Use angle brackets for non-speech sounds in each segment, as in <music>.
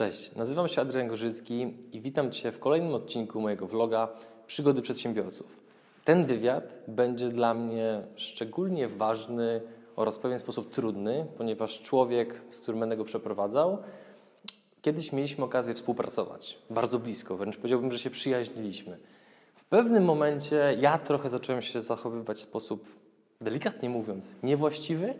Cześć, nazywam się Adrian Gorzycki i witam Cię w kolejnym odcinku mojego vloga Przygody Przedsiębiorców. Ten wywiad będzie dla mnie szczególnie ważny oraz w pewien sposób trudny, ponieważ człowiek, z którym będę go przeprowadzał, kiedyś mieliśmy okazję współpracować bardzo blisko, wręcz powiedziałbym, że się przyjaźniliśmy. W pewnym momencie ja trochę zacząłem się zachowywać w sposób, delikatnie mówiąc, niewłaściwy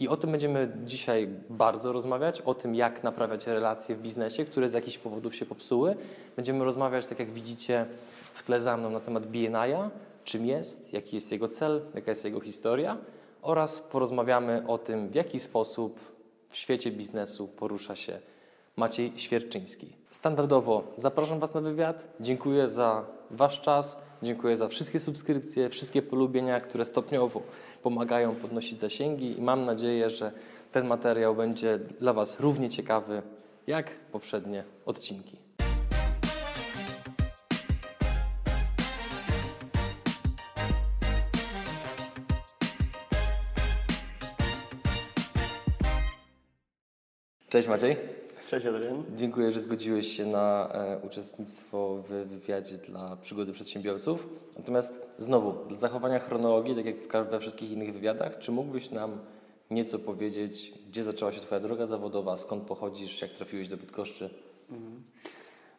i o tym będziemy dzisiaj bardzo rozmawiać, o tym, jak naprawiać relacje w biznesie, które z jakichś powodów się popsuły. Będziemy rozmawiać, tak jak widzicie w tle za mną, na temat BNI-a, czym jest, jaki jest jego cel, jaka jest jego historia oraz porozmawiamy o tym, w jaki sposób w świecie biznesu porusza się Maciej Świerczyński. Standardowo zapraszam Was na wywiad. Dziękuję za Wasz czas, dziękuję za wszystkie subskrypcje, wszystkie polubienia, które stopniowo pomagają podnosić zasięgi i mam nadzieję, że ten materiał będzie dla Was równie ciekawy jak poprzednie odcinki. Cześć Maciej. Cześć Adrian. Dziękuję, że zgodziłeś się na e, uczestnictwo w wywiadzie dla przygody przedsiębiorców. Natomiast znowu, dla zachowania chronologii, tak jak we wszystkich innych wywiadach, czy mógłbyś nam nieco powiedzieć, gdzie zaczęła się Twoja droga zawodowa, skąd pochodzisz, jak trafiłeś do Bydgoszczy?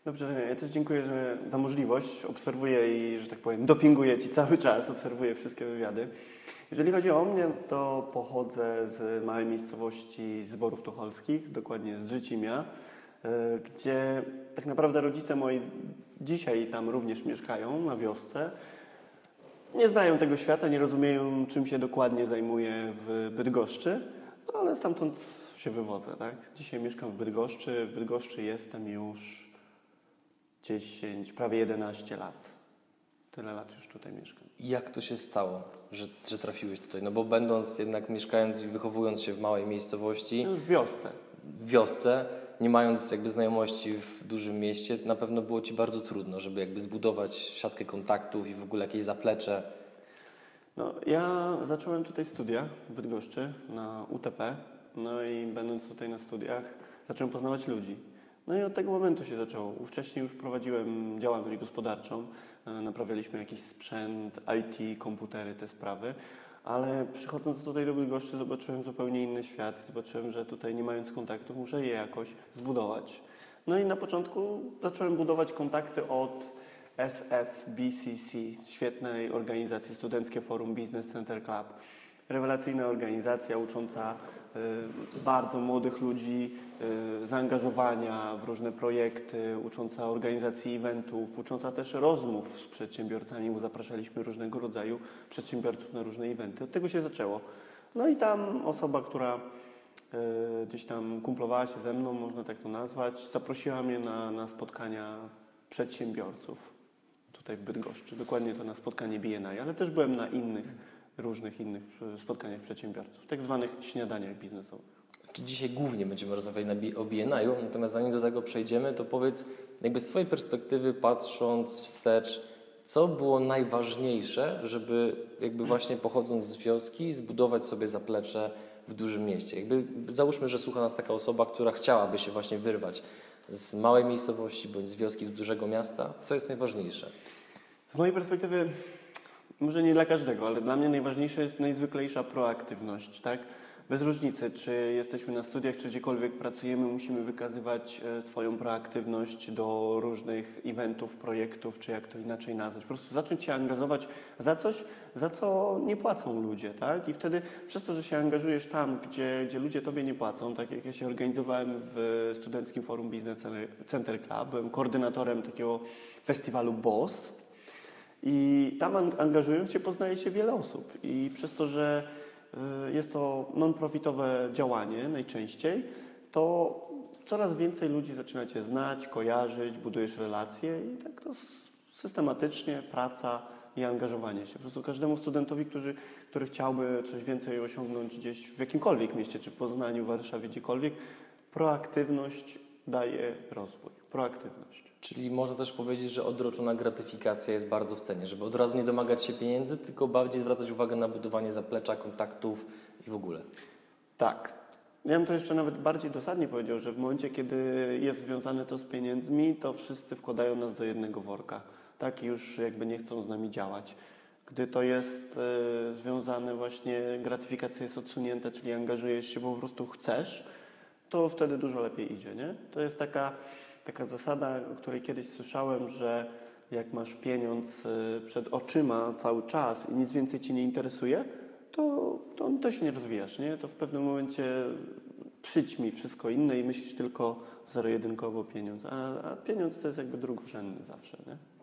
Dobrze, Adrian, ja też dziękuję że za możliwość. Obserwuję i, że tak powiem, dopinguję Ci cały czas, obserwuję wszystkie wywiady. Jeżeli chodzi o mnie, to pochodzę z małej miejscowości z Borów Tucholskich, dokładnie z Życimia, e, gdzie tak naprawdę rodzice moi dzisiaj tam również mieszkają, na wiosce. Nie znają tego świata, nie rozumieją, czym się dokładnie zajmuję w Bydgoszczy, no ale stamtąd się wywodzę, tak? Dzisiaj mieszkam w Bydgoszczy, w Bydgoszczy jestem już 10, prawie 11 lat. Tyle lat już tutaj mieszkam. Jak to się stało, że, że trafiłeś tutaj? No bo będąc jednak mieszkając i wychowując się w małej miejscowości, Już w wiosce. w wiosce, nie mając jakby znajomości w dużym mieście, na pewno było Ci bardzo trudno, żeby jakby zbudować siatkę kontaktów i w ogóle jakieś zaplecze. No, ja zacząłem tutaj studia w Bydgoszczy na UTP, no i będąc tutaj na studiach zacząłem poznawać ludzi. No i od tego momentu się zaczęło. Wcześniej już prowadziłem działalność gospodarczą, naprawialiśmy jakiś sprzęt, IT, komputery, te sprawy, ale przychodząc tutaj do Bydgoszczy zobaczyłem zupełnie inny świat, zobaczyłem, że tutaj nie mając kontaktów muszę je jakoś zbudować. No i na początku zacząłem budować kontakty od SFBCC, świetnej organizacji Studenckie Forum Business Center Club. Rewelacyjna organizacja ucząca bardzo młodych ludzi y, zaangażowania w różne projekty, ucząca organizacji eventów, ucząca też rozmów z przedsiębiorcami, bo zapraszaliśmy różnego rodzaju przedsiębiorców na różne eventy. Od tego się zaczęło. No i tam osoba, która y, gdzieś tam kumplowała się ze mną, można tak to nazwać, zaprosiła mnie na, na spotkania przedsiębiorców tutaj w Bydgoszczy. Dokładnie to na spotkanie BNI, ale też byłem na innych, różnych innych e, spotkaniach przedsiębiorców, tak zwanych śniadaniach biznesowych. Czy dzisiaj głównie będziemy rozmawiali na o BNI-u, natomiast zanim do tego przejdziemy, to powiedz, jakby z Twojej perspektywy patrząc wstecz, co było najważniejsze, żeby jakby właśnie pochodząc z wioski zbudować sobie zaplecze w dużym mieście? Jakby załóżmy, że słucha nas taka osoba, która chciałaby się właśnie wyrwać z małej miejscowości bądź z wioski do dużego miasta. Co jest najważniejsze? Z mojej perspektywy, może nie dla każdego, ale dla mnie najważniejsza jest najzwyklejsza proaktywność, tak? Bez różnicy, czy jesteśmy na studiach, czy gdziekolwiek pracujemy, musimy wykazywać e, swoją proaktywność do różnych eventów, projektów, czy jak to inaczej nazwać. Po prostu zacząć się angażować za coś, za co nie płacą ludzie, tak? I wtedy przez to, że się angażujesz tam, gdzie, gdzie ludzie tobie nie płacą, tak jak ja się organizowałem w Studenckim Forum Business Center Club, byłem koordynatorem takiego festiwalu BOSS, i tam an- angażując się poznaje się wiele osób. I przez to, że y, jest to non-profitowe działanie najczęściej, to coraz więcej ludzi zaczyna Cię znać, kojarzyć, budujesz relacje i tak to systematycznie praca i angażowanie się. Po prostu każdemu studentowi, który, który chciałby coś więcej osiągnąć gdzieś w jakimkolwiek mieście, czy w Poznaniu, Warszawie, gdziekolwiek, proaktywność daje rozwój. Proaktywność. Czyli można też powiedzieć, że odroczona gratyfikacja jest bardzo w cenie, żeby od razu nie domagać się pieniędzy, tylko bardziej zwracać uwagę na budowanie zaplecza, kontaktów i w ogóle. Tak. Ja bym to jeszcze nawet bardziej dosadnie powiedział, że w momencie, kiedy jest związane to z pieniędzmi, to wszyscy wkładają nas do jednego worka. Tak już jakby nie chcą z nami działać. Gdy to jest e, związane właśnie, gratyfikacja jest odsunięta, czyli angażujesz się, bo po prostu chcesz, to wtedy dużo lepiej idzie, nie? To jest taka, taka zasada, o której kiedyś słyszałem, że jak masz pieniądz e, przed oczyma cały czas i nic więcej Cię nie interesuje, to, to, to się nie rozwijasz, nie? To w pewnym momencie przyćmi wszystko inne i myślisz tylko zero-jedynkowo pieniądz, a, a pieniądz to jest jakby drugorzędny zawsze, nie?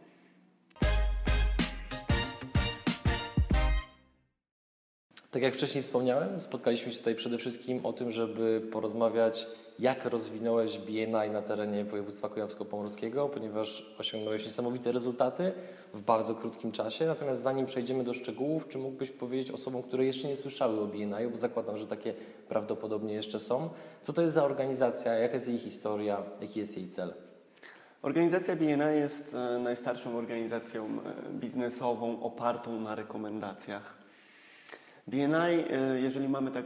Tak jak wcześniej wspomniałem, spotkaliśmy się tutaj przede wszystkim o tym, żeby porozmawiać, jak rozwinąłeś BNI na terenie województwa kujawsko-pomorskiego, ponieważ osiągnąłeś niesamowite rezultaty w bardzo krótkim czasie. Natomiast zanim przejdziemy do szczegółów, czy mógłbyś powiedzieć osobom, które jeszcze nie słyszały o BNI, bo zakładam, że takie prawdopodobnie jeszcze są, co to jest za organizacja, jaka jest jej historia, jaki jest jej cel? Organizacja BNI jest e, najstarszą organizacją e, biznesową opartą na rekomendacjach. BNI, e, jeżeli mamy tak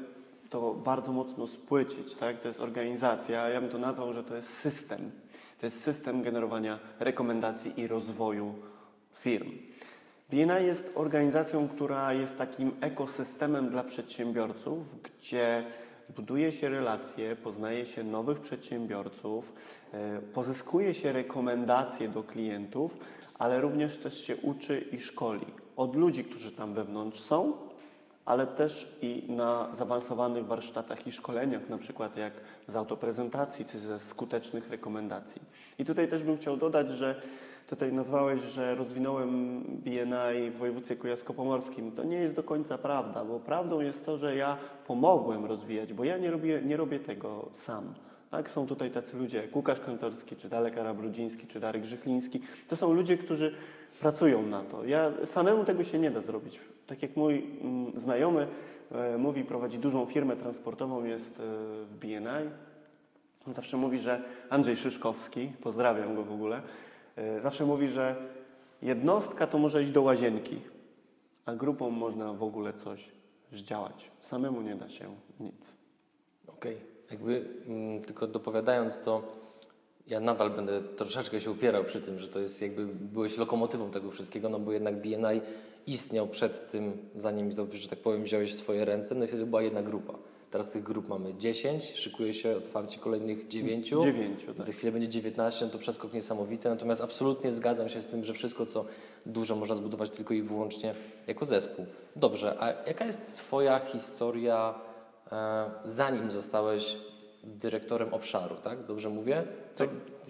to bardzo mocno spłycić, tak? to jest organizacja, ja bym to nazwał, że to jest system. To jest system generowania rekomendacji i rozwoju firm. BNI jest organizacją, która jest takim ekosystemem dla przedsiębiorców, gdzie buduje się relacje, poznaje się nowych przedsiębiorców, e, pozyskuje się rekomendacje do klientów, ale również też się uczy i szkoli od ludzi, którzy tam wewnątrz są, ale też i na zaawansowanych warsztatach i szkoleniach, na przykład jak z autoprezentacji czy ze skutecznych rekomendacji. I tutaj też bym chciał dodać, że tutaj nazwałeś, że rozwinąłem BNI w województwie kujawsko-pomorskim. To nie jest do końca prawda, bo prawdą jest to, że ja pomogłem rozwijać, bo ja nie robię, nie robię tego sam. Tak, są tutaj tacy ludzie jak Łukasz Kantorski, czy Dalek Arabrudziński, czy Darek Grzychliński. To są ludzie, którzy pracują na to. Ja samemu tego się nie da zrobić. Tak jak mój mm, znajomy e, mówi, prowadzi dużą firmę transportową, jest e, w BNI. On zawsze mówi, że Andrzej Szyszkowski, pozdrawiam go w ogóle, e, zawsze mówi, że jednostka to może iść do łazienki, a grupą można w ogóle coś zdziałać. Samemu nie da się nic. Okej, okay. jakby mm, tylko dopowiadając to, ja nadal będę troszeczkę się upierał przy tym, że to jest jakby byłeś lokomotywą tego wszystkiego, no bo jednak BNI istniał przed tym, zanim to, że tak powiem, wziąłeś w swoje ręce, no i wtedy była jedna grupa. Teraz tych grup mamy 10, szykuje się otwarcie kolejnych 9. 9 tak. Za chwilę będzie 19, no to przeskok niesamowity. Natomiast absolutnie zgadzam się z tym, że wszystko, co dużo można zbudować tylko i wyłącznie jako zespół. Dobrze, a jaka jest Twoja historia, e, zanim zostałeś dyrektorem obszaru, tak? Dobrze mówię? Co,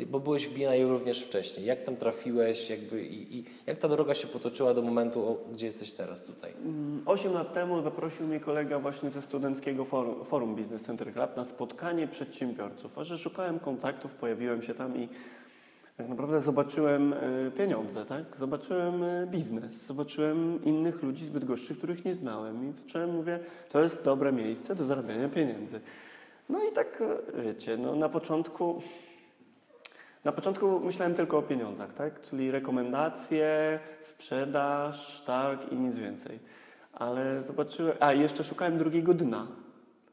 bo byłeś w BNI również wcześniej. Jak tam trafiłeś jakby i, i, jak ta droga się potoczyła do momentu, gdzie jesteś teraz tutaj? Mm, osiem lat temu zaprosił mnie kolega właśnie ze studenckiego forum, forum Business Center Club na spotkanie przedsiębiorców. A że szukałem kontaktów, pojawiłem się tam i tak naprawdę zobaczyłem e, pieniądze, tak? Zobaczyłem e, biznes, zobaczyłem innych ludzi z Bydgoszczy, których nie znałem i zacząłem, mówię, to jest dobre miejsce do zarabiania pieniędzy. No i tak, wiecie, no na początku, na początku myślałem tylko o pieniądzach, tak? Czyli rekomendacje, sprzedaż, tak i nic więcej. Ale zobaczyłem, a jeszcze szukałem drugiego dna.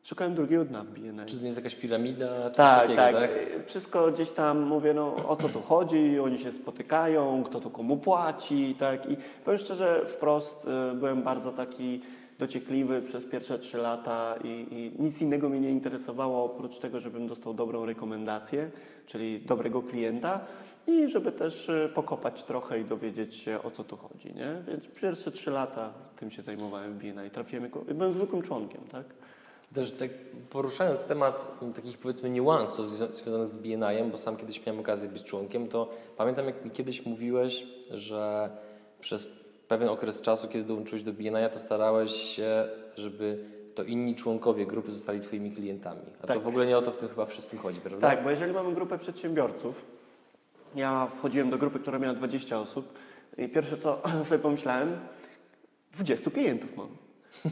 Szukałem drugiego dna w BNI. Czy to jest jakaś piramida? Czy tak, takiego, tak, tak. Wszystko gdzieś tam mówię, no o co tu chodzi, oni się spotykają, kto tu komu płaci, tak. I powiem szczerze, wprost e, byłem bardzo taki dociekliwy przez pierwsze trzy lata i, i, nic innego mnie nie interesowało oprócz tego, żebym dostał dobrą rekomendację, czyli dobrego klienta i żeby też e, pokopać trochę i dowiedzieć się o co tu chodzi. Nie? Więc pierwsze trzy lata tym się zajmowałem w BNI. Trafiłem jako, byłem zwykłym członkiem. Tak? Też tak poruszając temat takich powiedzmy niuansów związanych z BNI-em, bo sam kiedyś miałem okazję być członkiem, to pamiętam jak mi kiedyś mówiłeś, że przez pewien okres czasu, kiedy dołączyłeś do BNI, to starałeś się, żeby to inni członkowie grupy zostali Twoimi klientami. A tak. to w ogóle nie o to w tym chyba wszystkim chodzi, prawda? Tak, bo jeżeli mamy grupę przedsiębiorców, ja wchodziłem do grupy, która miała 20 osób i pierwsze co <clears throat> sobie pomyślałem, 20 klientów mam.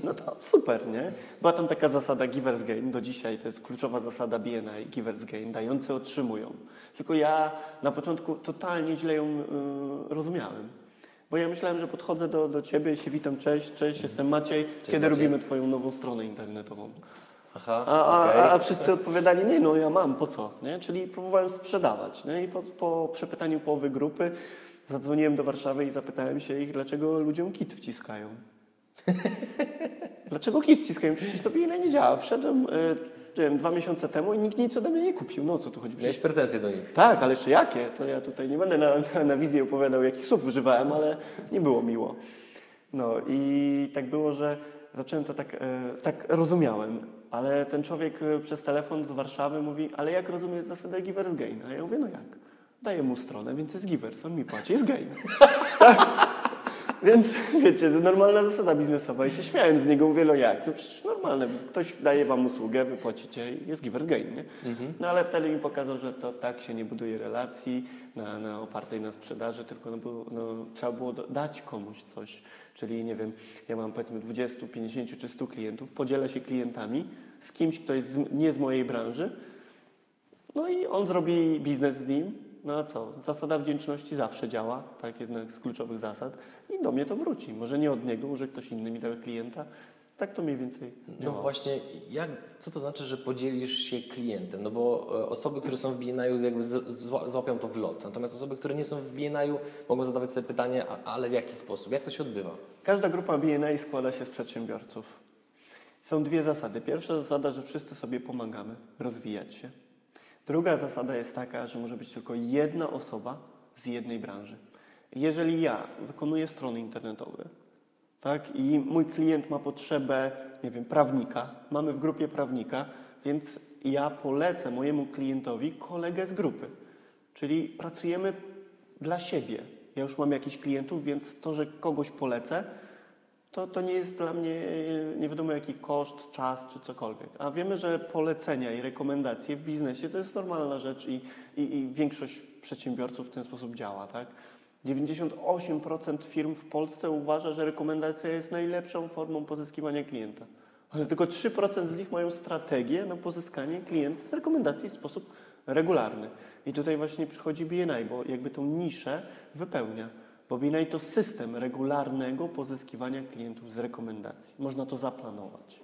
No to super, nie? Była tam taka zasada givers gain, do dzisiaj to jest kluczowa zasada BNI, givers gain, dający otrzymują. Tylko ja na początku totalnie źle ją y, rozumiałem. Bo ja myślałem, że podchodzę do, do Ciebie i się witam, cześć, cześć, jestem Maciej. Cześć, Kiedy Maciej. robimy Twoją nową stronę internetową? Aha, A, a, okej. a wszyscy odpowiadali, nie, no ja mam, po co? Nie? Czyli próbowałem sprzedawać. Nie? I po, po przepytaniu połowy grupy zadzwoniłem do Warszawy i zapytałem się ich, dlaczego ludziom kit wciskają. <laughs> dlaczego kit wciskają? Przecież to ile nie działa. Wszedłem e, nie wiem, dwa miesiące temu i nikt nic ode mnie nie kupił. No co tu chodzi? Miałeś pretensje do nich. Tak, ale jeszcze jakie? To ja tutaj nie będę na, na, na wizji opowiadał, jakich słów używałem, ale nie było miło. No i tak było, że zacząłem to tak, e, tak rozumiałem, ale ten człowiek e, przez telefon z Warszawy mówi, ale jak rozumiesz zasadę Givers Gain? A ja mówię, no jak? Daję mu stronę, więc jest Givers, on mi płaci, jest Gain. <laughs> tak. Więc <laughs> wiecie, to normalna zasada biznesowa i się śmiałem z niego, mówię, no jak? No przecież normalne, ktoś daje wam usługę, wy płacicie i jest Givers Gain, nie? No ale wtedy mi pokazał, że to tak się nie buduje relacji na, na opartej na sprzedaży, tylko no, było, no, trzeba było dać komuś coś. Czyli nie wiem, ja mam powiedzmy 20, 50 czy 100 klientów, podzielę się klientami z kimś, kto jest z, nie z mojej branży, no i on zrobi biznes z nim. No a co? Zasada wdzięczności zawsze działa, tak, jednak z kluczowych zasad. I do mnie to wróci. Może nie od niego, może ktoś inny mi dał klienta. Tak to mniej więcej No działa. właśnie, jak, co to znaczy, że podzielisz się klientem? No bo e, osoby, które są w BNI jakby złapią to w lot, natomiast osoby, które nie są w BNI mogą zadawać sobie pytanie, ale w jaki sposób? Jak to się odbywa? Każda grupa BNI składa się z przedsiębiorców. Są dwie zasady. Pierwsza zasada, że wszyscy sobie pomagamy rozwijać się. Druga zasada jest taka, że może być tylko jedna osoba z jednej branży. Jeżeli ja wykonuję strony internetowe, tak, i mój klient ma potrzebę, nie wiem, prawnika, mamy w grupie prawnika, więc ja polecę mojemu klientowi kolegę z grupy. Czyli pracujemy dla siebie. Ja już mam jakichś klientów, więc to, że kogoś polecę, to, to nie jest dla mnie nie wiadomo jaki koszt, czas czy cokolwiek. A wiemy, że polecenia i rekomendacje w biznesie to jest normalna rzecz i, i, i większość przedsiębiorców w ten sposób działa. Tak? 98% firm w Polsce uważa, że rekomendacja jest najlepszą formą pozyskiwania klienta. Ale tylko 3% z nich mają strategię na pozyskanie klienta z rekomendacji w sposób regularny. I tutaj właśnie przychodzi BNI, bo jakby tą niszę wypełnia. BNI to system regularnego pozyskiwania klientów z rekomendacji. Można to zaplanować.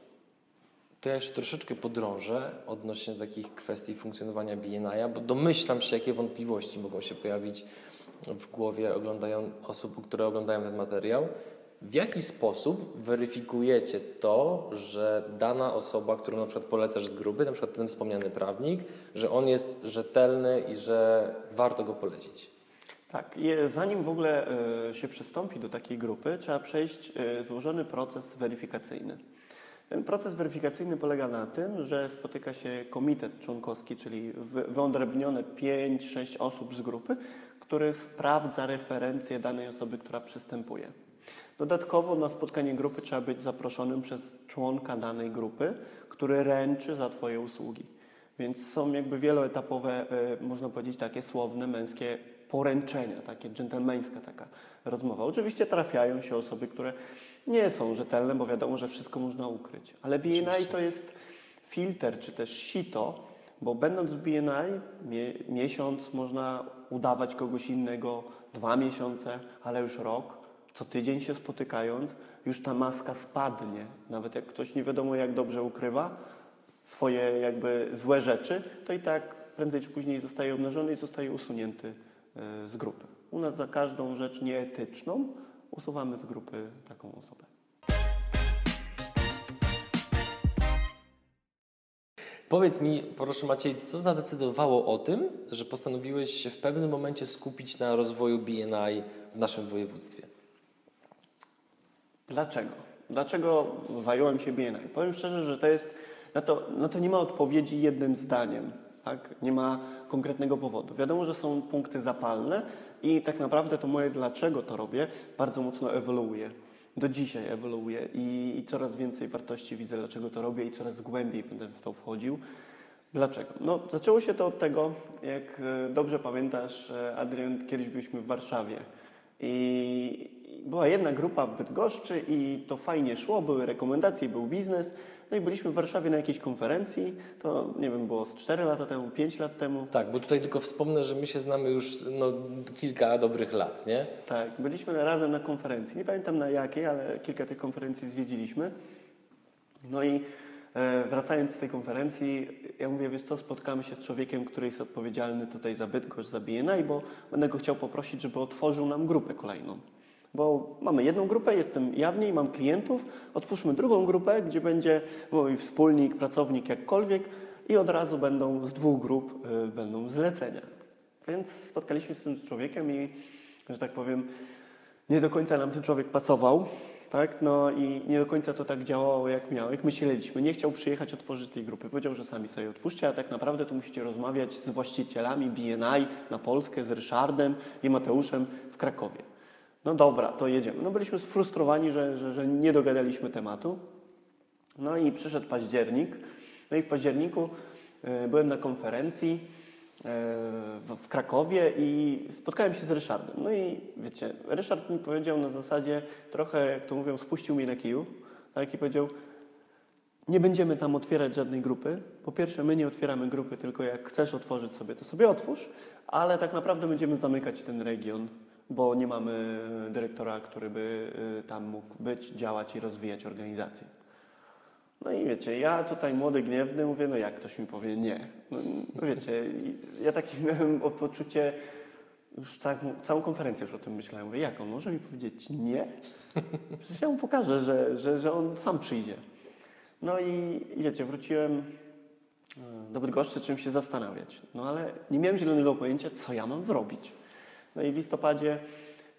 To ja jeszcze troszeczkę podrążę odnośnie takich kwestii funkcjonowania BNI, bo domyślam się, jakie wątpliwości mogą się pojawić w głowie oglądają, osób, które oglądają ten materiał. W jaki sposób weryfikujecie to, że dana osoba, którą na przykład polecasz z grupy, na przykład ten wspomniany prawnik, że on jest rzetelny i że warto go polecić? Tak, zanim w ogóle e, się przystąpi do takiej grupy, trzeba przejść e, złożony proces weryfikacyjny. Ten proces weryfikacyjny polega na tym, że spotyka się komitet członkowski, czyli wy- wyodrębnione 5-6 osób z grupy, który sprawdza referencję danej osoby, która przystępuje. Dodatkowo na spotkanie grupy trzeba być zaproszonym przez członka danej grupy, który ręczy za Twoje usługi. Więc są jakby wieloetapowe, e, można powiedzieć, takie słowne, męskie poręczenia, takie dżentelmeńska taka rozmowa. Oczywiście trafiają się osoby, które nie są rzetelne, bo wiadomo, że wszystko można ukryć. Ale BNI to jest filtr, czy też sito, bo będąc w BNI mie miesiąc można udawać kogoś innego, dwa miesiące, ale już rok, co tydzień się spotykając, już ta maska spadnie. Nawet jak ktoś nie wiadomo jak dobrze ukrywa swoje jakby złe rzeczy, to i tak prędzej czy później zostaje obnażony i zostaje usunięty z grupy. U nas za każdą rzecz nieetyczną usuwamy z grupy taką osobę. Powiedz mi, proszę Maciej, co zadecydowało o tym, że postanowiłeś się w pewnym momencie skupić na rozwoju BNI w naszym województwie? Dlaczego? Dlaczego zająłem się BNI? Powiem szczerze, że to jest, na to, na to nie ma odpowiedzi jednym zdaniem. Tak? Nie ma konkretnego powodu. Wiadomo, że są punkty zapalne i tak naprawdę to moje dlaczego to robię bardzo mocno ewoluuje. Do dzisiaj ewoluuje i, i coraz więcej wartości widzę, dlaczego to robię i coraz głębiej będę w to wchodził. Dlaczego? No, zaczęło się to od tego, jak e, dobrze pamiętasz, e, Adrian, kiedyś byliśmy w Warszawie i i była jedna grupa w Bydgoszczy i to fajnie szło, były rekomendacje, był biznes. No i byliśmy w Warszawie na jakiejś konferencji, to nie wiem, było z 4 lata temu, 5 lat temu. Tak, bo tutaj tylko wspomnę, że my się znamy już no, kilka dobrych lat, nie? Tak, byliśmy razem na konferencji. Nie pamiętam na jakiej, ale kilka tych konferencji zwiedziliśmy. No i E, wracając z tej konferencji, ja mówię, wiesz co, spotkamy się z człowiekiem, który jest odpowiedzialny tutaj za Bydgoszcz, za BNI, bo będę go chciał poprosić, żeby otworzył nam grupę kolejną. Bo mamy jedną grupę, jestem jawniej, mam klientów, otwórzmy drugą grupę, gdzie będzie mój wspólnik, pracownik, jakkolwiek i od razu będą z dwóch grup y, będą zlecenia. Więc spotkaliśmy się z tym człowiekiem i, że tak powiem, nie do końca nam ten człowiek pasował, tak? No i nie do końca to tak działało, jak miało, jak myśleliśmy. Nie chciał przyjechać, otworzyć tej grupy. Powiedział, że sami sobie otwórzcie, a tak naprawdę to musicie rozmawiać z właścicielami BNI na Polskę, z Ryszardem i Mateuszem w Krakowie. No dobra, to jedziemy. No byliśmy sfrustrowani, że, że, że nie dogadaliśmy tematu. No i przyszedł październik. No i w październiku y, byłem na konferencji w Krakowie i spotkałem się z Ryszardem. No i wiecie, Ryszard mi powiedział na zasadzie trochę, jak to mówią, spuścił mnie na kiju, tak, i powiedział, nie będziemy tam otwierać żadnej grupy. Po pierwsze, my nie otwieramy grupy, tylko jak chcesz otworzyć sobie, to sobie otwórz, ale tak naprawdę będziemy zamykać ten region, bo nie mamy dyrektora, który by y, tam mógł być, działać i rozwijać organizację. No i wiecie, ja tutaj młody, gniewny mówię, no jak ktoś mi powie nie. No, no wiecie, ja takie <laughs> miałem poczucie, już całą, całą konferencję już o tym myślałem. Mówię, jak on może mi powiedzieć nie? Przecież ja mu pokażę, że, że, że on sam przyjdzie. No i, i wiecie, wróciłem e, do Bydgoszczy, czym się zastanawiać. No ale nie miałem zielonego pojęcia, co ja mam zrobić. No i w listopadzie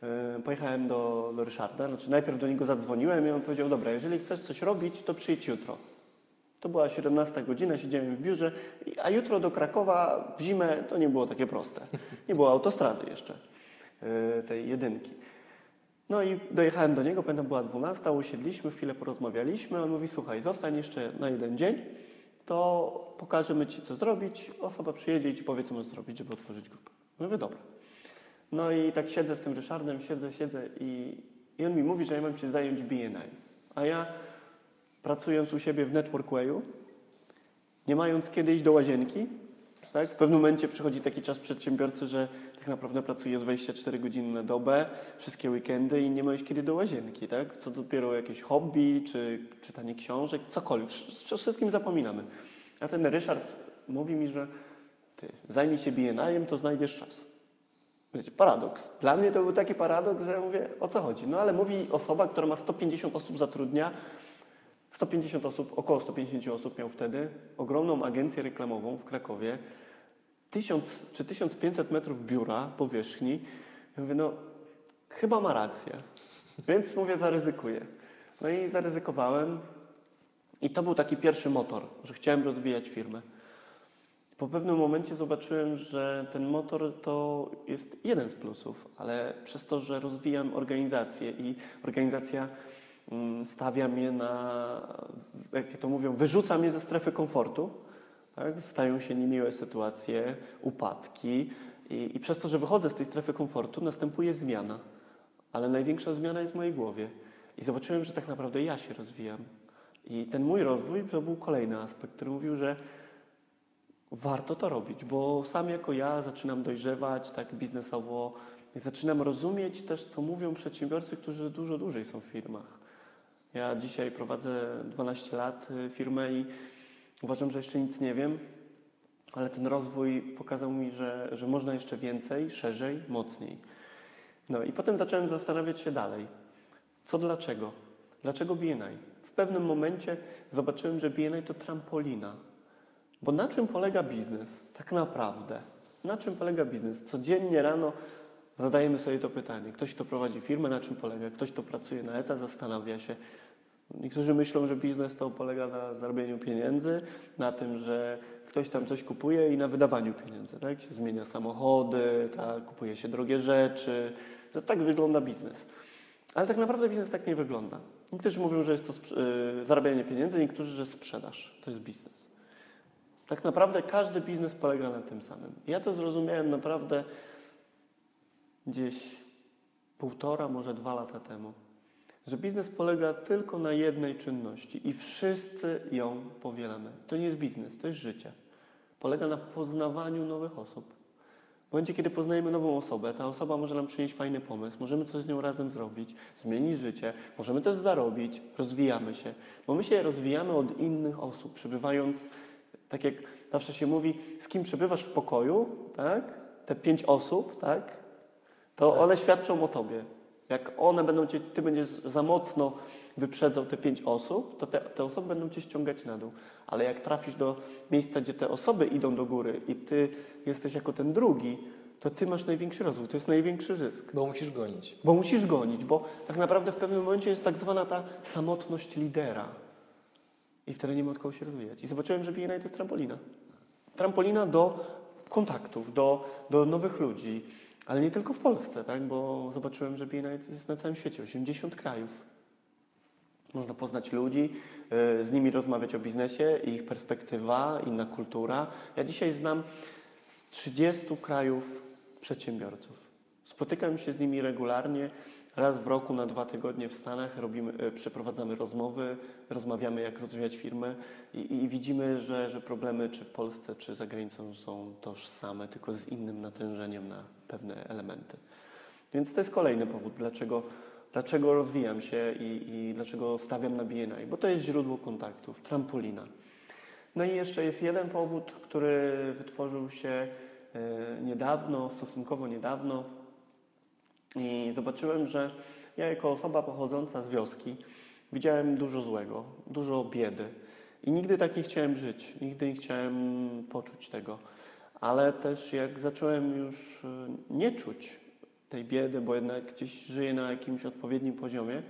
E, pojechałem do, do Ryszarda, znaczy najpierw do niego zadzwoniłem i on powiedział, dobra, jeżeli chcesz coś robić, to przyjdź jutro. To była 17 godzina, siedziałem w biurze, a jutro do Krakowa w zimę to nie było takie proste. Nie było autostrady jeszcze, e, tej jedynki. No i dojechałem do niego, pamiętam była 12, usiedliśmy, chwilę porozmawialiśmy, on mówi, słuchaj, zostań jeszcze na jeden dzień, to pokażemy Ci, co zrobić, osoba przyjedzie i Ci powie, co możesz zrobić, żeby otworzyć grupę. Mówię, dobra. No i tak siedzę z tym Ryszardem, siedzę, siedzę i, i on mi mówi, że ja mam się zająć BNI. A ja pracując u siebie w Networkwayu, nie mając kiedy iść do łazienki, tak, w pewnym momencie przychodzi taki czas przedsiębiorcy, że tak naprawdę pracuje 24 godziny na dobę, wszystkie weekendy i nie ma już kiedy do łazienki, tak? Co dopiero jakieś hobby, czy czytanie książek, cokolwiek. Wszystkim zapominamy. A ten Ryszard mówi mi, że ty zajmij się BNI-em, to znajdziesz czas. Wiecie, paradoks. Dla mnie to był taki paradoks, że ja mówię, o co chodzi? No ale mówi osoba, która ma 150 osób zatrudnia, 150 osób, około 150 osób miał wtedy, ogromną agencję reklamową w Krakowie, 1000 czy 1500 metrów biura, powierzchni. Ja mówię, no chyba ma rację. Więc mówię, zaryzykuję. No i zaryzykowałem. I to był taki pierwszy motor, że chciałem rozwijać firmę. Po pewnym momencie zobaczyłem, że ten motor to jest jeden z plusów, ale przez to, że rozwijam organizację i organizacja mm, stawia mnie na, jak to mówią, wyrzuca mnie ze strefy komfortu, tak? stają się niemiłe sytuacje, upadki i, i przez to, że wychodzę z tej strefy komfortu, następuje zmiana. Ale największa zmiana jest w mojej głowie. I zobaczyłem, że tak naprawdę ja się rozwijam. I ten mój rozwój to był kolejny aspekt, który mówił, że warto to robić, bo sam jako ja zaczynam dojrzewać tak biznesowo, zaczynam rozumieć też, co mówią przedsiębiorcy, którzy dużo dłużej są w firmach. Ja dzisiaj prowadzę 12 lat y, firmę i uważam, że jeszcze nic nie wiem, ale ten rozwój pokazał mi, że, że można jeszcze więcej, szerzej, mocniej. No i potem zacząłem zastanawiać się dalej. Co dlaczego? Dlaczego BNI? W pewnym momencie zobaczyłem, że BNI to trampolina bo na czym polega biznes? Tak naprawdę. Na czym polega biznes? Codziennie rano zadajemy sobie to pytanie. Ktoś, kto prowadzi firmę, na czym polega? Ktoś, kto pracuje na etat, zastanawia się. Niektórzy myślą, że biznes to polega na zarobieniu pieniędzy, na tym, że ktoś tam coś kupuje i na wydawaniu pieniędzy. Tak? Się zmienia samochody, tak? kupuje się drogie rzeczy. To tak wygląda biznes. Ale tak naprawdę biznes tak nie wygląda. Niektórzy mówią, że jest to yy, zarabianie pieniędzy, niektórzy, że sprzedaż to jest biznes. Tak naprawdę każdy biznes polega na tym samym. Ja to zrozumiałem naprawdę gdzieś półtora, może dwa lata temu, że biznes polega tylko na jednej czynności i wszyscy ją powielamy. To nie jest biznes, to jest życie. Polega na poznawaniu nowych osób. W momencie, kiedy poznajemy nową osobę, ta osoba może nam przynieść fajny pomysł, możemy coś z nią razem zrobić, zmienić życie, możemy też zarobić, rozwijamy się, bo my się rozwijamy od innych osób, przebywając, tak jak zawsze się mówi, z kim przebywasz w pokoju, tak? Te pięć osób, tak? To Tak. one świadczą o tobie. Jak one będą cię, ty będziesz za mocno wyprzedzał te pięć osób, to te, te osoby będą cię ściągać na dół. Ale jak trafisz do miejsca, gdzie te osoby idą do góry i ty jesteś jako ten drugi, to ty masz największy rozwój, to jest największy zysk. Bo musisz gonić. Bo musisz gonić, bo tak naprawdę w pewnym momencie jest tak zwana ta samotność lidera. I wtedy nie ma od kogo się rozwijać. I zobaczyłem, że BNI to jest trampolina. Trampolina do kontaktów, do, do nowych ludzi, ale nie tylko w Polsce, tak? bo zobaczyłem, że BNI jest na całym świecie, 80 krajów. Można poznać ludzi, y, z nimi rozmawiać o biznesie, ich perspektywa, inna kultura. Ja dzisiaj znam z 30 krajów przedsiębiorców. Spotykam się z nimi regularnie. Raz w roku na dwa tygodnie w Stanach robimy, y, przeprowadzamy rozmowy, rozmawiamy jak rozwijać firmę i, i widzimy, że, że problemy czy w Polsce, czy za granicą są tożsame, tylko z innym natężeniem na pewne elementy. Więc to jest kolejny powód, dlaczego, dlaczego rozwijam się i, i dlaczego stawiam na BNI, bo to jest źródło kontaktów, trampolina. No i jeszcze jest jeden powód, który wytworzył się e, niedawno, stosunkowo niedawno i zobaczyłem, że ja jako osoba pochodząca z wioski widziałem dużo złego, dużo biedy i nigdy tak nie chciałem żyć, nigdy nie chciałem poczuć tego. Ale też jak zacząłem już e, nie czuć tej biedy, bo jednak gdzieś żyję na jakimś odpowiednim poziomie,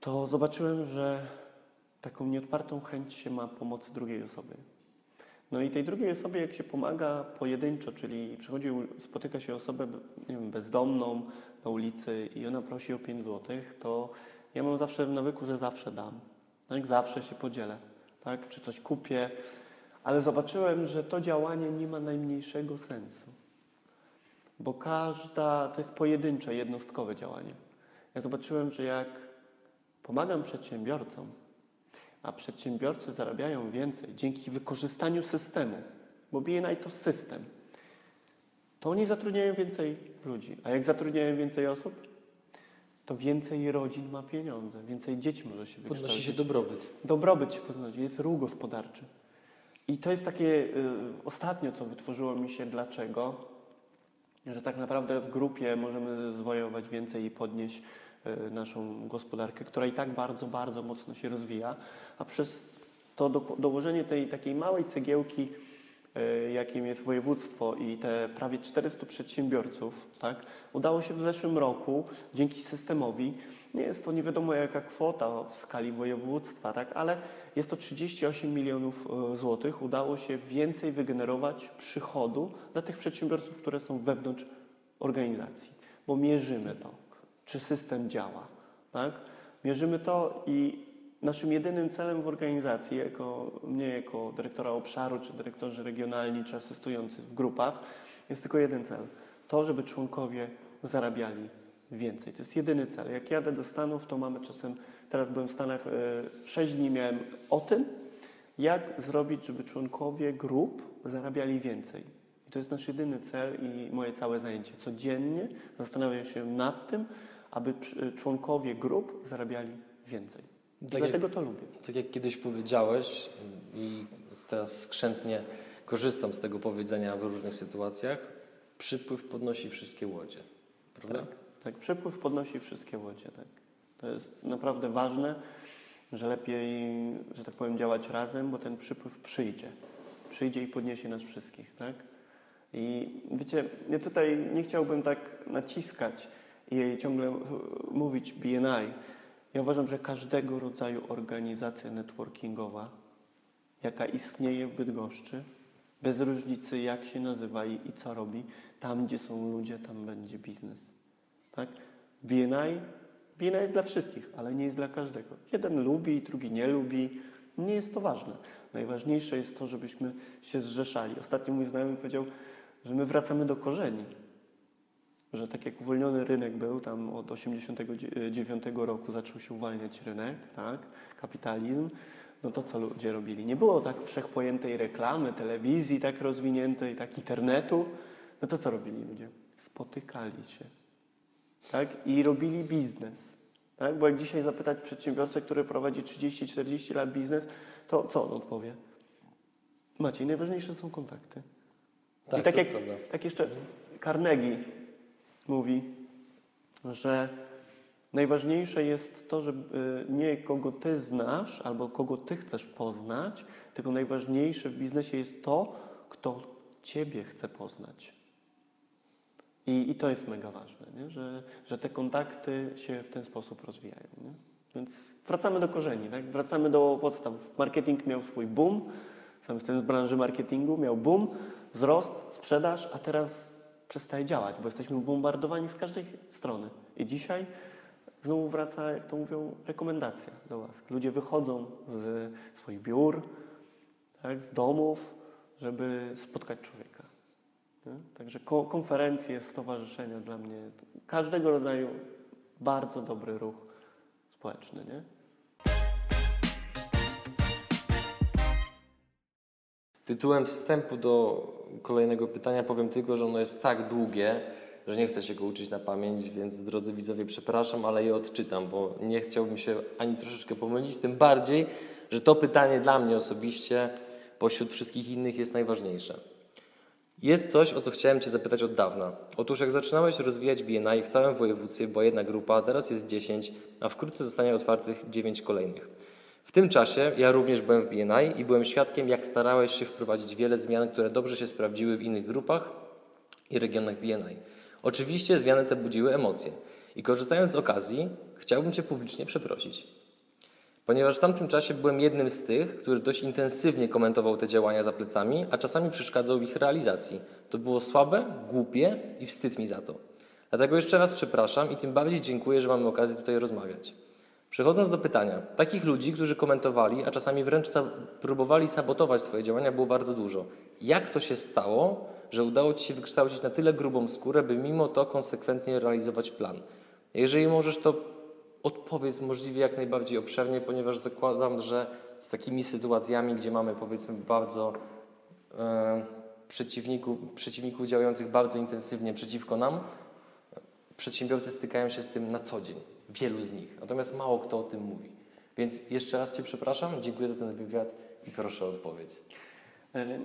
to zobaczyłem, że taką nieodpartą chęć się ma pomocy drugiej osoby. No i tej drugiej osobie, jak się pomaga pojedynczo, czyli przychodzi, spotyka się osobę nie wiem, bezdomną na ulicy i ona prosi o 5 zł, to ja mam zawsze w nawyku, że zawsze dam. Tak, zawsze się podzielę, tak, czy coś kupię, ale zobaczyłem, że to działanie nie ma najmniejszego sensu, bo każda, to jest pojedyncze, jednostkowe działanie. Ja zobaczyłem, że jak pomagam przedsiębiorcom, a przedsiębiorcy zarabiają więcej dzięki wykorzystaniu systemu, bo BNI to system, to oni zatrudniają więcej ludzi. A jak zatrudniają więcej osób, to więcej rodzin ma pieniądze, więcej dzieci może się wykształcić. Podnosi się dobrobyt. Dobrobyt się podnosi, jest ruch gospodarczy. I to jest takie y, ostatnio, co wytworzyło mi się dlaczego, że tak naprawdę w grupie możemy zwojować więcej i podnieść naszą gospodarkę, która i tak bardzo, bardzo mocno się rozwija, a przez to do, dołożenie tej takiej małej cegiełki, y, jakim jest województwo i te prawie 400 przedsiębiorców, tak, udało się w zeszłym roku dzięki systemowi nie jest to nie wiadomo jaka kwota w skali województwa, tak, ale jest to 38 milionów e, złotych. Udało się więcej wygenerować przychodu dla tych przedsiębiorców, które są wewnątrz organizacji, bo mierzymy to, czy system działa. Tak? Mierzymy to i naszym jedynym celem w organizacji, jako mnie jako dyrektora obszaru, czy dyrektorzy regionalni, czy asystujący w grupach, jest tylko jeden cel. To, żeby członkowie zarabiali więcej. To jest jedyny cel. Jak jadę do Stanów, to mamy czasem, teraz byłem w Stanach, 6 dni miałem o tym, jak zrobić, żeby członkowie grup zarabiali więcej. I to jest nasz jedyny cel i moje całe zajęcie. Codziennie zastanawiam się nad tym, aby przy- członkowie grup zarabiali więcej. Tak jak- dlatego to lubię. Tak jak kiedyś powiedziałeś i teraz skrzętnie korzystam z tego powiedzenia w różnych sytuacjach, przypływ podnosi wszystkie łodzie. Prawda? Tak, tak, przepływ podnosi wszystkie łodzie. Tak. To jest naprawdę ważne, że lepiej, że tak powiem, działać razem, bo ten przypływ przyjdzie. Przyjdzie i podniesie nas wszystkich. Tak? I wiecie, ja tutaj nie chciałbym tak naciskać i ciągle mówić BNI. Ja uważam, że każdego rodzaju organizacja networkingowa, jaka istnieje w Bydgoszczy, bez różnicy jak się nazywa i, i co robi, tam gdzie są ludzie, tam będzie biznes. Tak? BNI, BNI jest dla wszystkich, ale nie jest dla każdego. Jeden lubi, drugi nie lubi. Nie jest to ważne. Najważniejsze jest to, żebyśmy się zrzeszali. Ostatnio mój znajomy powiedział, że my wracamy do korzeni. Że tak jak uwolniony rynek był, tam od 89 roku zaczął się uwalniać rynek, tak? kapitalizm, no to co ludzie robili? Nie było tak wszechpojętej reklamy, telewizji tak rozwiniętej, tak internetu, no to co robili ludzie? Spotykali się, tak? I robili biznes, tak? Bo jak dzisiaj zapytać przedsiębiorcę, który prowadzi 30-40 lat biznes, to co on odpowie? Maciej, najważniejsze są kontakty. Tak, I tak to jak tak jeszcze Carnegie mówi, że najważniejsze jest to, że y, nie kogo ty znasz albo kogo ty chcesz poznać, tylko najważniejsze w biznesie jest to, kto ciebie chce poznać. I, i to jest mega ważne, nie? Że, że te kontakty się w ten sposób rozwijają. Nie? Więc wracamy do korzeni, tak? wracamy do podstaw. Marketing miał swój boom, sam jestem z branży marketingu, miał boom, wzrost, sprzedaż, a teraz przestaje działać, bo jesteśmy bombardowani z każdej strony. I dzisiaj znowu wraca, jak to mówią, rekomendacja do łask. Ludzie wychodzą z swoich biur, tak, z domów, żeby spotkać człowieka. Nie? Także ko- konferencje, stowarzyszenia dla mnie każdego rodzaju bardzo dobry ruch społeczny. Nie? Tytułem wstępu do kolejnego pytania powiem tylko, że ono jest tak długie, że nie chcę się go uczyć na pamięć, więc drodzy widzowie, przepraszam, ale je odczytam, bo nie chciałbym się ani troszeczkę pomylić, tym bardziej, że to pytanie dla mnie osobiście pośród wszystkich innych jest najważniejsze. Jest coś, o co chciałem Cię zapytać od dawna. Otóż jak zaczynałeś rozwijać BNI w całym województwie była jedna grupa, teraz jest 10, a wkrótce zostanie otwartych 9 kolejnych. W tym czasie ja również byłem w BNI i byłem świadkiem, jak starałeś się wprowadzić wiele zmian, które dobrze się sprawdziły w innych grupach i regionach BNI. Oczywiście zmiany te budziły emocje i korzystając z okazji, chciałbym Cię publicznie przeprosić. Ponieważ w tamtym czasie byłem jednym z tych, który dość intensywnie komentował te działania za plecami, a czasami przeszkadzał w ich realizacji. To było słabe, głupie i wstyd mi za to. Dlatego jeszcze raz przepraszam i tym bardziej dziękuję, że mamy okazję tutaj rozmawiać. Przechodząc do pytania, takich ludzi, którzy komentowali, a czasami wręcz próbowali sabotować Twoje działania, było bardzo dużo. Jak to się stało, że udało Ci się wykształcić na tyle grubą skórę, by mimo to konsekwentnie realizować plan? Jeżeli możesz, to odpowiedz możliwie jak najbardziej obszernie, ponieważ zakładam, że z takimi sytuacjami, gdzie mamy powiedzmy bardzo e, przeciwników, przeciwników działających bardzo intensywnie przeciwko nam, przedsiębiorcy stykają się z tym na co dzień. Wielu z nich. Natomiast mało kto o tym mówi. Więc jeszcze raz Cię przepraszam, dziękuję za ten wywiad i proszę o odpowiedź. E,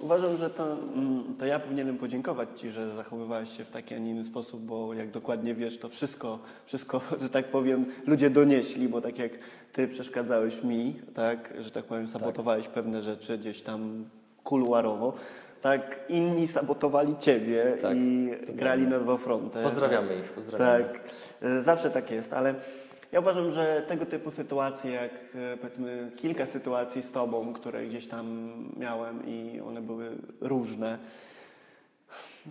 Uważam, że to, mm, to ja powinienem podziękować Ci, że zachowywałeś się w taki, a nie inny sposób, bo jak dokładnie wiesz, to wszystko, wszystko, <laughs> że tak powiem, ludzie donieśli, bo tak jak Ty przeszkadzałeś mi, tak, że tak powiem, sabotowałeś pewne rzeczy gdzieś tam kuluarowo, tak inni sabotowali Ciebie Tak, i grali na dwa fronty. Pozdrawiamy ich, pozdrawiamy. Tak, e, zawsze tak jest, ale ja uważam, że tego typu sytuacje, jak e, powiedzmy kilka sytuacji z Tobą, które gdzieś tam miałem i one były różne,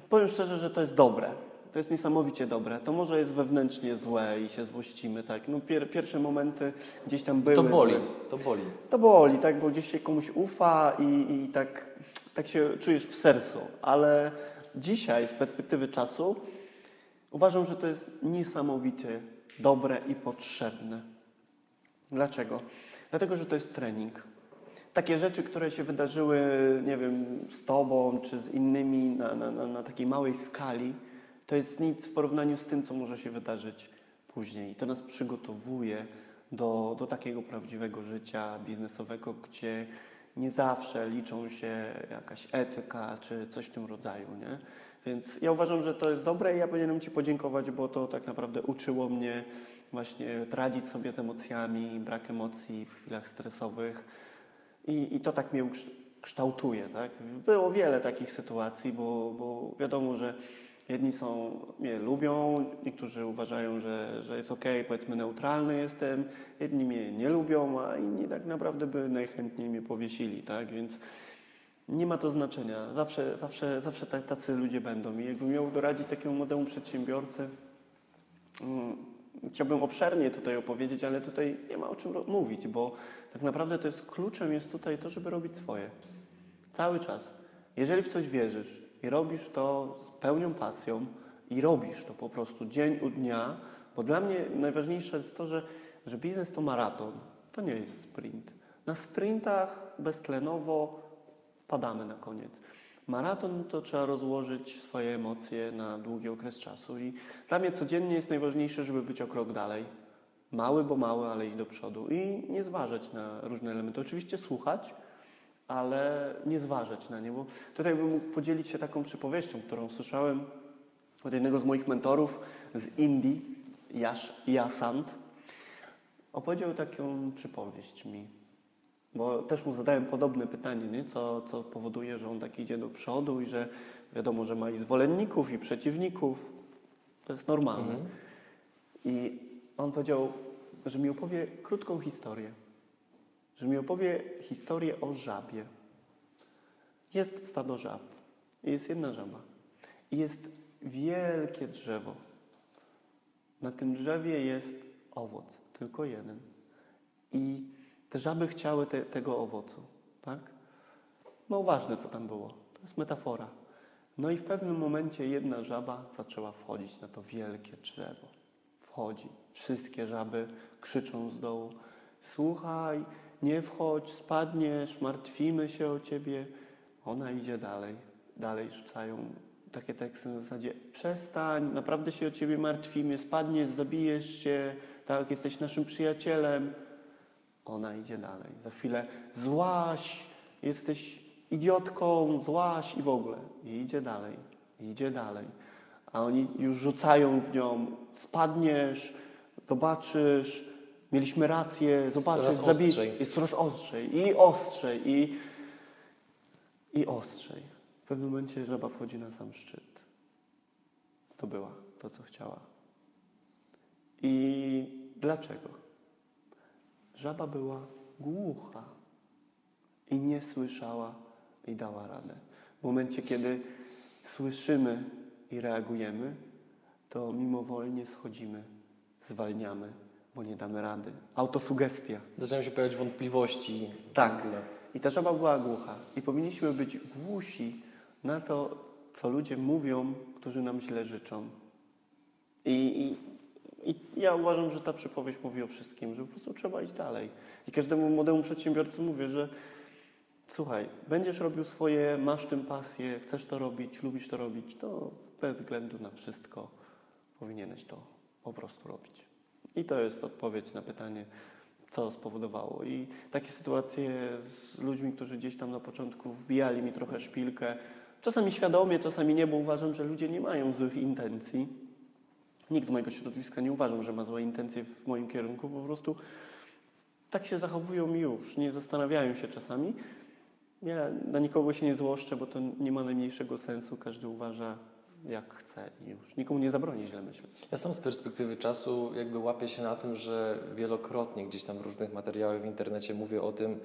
powiem szczerze, że to jest dobre. To jest niesamowicie dobre. To może jest wewnętrznie złe i się złościmy, tak. No pier, pierwsze momenty gdzieś tam były. To boli, złe. to boli. To boli, tak, bo gdzieś się komuś ufa i, i tak, tak się czujesz w sercu, ale dzisiaj z perspektywy czasu uważam, że to jest niesamowicie dobre i potrzebne. Dlaczego? Dlatego, że to jest trening. Takie rzeczy, które się wydarzyły, nie wiem, z Tobą czy z innymi na, na, na, takiej małej skali, to jest nic w porównaniu z tym, co może się wydarzyć później. To nas przygotowuje do, do takiego prawdziwego życia biznesowego, gdzie nie zawsze liczą się jakaś etyka czy coś w tym rodzaju, nie? Więc ja uważam, że to jest dobre i ja powinienem Ci podziękować, bo to tak naprawdę uczyło mnie właśnie radzić sobie z emocjami, brak emocji w chwilach stresowych i, i to tak mnie kształtuje, tak? Było wiele takich sytuacji, bo, bo wiadomo, że jedni są, mnie lubią, niektórzy uważają, że, że jest ok, powiedzmy neutralny jestem, jedni mnie nie lubią, a inni tak naprawdę by najchętniej mnie powiesili, tak? Więc nie ma to znaczenia. Zawsze, zawsze, zawsze tacy ludzie będą. I jakbym miał doradzić takiemu młodemu przedsiębiorcy, mm, chciałbym obszernie tutaj opowiedzieć, ale tutaj nie ma o czym mówić, bo tak naprawdę to jest kluczem jest tutaj to, żeby robić swoje. Cały czas. Jeżeli w coś wierzysz i robisz to z pełnią pasją i robisz to po prostu dzień u dnia, bo dla mnie najważniejsze jest to, że, że biznes to maraton, to nie jest sprint. Na sprintach beztlenowo padamy na koniec. Maraton to trzeba rozłożyć swoje emocje na długi okres czasu i dla mnie codziennie jest najważniejsze, żeby być o krok dalej. Mały, bo mały, ale iść do przodu i nie zważać na różne elementy. Oczywiście słuchać, ale nie zważać na nie, bo tutaj bym mógł podzielić się taką przypowieścią, którą słyszałem od jednego z moich mentorów z Indii, Yash Yasant. Opowiedział taką przypowieść mi, bo też mu zadałem podobne pytanie, nie? Co, co powoduje, że on tak idzie do przodu i że wiadomo, że ma i zwolenników, i przeciwników. To jest normalne. Mhm. I on powiedział, że mi opowie krótką historię. Że mi opowie historię o żabie. Jest stado żab. Jest jedna żaba. I jest wielkie drzewo. Na tym drzewie jest owoc, tylko jeden. I te żaby chciały te, tego owocu, tak? No ważne, co tam było. To jest metafora. No i w pewnym momencie jedna żaba zaczęła wchodzić na to wielkie drzewo. Wchodzi. Wszystkie żaby krzyczą z dołu. Słuchaj, nie wchodź, spadniesz, martwimy się o ciebie. Ona idzie dalej. Dalej rzucają takie teksty na zasadzie przestań, naprawdę się o ciebie martwimy, spadniesz, zabijesz się, tak, jesteś naszym przyjacielem. Ona idzie dalej. Za chwilę złaś, jesteś idiotką, złaś i w ogóle. I idzie dalej, i idzie dalej. A oni już rzucają w nią, spadniesz, zobaczysz, mieliśmy rację, zabij- ostrzej. Jest coraz ostrzej i ostrzej i, i ostrzej. W pewnym momencie żaba wchodzi na sam szczyt. Zdobyła to, co chciała. I dlaczego? Żaba była głucha i nie słyszała i dała radę. W momencie, kiedy słyszymy i reagujemy, to mimowolnie schodzimy, zwalniamy, bo nie damy rady. Autosugestia. Zaczynają się pojawiać wątpliwości. Tak. ogóle. I ta żaba była głucha. I powinniśmy być głusi na to, co ludzie mówią, którzy nam źle życzą. I, i, I ja uważam, że ta przypowieść mówi o wszystkim, że po prostu trzeba iść dalej. I każdemu młodemu przedsiębiorcy mówię, że słuchaj, będziesz robił swoje, masz tym pasję, chcesz to robić, lubisz to robić, to bez względu na wszystko powinieneś to po prostu robić. I to jest odpowiedź na pytanie, co spowodowało. I takie sytuacje z ludźmi, którzy gdzieś tam na początku wbijali mi trochę szpilkę, czasami świadomie, czasami nie, bo uważam, że ludzie nie mają złych intencji. Nikt z mojego środowiska nie uważam, że ma złe intencje w moim kierunku, po prostu tak się zachowują już, nie zastanawiają się czasami. Ja na nikogo się nie złoszczę, bo to nie ma najmniejszego sensu, każdy uważa jak chce i już. Nikomu nie zabroni źle myśleć. Ja sam z perspektywy czasu jakby łapię się na tym, że wielokrotnie gdzieś tam w różnych materiałach w internecie mówię o tym,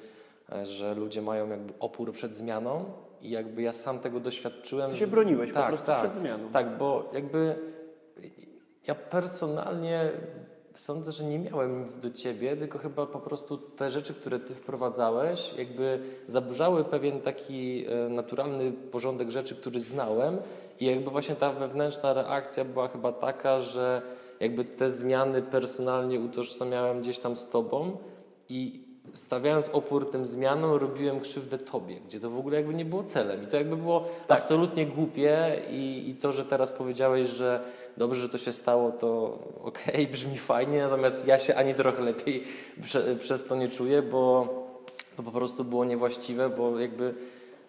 e, że ludzie mają jakby opór przed zmianą i jakby ja sam tego doświadczyłem. Ty się broniłeś po tak, prostu tak, przed zmianą. Tak, bo jakby ja personalnie sądzę, że nie miałem nic do ciebie, tylko chyba po prostu te rzeczy, które ty wprowadzałeś, jakby zaburzały pewien taki e, naturalny porządek rzeczy, który znałem i jakby właśnie ta wewnętrzna reakcja była chyba taka, że jakby te zmiany personalnie utożsamiałem gdzieś tam z tobą i stawiając opór tym zmianom, robiłem krzywdę tobie, gdzie to w ogóle jakby nie było celem. I to jakby było absolutnie głupie i, i to, że teraz powiedziałeś, że dobrze, że to się stało, to <laughs> okej, brzmi fajnie, natomiast ja się ani trochę lepiej prze, przez to nie czuję, bo to po prostu było niewłaściwe, bo jakby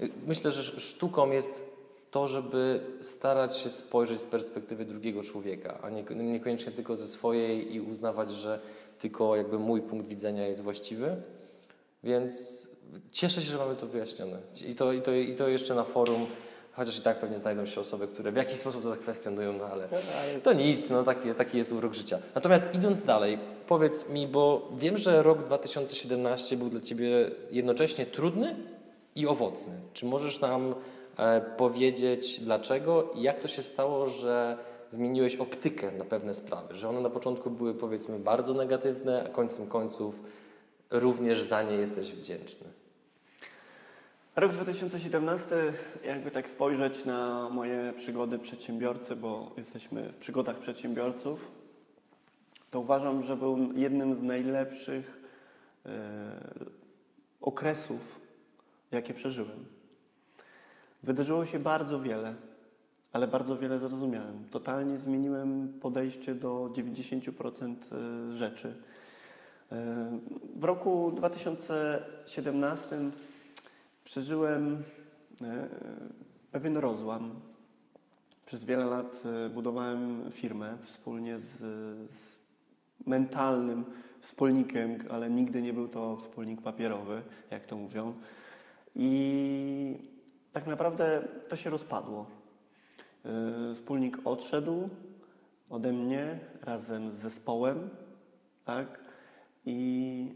y, myślę, że sztuką jest to, żeby starać się spojrzeć z perspektywy drugiego człowieka, a nie, niekoniecznie tylko ze swojej i uznawać, że tylko jakby mój punkt widzenia jest właściwy. Więc cieszę się, że mamy to wyjaśnione. I to, i to, i to jeszcze na forum, chociaż i tak pewnie znajdą się osoby, które w jakiś sposób to zakwestionują, no ale to nic, no taki, taki jest urok życia. Natomiast idąc dalej, powiedz mi, bo wiem, że rok 2017 był dla Ciebie jednocześnie trudny i owocny. Czy możesz nam powiedzieć dlaczego i jak to się stało, że zmieniłeś optykę na pewne sprawy, że one na początku były powiedzmy bardzo negatywne, a końcem końców również za nie jesteś wdzięczny. Rok 2017, jakby tak spojrzeć na moje przygody przedsiębiorcy, bo jesteśmy w przygodach przedsiębiorców, to uważam, że był jednym z najlepszych e, okresów, jakie przeżyłem. Wydarzyło się bardzo wiele, ale bardzo wiele zrozumiałem. Totalnie zmieniłem podejście do 90% y, rzeczy. Y, W roku 2017 przeżyłem y, pewien rozłam. Przez wiele lat budowałem firmę wspólnie z, z mentalnym wspólnikiem, ale nigdy nie był to wspólnik papierowy, jak to mówią. I tak naprawdę to się rozpadło. Y, Wspólnik odszedł ode mnie razem z zespołem, tak? I,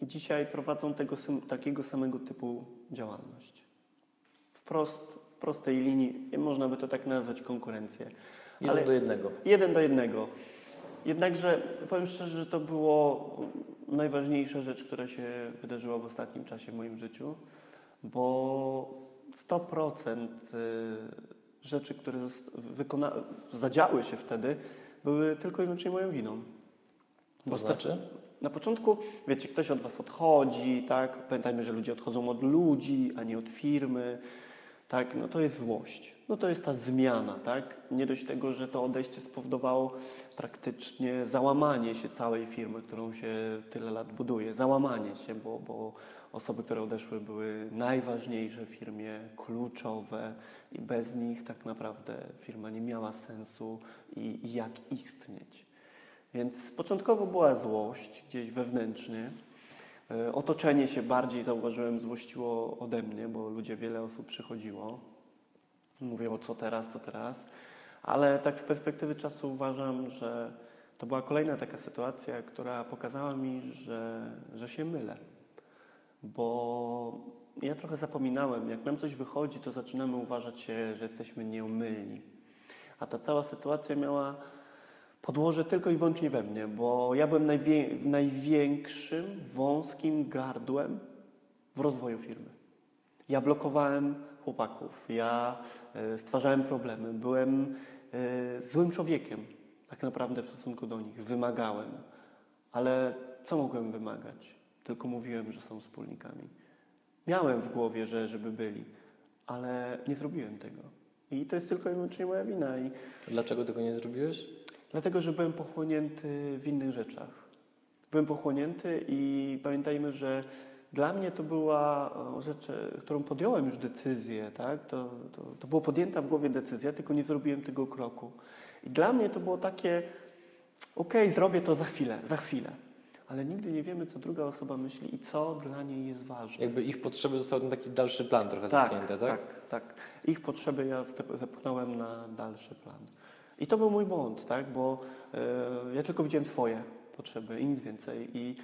i dzisiaj prowadzą tego, takiego samego typu działalność. Wprost, w prostej linii, można by to tak nazwać konkurencję. Jeden Ale- do jednego. Jeden do jednego. Jednakże powiem szczerze, że to było najważniejsza rzecz, która się wydarzyła w ostatnim czasie w moim życiu, bo 100% y, rzeczy, które wykona- zadziały się wtedy, były tylko i wyłącznie moją winą. To znaczy? Na początku, wiecie, ktoś od Was odchodzi, tak? Pamiętajmy, że ludzie odchodzą od ludzi, a nie od firmy. Tak, no to jest złość. No to jest ta zmiana, tak? Nie dość tego, że to odejście spowodowało praktycznie załamanie się całej firmy, którą się tyle lat buduje. Załamanie się, bo, bo osoby, które odeszły były najważniejsze w firmie, kluczowe i bez nich tak naprawdę firma nie miała sensu i, i jak istnieć. Więc początkowo była złość gdzieś wewnętrznie. E, Otoczenie się bardziej, zauważyłem, złościło ode mnie, bo ludzie, wiele osób przychodziło. Mówią, co teraz, co teraz. Ale tak z perspektywy czasu uważam, że to była kolejna taka sytuacja, która pokazała mi, że, że się mylę. Bo ja trochę zapominałem, jak nam coś wychodzi, to zaczynamy uważać się, że jesteśmy nieomylni. A ta cała sytuacja miała podłoże tylko i wyłącznie we mnie, bo ja byłem najwię- największym wąskim gardłem w rozwoju firmy. Ja blokowałem chłopaków, ja e, stwarzałem problemy, byłem e, złym człowiekiem tak naprawdę w stosunku do nich, wymagałem. Ale co mogłem wymagać? Tylko mówiłem, że są wspólnikami. Miałem w głowie, że żeby byli, ale nie zrobiłem tego. I to jest tylko i wyłącznie moja wina. I Dlaczego tego nie zrobiłeś? Dlatego, że byłem pochłonięty w innych rzeczach. Byłem pochłonięty i pamiętajmy, że dla mnie to była rzecz, e, którą podjąłem już decyzję, tak? To, to, to była podjęta w głowie decyzja, tylko nie zrobiłem tego kroku. I dla mnie to było takie, okej, zrobię to za chwilę, za chwilę. Ale nigdy nie wiemy, co druga osoba myśli i co dla niej jest ważne. Jakby ich potrzeby zostały na taki dalszy plan trochę Tak, zamknięte, tak? tak, tak. Ich potrzeby ja zep- zepchnąłem na dalszy plan. I to był mój błąd, tak? bo e, ja tylko widziałem swoje potrzeby i nic więcej. I,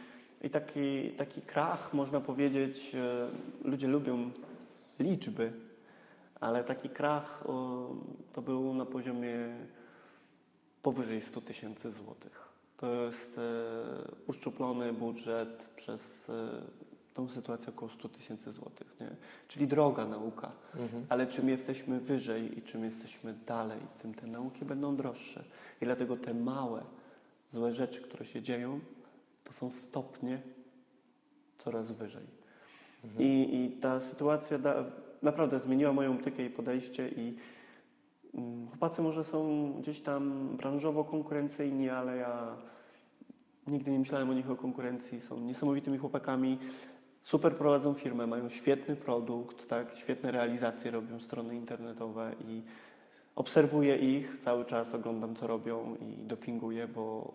i taki, taki krach, można powiedzieć, e, ludzie lubią liczby, ale taki krach o, to był na poziomie powyżej 100 tysięcy złotych. To jest e, uszczuplony budżet przez e, tą sytuację około 100 tysięcy złotych. Nie? Czyli droga nauka. Mhm. Ale czym jesteśmy wyżej i czym jesteśmy dalej, tym te nauki będą droższe. I dlatego te małe, złe rzeczy, które się dzieją, to są stopnie coraz wyżej. I, I ta sytuacja da, naprawdę zmieniła moją optykę i podejście i chłopacy może są gdzieś tam branżowo konkurencyjni, ale ja nigdy nie myślałem o nich o konkurencji. Są niesamowitymi chłopakami, super prowadzą firmę, mają świetny produkt, tak, świetne realizacje robią, strony internetowe i obserwuję ich cały czas, oglądam co robią i dopinguję, bo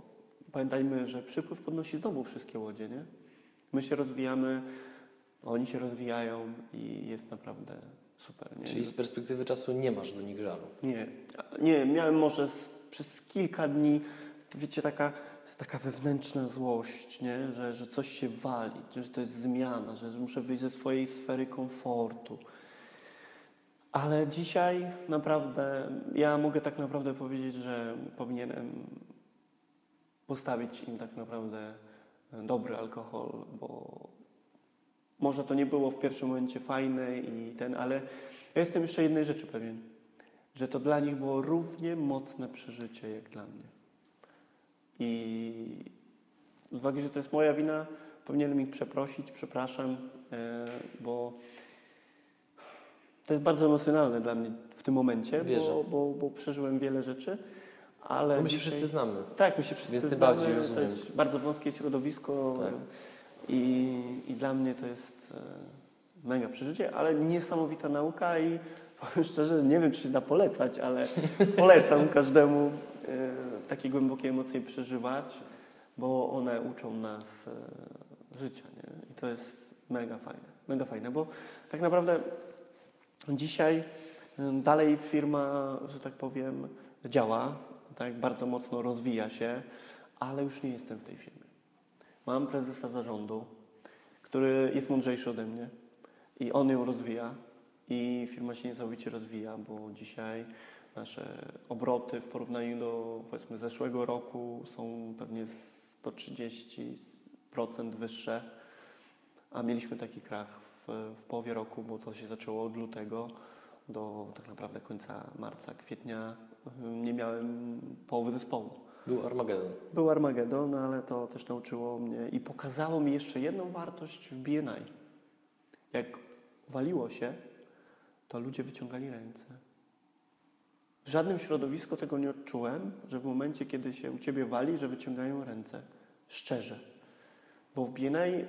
pamiętajmy, że przypływ podnosi znowu wszystkie łodzie, nie? My się rozwijamy, oni się rozwijają i jest naprawdę super. Nie? Czyli z perspektywy czasu nie masz do nich żalu. Nie, nie, miałem może z, przez kilka dni, wiecie, taka, taka wewnętrzna złość, nie? Że, że coś się wali, że to jest zmiana, że muszę wyjść ze swojej sfery komfortu. Ale dzisiaj naprawdę, ja mogę tak naprawdę powiedzieć, że powinienem postawić im tak naprawdę dobry alkohol, bo może to nie było w pierwszym momencie fajne i ten, ale ja jestem jeszcze jednej rzeczy pewien, że to dla nich było równie mocne przeżycie jak dla mnie. I z uwagi, że to jest moja wina, powinienem ich przeprosić, przepraszam, e, bo to jest bardzo emocjonalne dla mnie w tym momencie, bo, bo, bo przeżyłem wiele rzeczy, ale No my się dzisiaj- wszyscy znamy. Tak, my się wszyscy Więc znamy, bardziej to jest bardzo wąskie środowisko Tak. I, i dla mnie to jest e, mega przeżycie, ale niesamowita nauka i <laughs> powiem szczerze, nie wiem czy się da polecać, ale <laughs> polecam każdemu e, takie głębokie emocje przeżywać, bo one uczą nas e, życia nie? i to jest mega fajne, mega fajne, bo tak naprawdę dzisiaj dalej firma, że tak powiem, działa, tak bardzo mocno rozwija się, ale już nie jestem w tej firmie. Mam prezesa zarządu, który jest mądrzejszy ode mnie i on ją rozwija i firma się niesamowicie rozwija, bo dzisiaj nasze obroty w porównaniu do powiedzmy zeszłego roku są pewnie 130% wyższe, a mieliśmy taki krach w, w połowie roku, bo to się zaczęło od lutego do tak naprawdę końca marca, kwietnia nie miałem połowy zespołu. Był Armagedon. Był Armagedon, ale to też nauczyło mnie i pokazało mi jeszcze jedną wartość w BNI. Jak waliło się, to ludzie wyciągali ręce. W żadnym środowisku tego nie odczułem, że w momencie, kiedy się u Ciebie wali, że wyciągają ręce. Szczerze. Bo w BNI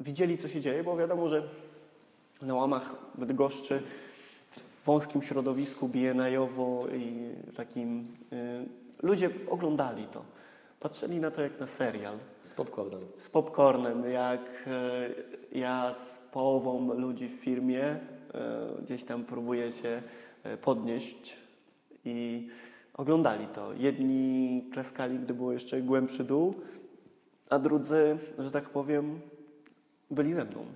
widzieli, co się dzieje, bo wiadomo, że na łamach Bydgoszczy, w wąskim środowisku BNI-owo i takim... y, ludzie oglądali to. Patrzyli na to jak na serial Z popcornem. z popcornem, jak e, ja z połową ludzi w firmie e, gdzieś tam próbuję się e, podnieść i oglądali to. Jedni klaskali, gdy było jeszcze głębszy dół, a drudzy, że tak powiem, byli ze mną.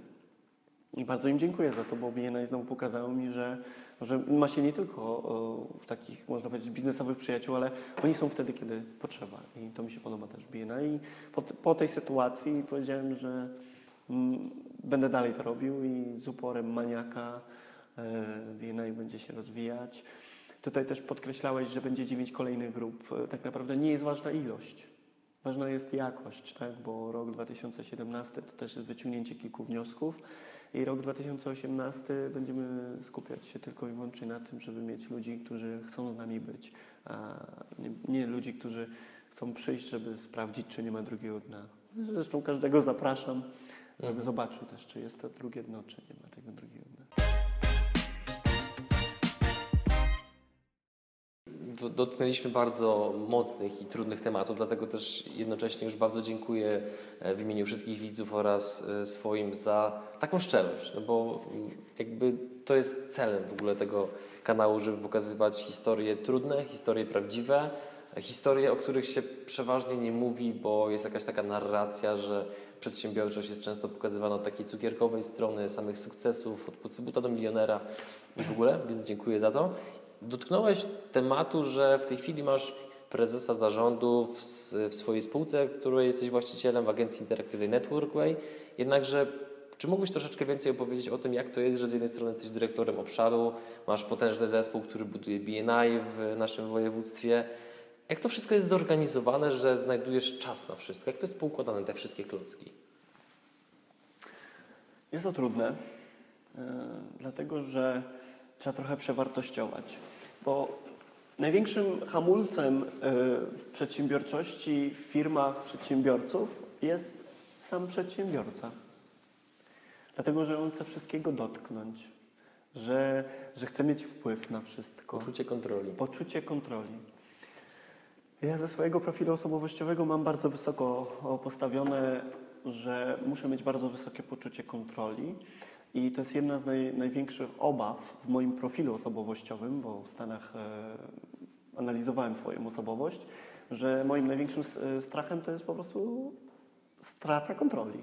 I bardzo im dziękuję za to, bo BNI znowu pokazało mi, że, że ma się nie tylko o, takich, można powiedzieć, biznesowych przyjaciół, ale oni są wtedy, kiedy potrzeba. I to mi się podoba też w BNI. I po, po tej sytuacji powiedziałem, że mm, będę dalej to robił i z uporem maniaka e, BNI będzie się rozwijać. Tutaj też podkreślałeś, że będzie dziewięć kolejnych grup. E, Tak naprawdę nie jest ważna ilość. Ważna jest jakość, tak? bo rok 2017 to też jest wyciągnięcie kilku wniosków i rok 2018 będziemy skupiać się tylko i wyłącznie na tym, żeby mieć ludzi, którzy chcą z nami być, a nie, nie ludzi, którzy chcą przyjść, żeby sprawdzić, czy nie ma drugiego dna. Zresztą każdego zapraszam, żeby Mhm. zobaczył też, czy jest to drugie dno, czy nie ma tego drugiego dna. Dotknęliśmy bardzo mocnych i trudnych tematów, dlatego też jednocześnie już bardzo dziękuję e, w imieniu wszystkich widzów oraz e, swoim za taką szczerość, no bo jakby to jest celem w ogóle tego kanału, żeby pokazywać historie trudne, historie prawdziwe, e, historie, o których się przeważnie nie mówi, bo jest jakaś taka narracja, że przedsiębiorczość jest często pokazywana od takiej cukierkowej strony, samych sukcesów, od podcybuta do milionera i w ogóle, więc dziękuję za to. Dotknąłeś tematu, że w tej chwili masz prezesa zarządu w, w swojej spółce, której jesteś właścicielem w agencji interaktywnej Networkway. Jednakże, czy mógłbyś troszeczkę więcej opowiedzieć o tym, jak to jest, że z jednej strony jesteś dyrektorem obszaru, masz potężny zespół, który buduje BNI w naszym województwie. Jak to wszystko jest zorganizowane, że znajdujesz czas na wszystko? Jak to jest poukładane, te wszystkie klocki? Jest to trudne, yy, dlatego że trzeba trochę przewartościować, bo największym hamulcem yy, w przedsiębiorczości, w firmach przedsiębiorców jest sam przedsiębiorca. Dlatego, że on chce wszystkiego dotknąć, że, że chce mieć wpływ na wszystko. Poczucie kontroli. Poczucie kontroli. Ja ze swojego profilu osobowościowego mam bardzo wysoko postawione, że muszę mieć bardzo wysokie poczucie kontroli. I to jest jedna z naj, największych obaw w moim profilu osobowościowym, bo w Stanach e, analizowałem swoją osobowość, że moim największym e, strachem to jest po prostu strata kontroli.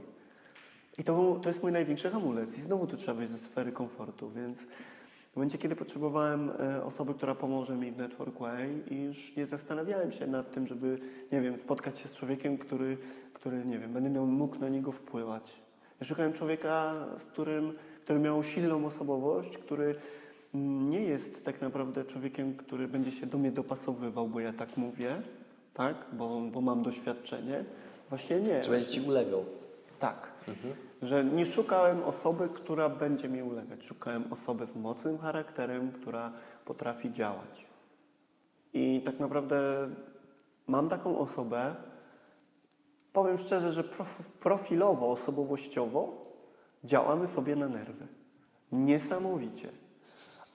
I to, to jest mój największy hamulec. I znowu tu trzeba wyjść ze sfery komfortu, więc w momencie, kiedy potrzebowałem e, osoby, która pomoże mi w Network Way już nie zastanawiałem się nad tym, żeby, nie wiem, spotkać się z człowiekiem, który, który nie wiem, będę miał, mógł na niego wpływać. Ja szukałem człowieka, z którym, który miał silną osobowość, który nie jest tak naprawdę człowiekiem, który będzie się do mnie dopasowywał, bo ja tak mówię, tak, bo, bo mam doświadczenie. Właśnie nie. Czy będzie Ci ulegał? Tak. Mhm. Że nie szukałem osoby, która będzie mi ulegać. Szukałem osoby z mocnym charakterem, która potrafi działać. I tak naprawdę mam taką osobę. Powiem szczerze, że prof- profilowo, osobowościowo działamy sobie na nerwy. Niesamowicie.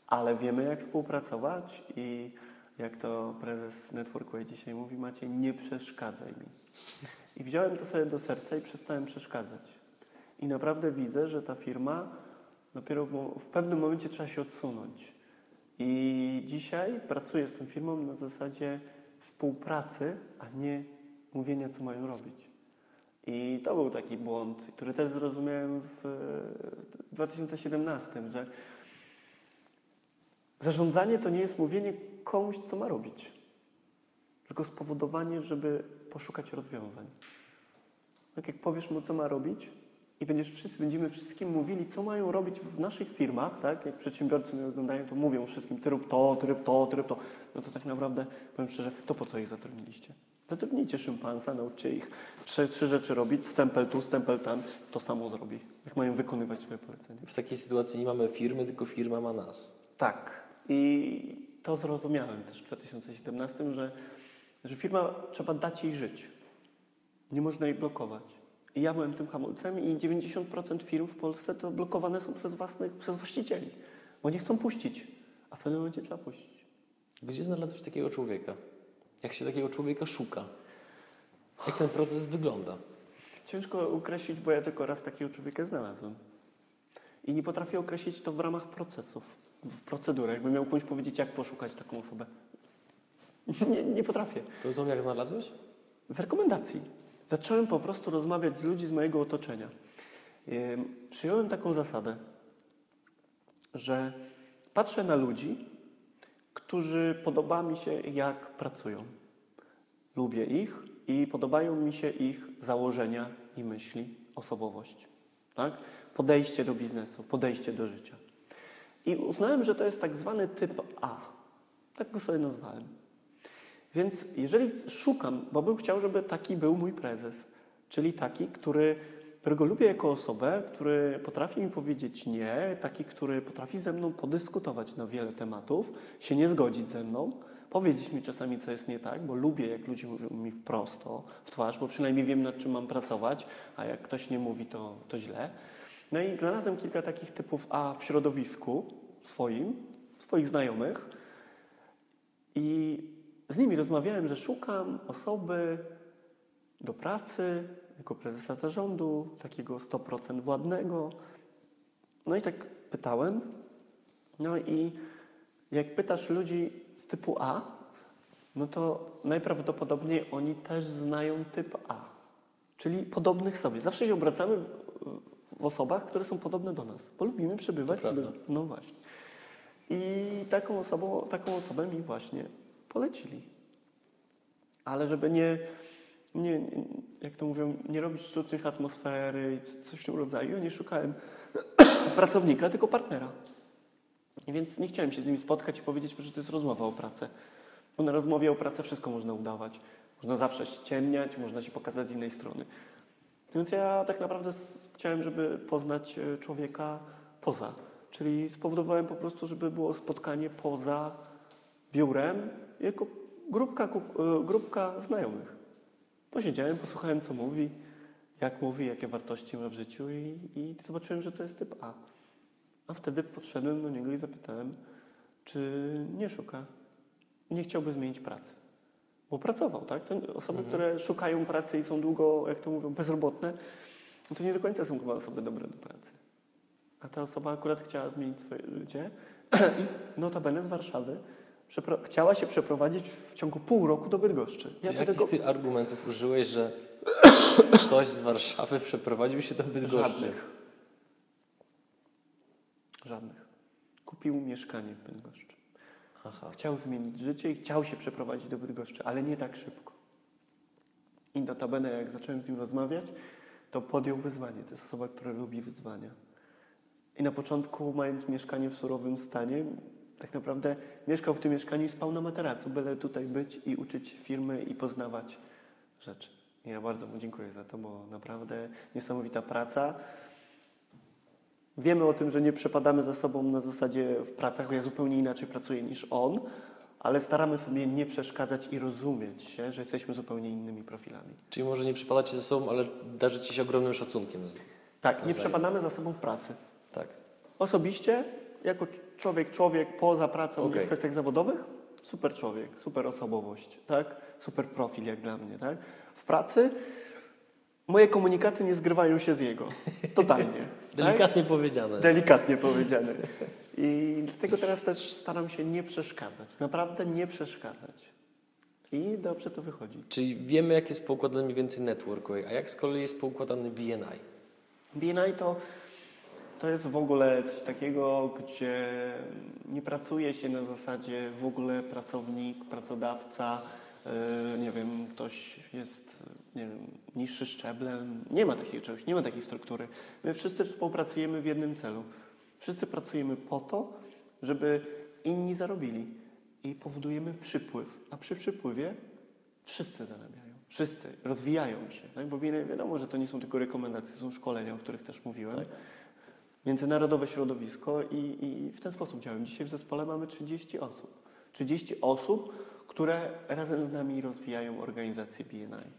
Ale wiemy, jak współpracować i jak to prezes Networkway dzisiaj mówi, Macie, nie przeszkadzaj mi. I wziąłem to sobie do serca i przestałem przeszkadzać. I naprawdę widzę, że ta firma dopiero w pewnym momencie trzeba się odsunąć. I dzisiaj pracuję z tą firmą na zasadzie współpracy, a nie mówienia, co mają robić. I to był taki błąd, który też zrozumiałem w 2017, że zarządzanie to nie jest mówienie komuś, co ma robić, tylko spowodowanie, żeby poszukać rozwiązań. Tak jak powiesz mu, co ma robić i będziesz wszyscy, będziemy wszystkim mówili, co mają robić w naszych firmach, tak? Jak przedsiębiorcy mnie oglądają, to mówią wszystkim, ty rób to, ty rób to, ty rób to. No to tak naprawdę, powiem szczerze, to po co ich zatrudniliście? Zatrudnijcie szympansa, nauczcie ich trzy, trzy rzeczy robić, stempel tu, stempel tam, to samo zrobi. Jak mają wykonywać swoje polecenia. W takiej sytuacji nie mamy firmy, tylko firma ma nas. Tak. I to zrozumiałem też w 2017, że, że firma trzeba dać jej żyć. Nie można jej blokować. I ja byłem tym hamulcem i 90% firm w Polsce to blokowane są przez własnych, przez właścicieli, bo nie chcą puścić, a w pewnym momencie trzeba puścić. Gdzie znalazłeś takiego człowieka? Jak się takiego człowieka szuka? Jak ten proces wygląda? Ciężko określić, bo ja tylko raz takiego człowieka znalazłem. I nie potrafię określić to w ramach procesów, w procedurach. Jakbym miał komuś powiedzieć, jak poszukać taką osobę. Nie, nie potrafię. To tą jak znalazłeś? Z rekomendacji. Zacząłem po prostu rozmawiać z ludźmi z mojego otoczenia. Przyjąłem taką zasadę, że patrzę na ludzi, którzy podoba mi się, jak pracują. Lubię ich i podobają mi się ich założenia i myśli, osobowość. Tak? Podejście do biznesu, podejście do życia. I uznałem, że to jest tak zwany typ A. Tak go sobie nazwałem. Więc jeżeli szukam, bo bym chciał, żeby taki był mój prezes, czyli taki, który, którego lubię jako osobę, który potrafi mi powiedzieć nie, taki, który potrafi ze mną podyskutować na wiele tematów, się nie zgodzić ze mną, powiedzieć mi czasami, co jest nie tak, bo lubię, jak ludzie mówią mi prosto w twarz, bo przynajmniej wiem, nad czym mam pracować, a jak ktoś nie mówi, to, to źle. No i znalazłem kilka takich typów A w środowisku swoim, swoich znajomych i z nimi rozmawiałem, że szukam osoby do pracy, jako prezesa zarządu, takiego 100% władnego. No i tak pytałem. No i jak pytasz ludzi z typu A, no to najprawdopodobniej oni też znają typ A, czyli podobnych sobie. Zawsze się obracamy w, osobach, które są podobne do nas, bo lubimy przebywać. Prawda. no właśnie. I taką, osobą, taką osobę mi właśnie polecili. Ale żeby nie, nie, jak to mówią, nie robić sztucznych atmosfery i coś w tym rodzaju, nie szukałem <clears throat> pracownika, tylko partnera. Więc nie chciałem się z nimi spotkać i powiedzieć, że to jest rozmowa o pracę. Bo na rozmowie o pracę wszystko można udawać. Można zawsze ściemniać, można się pokazać z innej strony. Więc ja tak naprawdę chciałem, żeby poznać e, człowieka poza. Czyli spowodowałem po prostu, żeby było spotkanie poza biurem jako grupka, e, grupka znajomych. Posiedziałem, posłuchałem, co mówi, jak mówi, jakie wartości ma w życiu i, i zobaczyłem, że to jest typ A. A wtedy podszedłem do niego i zapytałem, czy nie szuka, nie chciałby zmienić pracy. Bo pracował, tak? Osoby, Mhm. które szukają pracy i są długo, jak to mówią, bezrobotne, no to nie do końca są chyba osoby dobre do pracy. A ta osoba akurat chciała zmienić swoje życie <clears throat> i notabene z Warszawy chciała się przeprowadzić w ciągu pół roku do Bydgoszczy. Do jakich ty argumentów użyłeś, że <coughs> ktoś z Warszawy przeprowadził się do Bydgoszczy? Żadnych. Żadnych. Kupił mieszkanie w Bydgoszczy. Aha. Chciał zmienić życie i chciał się przeprowadzić do Bydgoszczy, ale nie tak szybko. I notabene, jak zacząłem z nim rozmawiać, to podjął wyzwanie. To jest osoba, która lubi wyzwania. I na początku, mając mieszkanie w surowym stanie, tak naprawdę mieszkał w tym mieszkaniu i spał na materacu, byle tutaj być i uczyć firmy i poznawać rzeczy. I ja bardzo mu dziękuję za to, bo naprawdę niesamowita praca. Wiemy o tym, że nie przepadamy za sobą na zasadzie w pracach, bo ja zupełnie inaczej pracuję niż on, ale staramy sobie nie przeszkadzać i rozumieć się, że jesteśmy zupełnie innymi profilami. Czyli może nie przypadacie ze sobą, ale darzycie się ogromnym szacunkiem. z- Tak, nie przepadamy za sobą w pracy. Tak. Osobiście, jako człowiek, człowiek poza pracą Okej. w kwestiach zawodowych, super człowiek, super osobowość, tak? Super profil jak dla mnie, tak? W pracy moje komunikaty nie zgrywają się z jego. Totalnie. <laughs> tak? Delikatnie powiedziane. Delikatnie powiedziane. I dlatego teraz też staram się nie przeszkadzać. Naprawdę nie przeszkadzać. I dobrze to wychodzi. Czyli wiemy, jak jest poukładany mniej więcej network, a jak z kolei jest poukładany BNI? BNI to, to jest w ogóle coś takiego, gdzie nie pracuje się na zasadzie w ogóle pracownik, pracodawca, yy, nie wiem, ktoś jest nie wiem, niższy szczeblem. Nie ma takiego czegoś, nie ma takiej struktury. My wszyscy współpracujemy w jednym celu. Wszyscy pracujemy po to, żeby inni zarobili i powodujemy przypływ. A przy przypływie wszyscy zarabiają. Wszyscy rozwijają się. Tak? Bo wiadomo, że to nie są tylko rekomendacje, są szkolenia, o których też mówiłem. Tak. Międzynarodowe środowisko i, i w ten sposób działamy. Dzisiaj w zespole mamy 30 osób. 30 osób, które razem z nami rozwijają organizację BNI.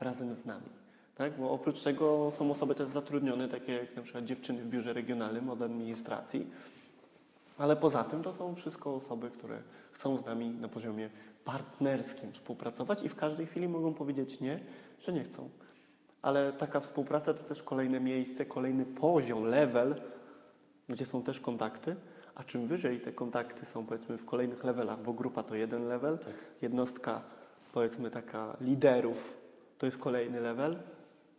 Razem z nami. Tak? Bo oprócz tego są osoby też zatrudnione, takie jak na przykład dziewczyny w biurze regionalnym od administracji, ale poza tym to są wszystko osoby, które chcą z nami na poziomie partnerskim współpracować i w każdej chwili mogą powiedzieć nie, że nie chcą. Ale taka współpraca to też kolejne miejsce, kolejny poziom, level, gdzie są też kontakty, a czym wyżej te kontakty są powiedzmy w kolejnych levelach, bo grupa to jeden level, Tak. jednostka powiedzmy taka liderów to jest kolejny level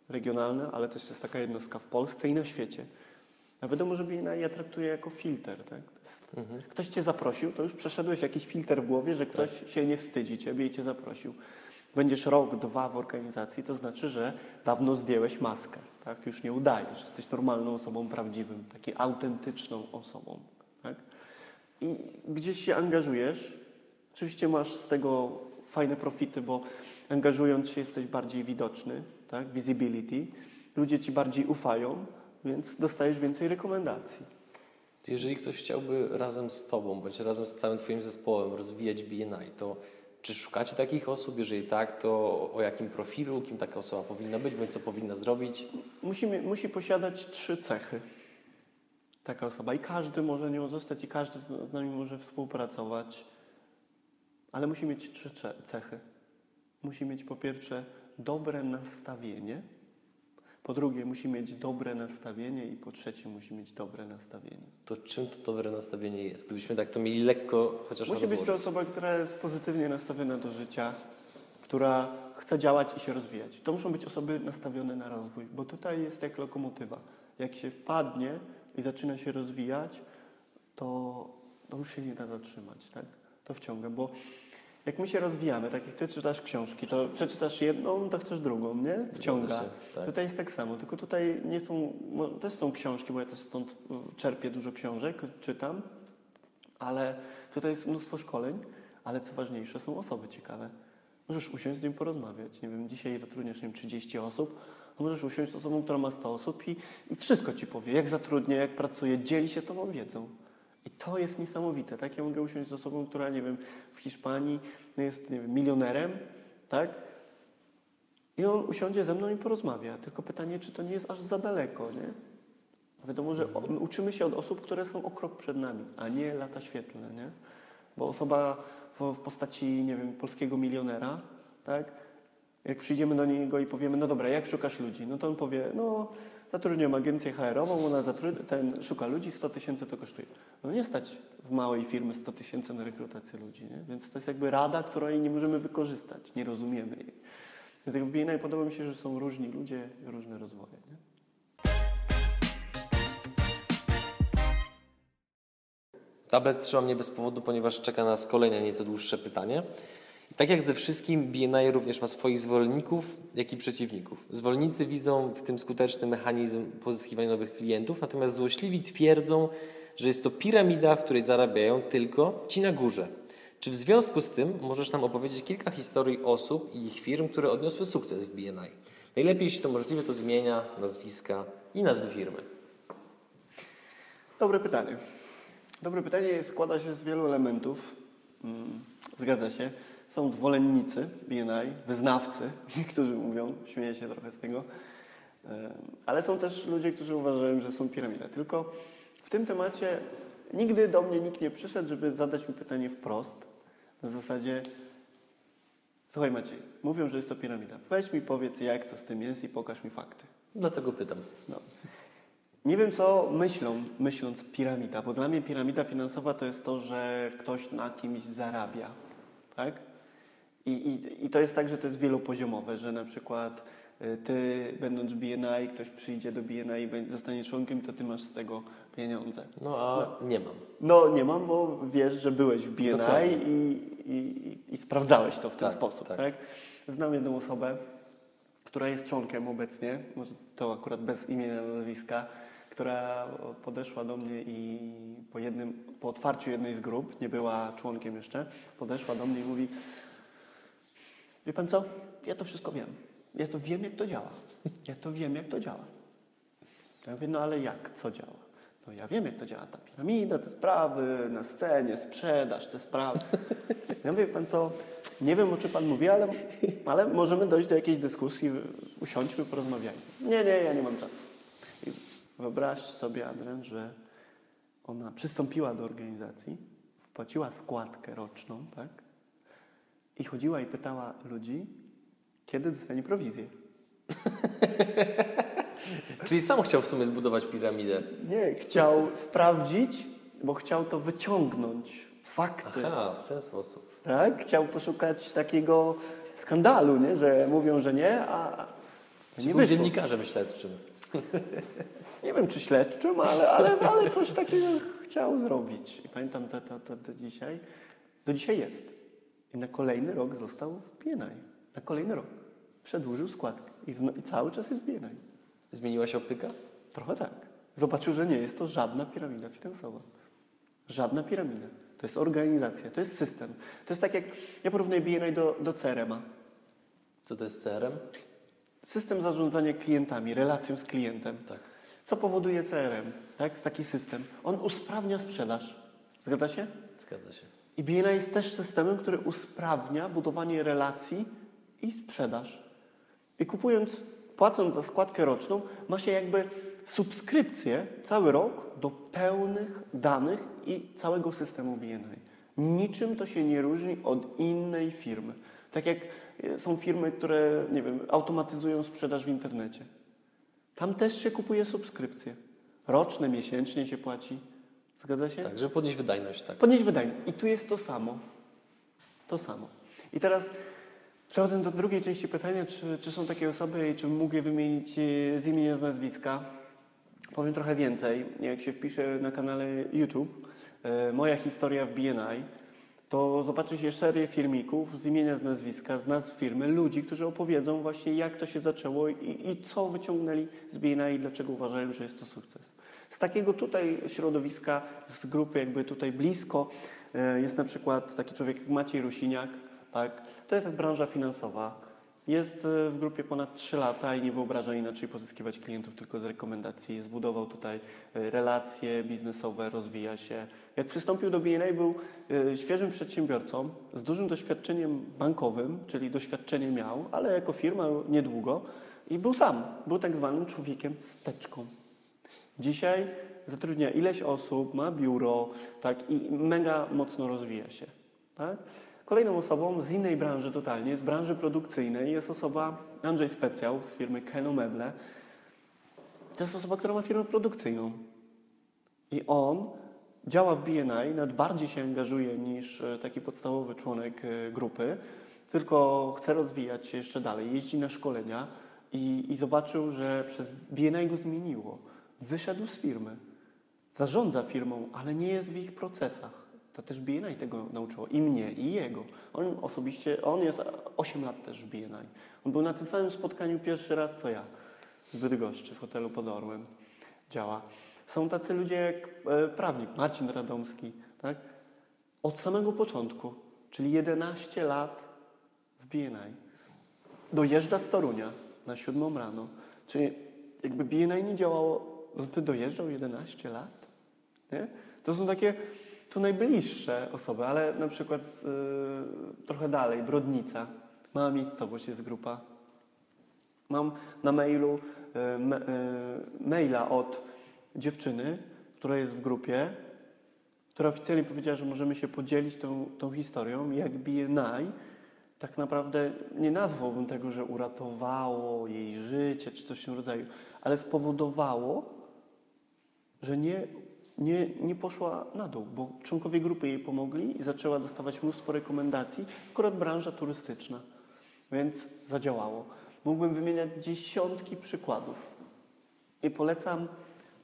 regionalny, ale też jest taka jednostka w Polsce i na świecie. A wiadomo, że BNI ja traktuję jako filtr. Tak? Jest, Mhm. Ktoś cię zaprosił, to już przeszedłeś jakiś filtr w głowie, że ktoś się nie wstydzi ciebie i cię zaprosił. Będziesz rok, dwa w organizacji, to znaczy, że dawno zdjęłeś maskę. Tak? Już nie udajesz. Jesteś normalną osobą prawdziwym, takiej autentyczną osobą. Tak? I gdzieś się angażujesz. Oczywiście masz z tego fajne profity, bo angażując się jesteś bardziej widoczny, tak? visibility. Ludzie ci bardziej ufają, więc dostajesz więcej rekomendacji. Jeżeli ktoś chciałby razem z Tobą, bądź razem z całym Twoim zespołem rozwijać BNI, to czy szukacie takich osób? Jeżeli tak, to o jakim profilu, kim taka osoba powinna być, bądź co powinna zrobić? Musi, posiadać trzy cechy taka osoba i każdy może nią zostać i każdy z nami może współpracować, ale musi mieć trzy cechy. Musi mieć po pierwsze dobre nastawienie, po drugie musi mieć dobre nastawienie i po trzecie musi mieć dobre nastawienie. To czym to dobre nastawienie jest? Gdybyśmy tak to mieli lekko chociaż Musi być to osoba, która jest pozytywnie nastawiona do życia, która chce działać i się rozwijać. To muszą być osoby nastawione na rozwój, bo tutaj jest jak lokomotywa. Jak się wpadnie i zaczyna się rozwijać, to, to już się nie da zatrzymać, tak? To wciąga, bo jak my się rozwijamy, tak jak ty czytasz książki, to przeczytasz jedną, to chcesz drugą, nie? Wciąga. Się, tak. Tutaj jest tak samo, tylko tutaj nie są, mo- też są książki, bo ja też stąd czerpię dużo książek, czytam, ale tutaj jest mnóstwo szkoleń, ale co ważniejsze, są osoby ciekawe. Możesz usiąść z nim porozmawiać. Nie wiem, dzisiaj zatrudniasz nie wiem, 30 osób, możesz usiąść z osobą, która ma 100 osób i, i wszystko ci powie, jak zatrudnia, jak pracuje, dzieli się tobą wiedzą. I to jest niesamowite, tak? Ja mogę usiąść z osobą, która, nie wiem, w Hiszpanii jest, nie wiem, milionerem, tak? I on usiądzie ze mną i porozmawia. Tylko pytanie, czy to nie jest aż za daleko, nie? Wiadomo, że my uczymy się od osób, które są o krok przed nami, a nie lata świetlne, nie? Bo osoba w, w postaci, nie wiem, polskiego milionera, tak? Jak przyjdziemy do niego i powiemy, no dobra, jak szukasz ludzi? No to on powie, no zatrudniam agencję HR-ową, ona zatrudnia, ten szuka ludzi, 100 tysięcy to kosztuje. No nie stać w małej firmy 100 tysięcy na rekrutację ludzi, nie? Więc to jest jakby rada, której nie możemy wykorzystać, nie rozumiemy jej. Dlatego w BNI podoba mi się, że są różni ludzie, różne rozwoje, nie? Tablet trzyma mnie bez powodu, ponieważ czeka nas kolejne nieco dłuższe pytanie. Tak jak ze wszystkim, BNI również ma swoich zwolenników, jak i przeciwników. Zwolennicy widzą w tym skuteczny mechanizm pozyskiwania nowych klientów, natomiast złośliwi twierdzą, że jest to piramida, w której zarabiają tylko ci na górze. Czy w związku z tym możesz nam opowiedzieć kilka historii osób i ich firm, które odniosły sukces w BNI? Najlepiej, jeśli to możliwe, to zmienia nazwiska i nazwy firmy. Dobre pytanie. Dobre pytanie składa się z wielu elementów. Mm, Zgadza się. Są zwolennicy BNI, wyznawcy, <laughs> niektórzy mówią, śmieję się trochę z tego, ale są też ludzie, którzy uważają, że są piramidy. Tylko w tym temacie nigdy do mnie nikt nie przyszedł, żeby zadać mi pytanie wprost. Na zasadzie, słuchaj Maciej, mówią, że jest to piramida. Weź mi powiedz, jak to z tym jest i pokaż mi fakty. Dlatego pytam. No. Nie wiem, co myślą, myśląc piramida, bo dla mnie piramida finansowa to jest to, że ktoś na kimś zarabia, tak? I, i, I to jest tak, że to jest wielopoziomowe, że na przykład y, ty, będąc BNI, ktoś przyjdzie do BNI i zostanie członkiem, to ty masz z tego pieniądze. No a nie mam. No nie mam, bo wiesz, że byłeś w BNI i, i, i sprawdzałeś to w ten Tak, sposób, tak. tak. Znam jedną osobę, która jest członkiem obecnie, może to akurat bez imienia, nazwiska, która podeszła do mnie i po jednym, po otwarciu jednej z grup, nie była członkiem jeszcze, podeszła do mnie i mówi wie pan co, ja to wszystko wiem. Ja to wiem, jak to działa. Ja to wiem, jak to działa. Ja mówię, no ale jak, co działa? No ja wiem, jak to działa. Ta piramida, te sprawy na scenie, sprzedaż, te sprawy. Ja mówię, pan co, nie wiem, o czym pan mówi, ale, ale możemy dojść do jakiejś dyskusji, usiądźmy, porozmawiajmy. Nie, nie, ja nie mam czasu. I wyobraź sobie, Adrian, że ona przystąpiła do organizacji, wpłaciła składkę roczną, tak? I chodziła i pytała ludzi, kiedy dostanie prowizję. <laughs> Czyli sam chciał w sumie zbudować piramidę. Nie, chciał sprawdzić, bo chciał to wyciągnąć. Fakty. Aha, w ten sposób. Tak? Chciał poszukać takiego skandalu, nie? że mówią, że nie, a Czyli nie był wyszło. dziennikarzem śledczym. <laughs> Nie wiem, czy śledczym, ale, ale, ale coś takiego chciał zrobić. I pamiętam to, to, to do dzisiaj. Do dzisiaj jest. I na kolejny rok został w BNI. Na kolejny rok. Przedłużył składkę. I, zno, I cały czas jest w BNI. Zmieniła się optyka? Trochę tak. Zobaczył, że nie jest to żadna piramida finansowa. Żadna piramida. To jest organizacja, to jest system. To jest tak jak, ja porównuję BNI do, do CRM-a. Co to jest CRM? System zarządzania klientami, relacją z klientem. Tak. Co powoduje CRM? Tak? Taki system. On usprawnia sprzedaż. Zgadza się? Zgadza się. I jest też systemem, który usprawnia budowanie relacji i sprzedaż. I kupując, płacąc za składkę roczną, ma się jakby subskrypcję cały rok do pełnych danych i całego systemu BNI. Niczym to się nie różni od innej firmy. Tak jak e, są firmy, które, nie wiem, automatyzują sprzedaż w internecie. Tam też się kupuje subskrypcję. Roczne, miesięcznie się płaci. Zgadza się? Tak, żeby podnieść wydajność, tak. Podnieść wydajność. I tu jest to samo. To samo. I teraz przechodząc do drugiej części pytania, czy, czy są takie osoby i czy mógł je wymienić e, z imienia, z nazwiska? Powiem trochę więcej. Jak się wpisze na kanale YouTube e, Moja historia w BNI, to zobaczy się serię filmików z imienia, z nazwiska, z nazw firmy, ludzi, którzy opowiedzą właśnie jak to się zaczęło i, i co wyciągnęli z BNI i dlaczego uważają, że jest to sukces. Z takiego tutaj środowiska, z grupy jakby tutaj blisko e, jest na przykład taki człowiek jak Maciej Rusiniak, tak? To jest branża finansowa. Jest e, w grupie ponad 3 lata i nie wyobraża inaczej pozyskiwać klientów tylko z rekomendacji. Zbudował tutaj e, relacje biznesowe, rozwija się. Jak przystąpił do BNA, był świeżym przedsiębiorcą z dużym doświadczeniem bankowym, czyli doświadczenie miał, ale jako firma niedługo i był sam. Był tak zwanym człowiekiem steczką. Dzisiaj zatrudnia ileś osób, ma biuro tak, i mega mocno rozwija się. Tak? Kolejną osobą z innej branży totalnie, z branży produkcyjnej jest osoba Andrzej Specjał z firmy Keno Meble. To jest osoba, która ma firmę produkcyjną. I on działa w BNI, nawet bardziej się angażuje niż e, taki podstawowy członek e, grupy, tylko chce rozwijać się jeszcze dalej, jeździ na szkolenia i, i zobaczył, że przez BNI go zmieniło. Wyszedł z firmy, zarządza firmą, ale nie jest w ich procesach. To też BNI tego nauczyło. I mnie, i jego. On osobiście, on jest 8 lat też w BNI. On był na tym samym spotkaniu pierwszy raz, co ja. W Bydgoszczy, w hotelu pod Orłem. Działa. Są tacy ludzie jak e, prawnik Marcin Radomski, tak? Od samego początku, czyli 11 lat w BNI. Dojeżdża z Torunia na 7 rano. Czyli jakby BNI nie działało, on by dojeżdżał 11 lat? Nie? To są takie tu najbliższe osoby, ale na przykład y, trochę dalej, Brodnica, mała miejscowość jest grupa. Mam na mailu y, me, y, maila od dziewczyny, która jest w grupie, która oficjalnie powiedziała, że możemy się podzielić tą, tą historią, jak BNI tak naprawdę nie nazwałbym tego, że uratowało jej życie czy coś w tym rodzaju, ale spowodowało, że nie, nie, nie poszła na dół, bo członkowie grupy jej pomogli i zaczęła dostawać mnóstwo rekomendacji, akurat branża turystyczna, więc zadziałało. Mógłbym wymieniać dziesiątki przykładów i polecam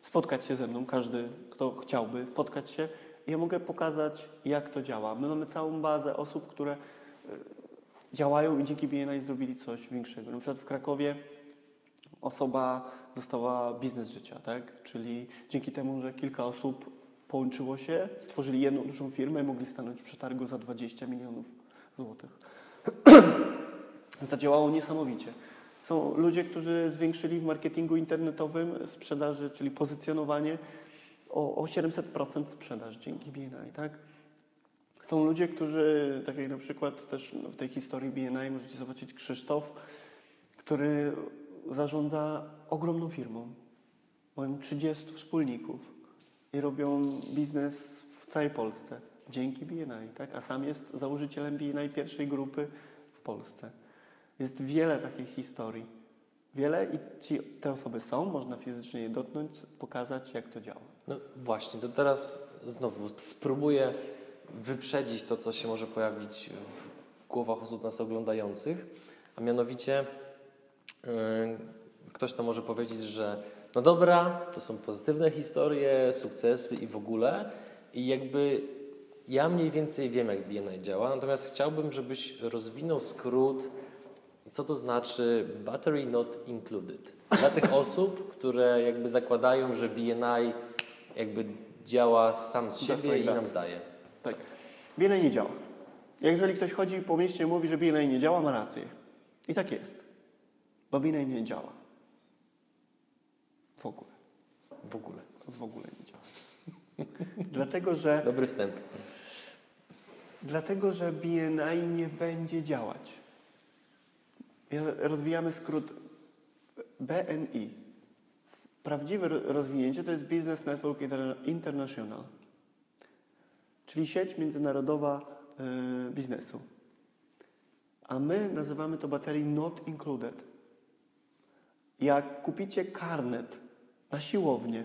spotkać się ze mną, każdy, kto chciałby spotkać się. Ja mogę pokazać, jak to działa. My mamy całą bazę osób, które y, działają i dzięki BNI zrobili coś większego. Na przykład w Krakowie osoba dostała biznes życia, tak? Czyli dzięki temu, że kilka osób połączyło się, stworzyli jedną dużą firmę i mogli stanąć w przetargu za 20 milionów złotych. <clears throat> Zadziałało niesamowicie. Są ludzie, którzy zwiększyli w marketingu internetowym sprzedaży, czyli pozycjonowanie o, o 700% sprzedaż dzięki BNI, tak? Są ludzie, którzy, tak jak na przykład też w tej historii BNI możecie zobaczyć Krzysztof, który zarządza ogromną firmą. Mają 30 wspólników i robią biznes w całej Polsce dzięki BNI, tak? a sam jest założycielem BNI pierwszej grupy w Polsce. Jest wiele takich historii. Wiele i ci, te osoby są, można fizycznie je dotknąć, pokazać, jak to działa. No właśnie, to teraz znowu spróbuję wyprzedzić to, co się może pojawić w głowach osób nas oglądających, a mianowicie ktoś to może powiedzieć, że no dobra, to są pozytywne historie, sukcesy i w ogóle i jakby ja mniej więcej wiem, jak BNI działa, natomiast chciałbym, żebyś rozwinął skrót, co to znaczy battery not included. Dla tych <laughs> osób, które jakby zakładają, że BNI jakby działa sam z siebie i that. nam daje. Tak. BNI nie działa. Jeżeli ktoś chodzi po mieście i mówi, że BNI nie działa, ma rację. I tak jest. Bo BNI nie działa. W ogóle. W ogóle. W ogóle nie działa. <laughs> dlatego, że, Dobry wstęp. dlatego, że BNI nie będzie działać. Ja- Rozwijamy skrót BNI. Prawdziwe ro- rozwinięcie to jest Business Network Interna- International, czyli sieć międzynarodowa e, biznesu. A my nazywamy to baterii not included. Jak kupicie karnet na siłownię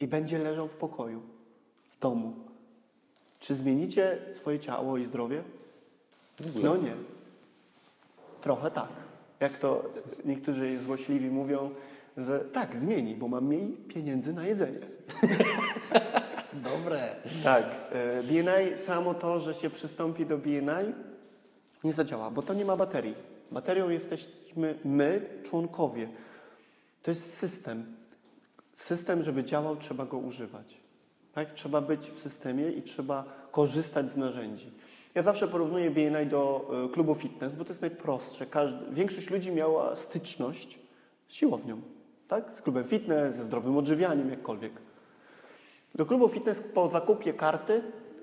i będzie leżał w pokoju, w domu, czy zmienicie swoje ciało i zdrowie? No nie. Trochę tak. Jak to niektórzy złośliwi mówią, że tak, zmieni, bo mam mniej pieniędzy na jedzenie. <laughs> Dobre. Tak. e, BNI, samo to, że się przystąpi do BNI, nie zadziała, bo to nie ma baterii. Baterią jesteśmy my, członkowie. To jest system. System, żeby działał, trzeba go używać. Tak? Trzeba być w systemie i trzeba korzystać z narzędzi. Ja zawsze porównuję BNI do e, klubu fitness, bo to jest najprostsze. Każdy, większość ludzi miała styczność z siłownią, tak? z klubem fitness, ze zdrowym odżywianiem, jakkolwiek. Do klubu fitness po zakupie karty,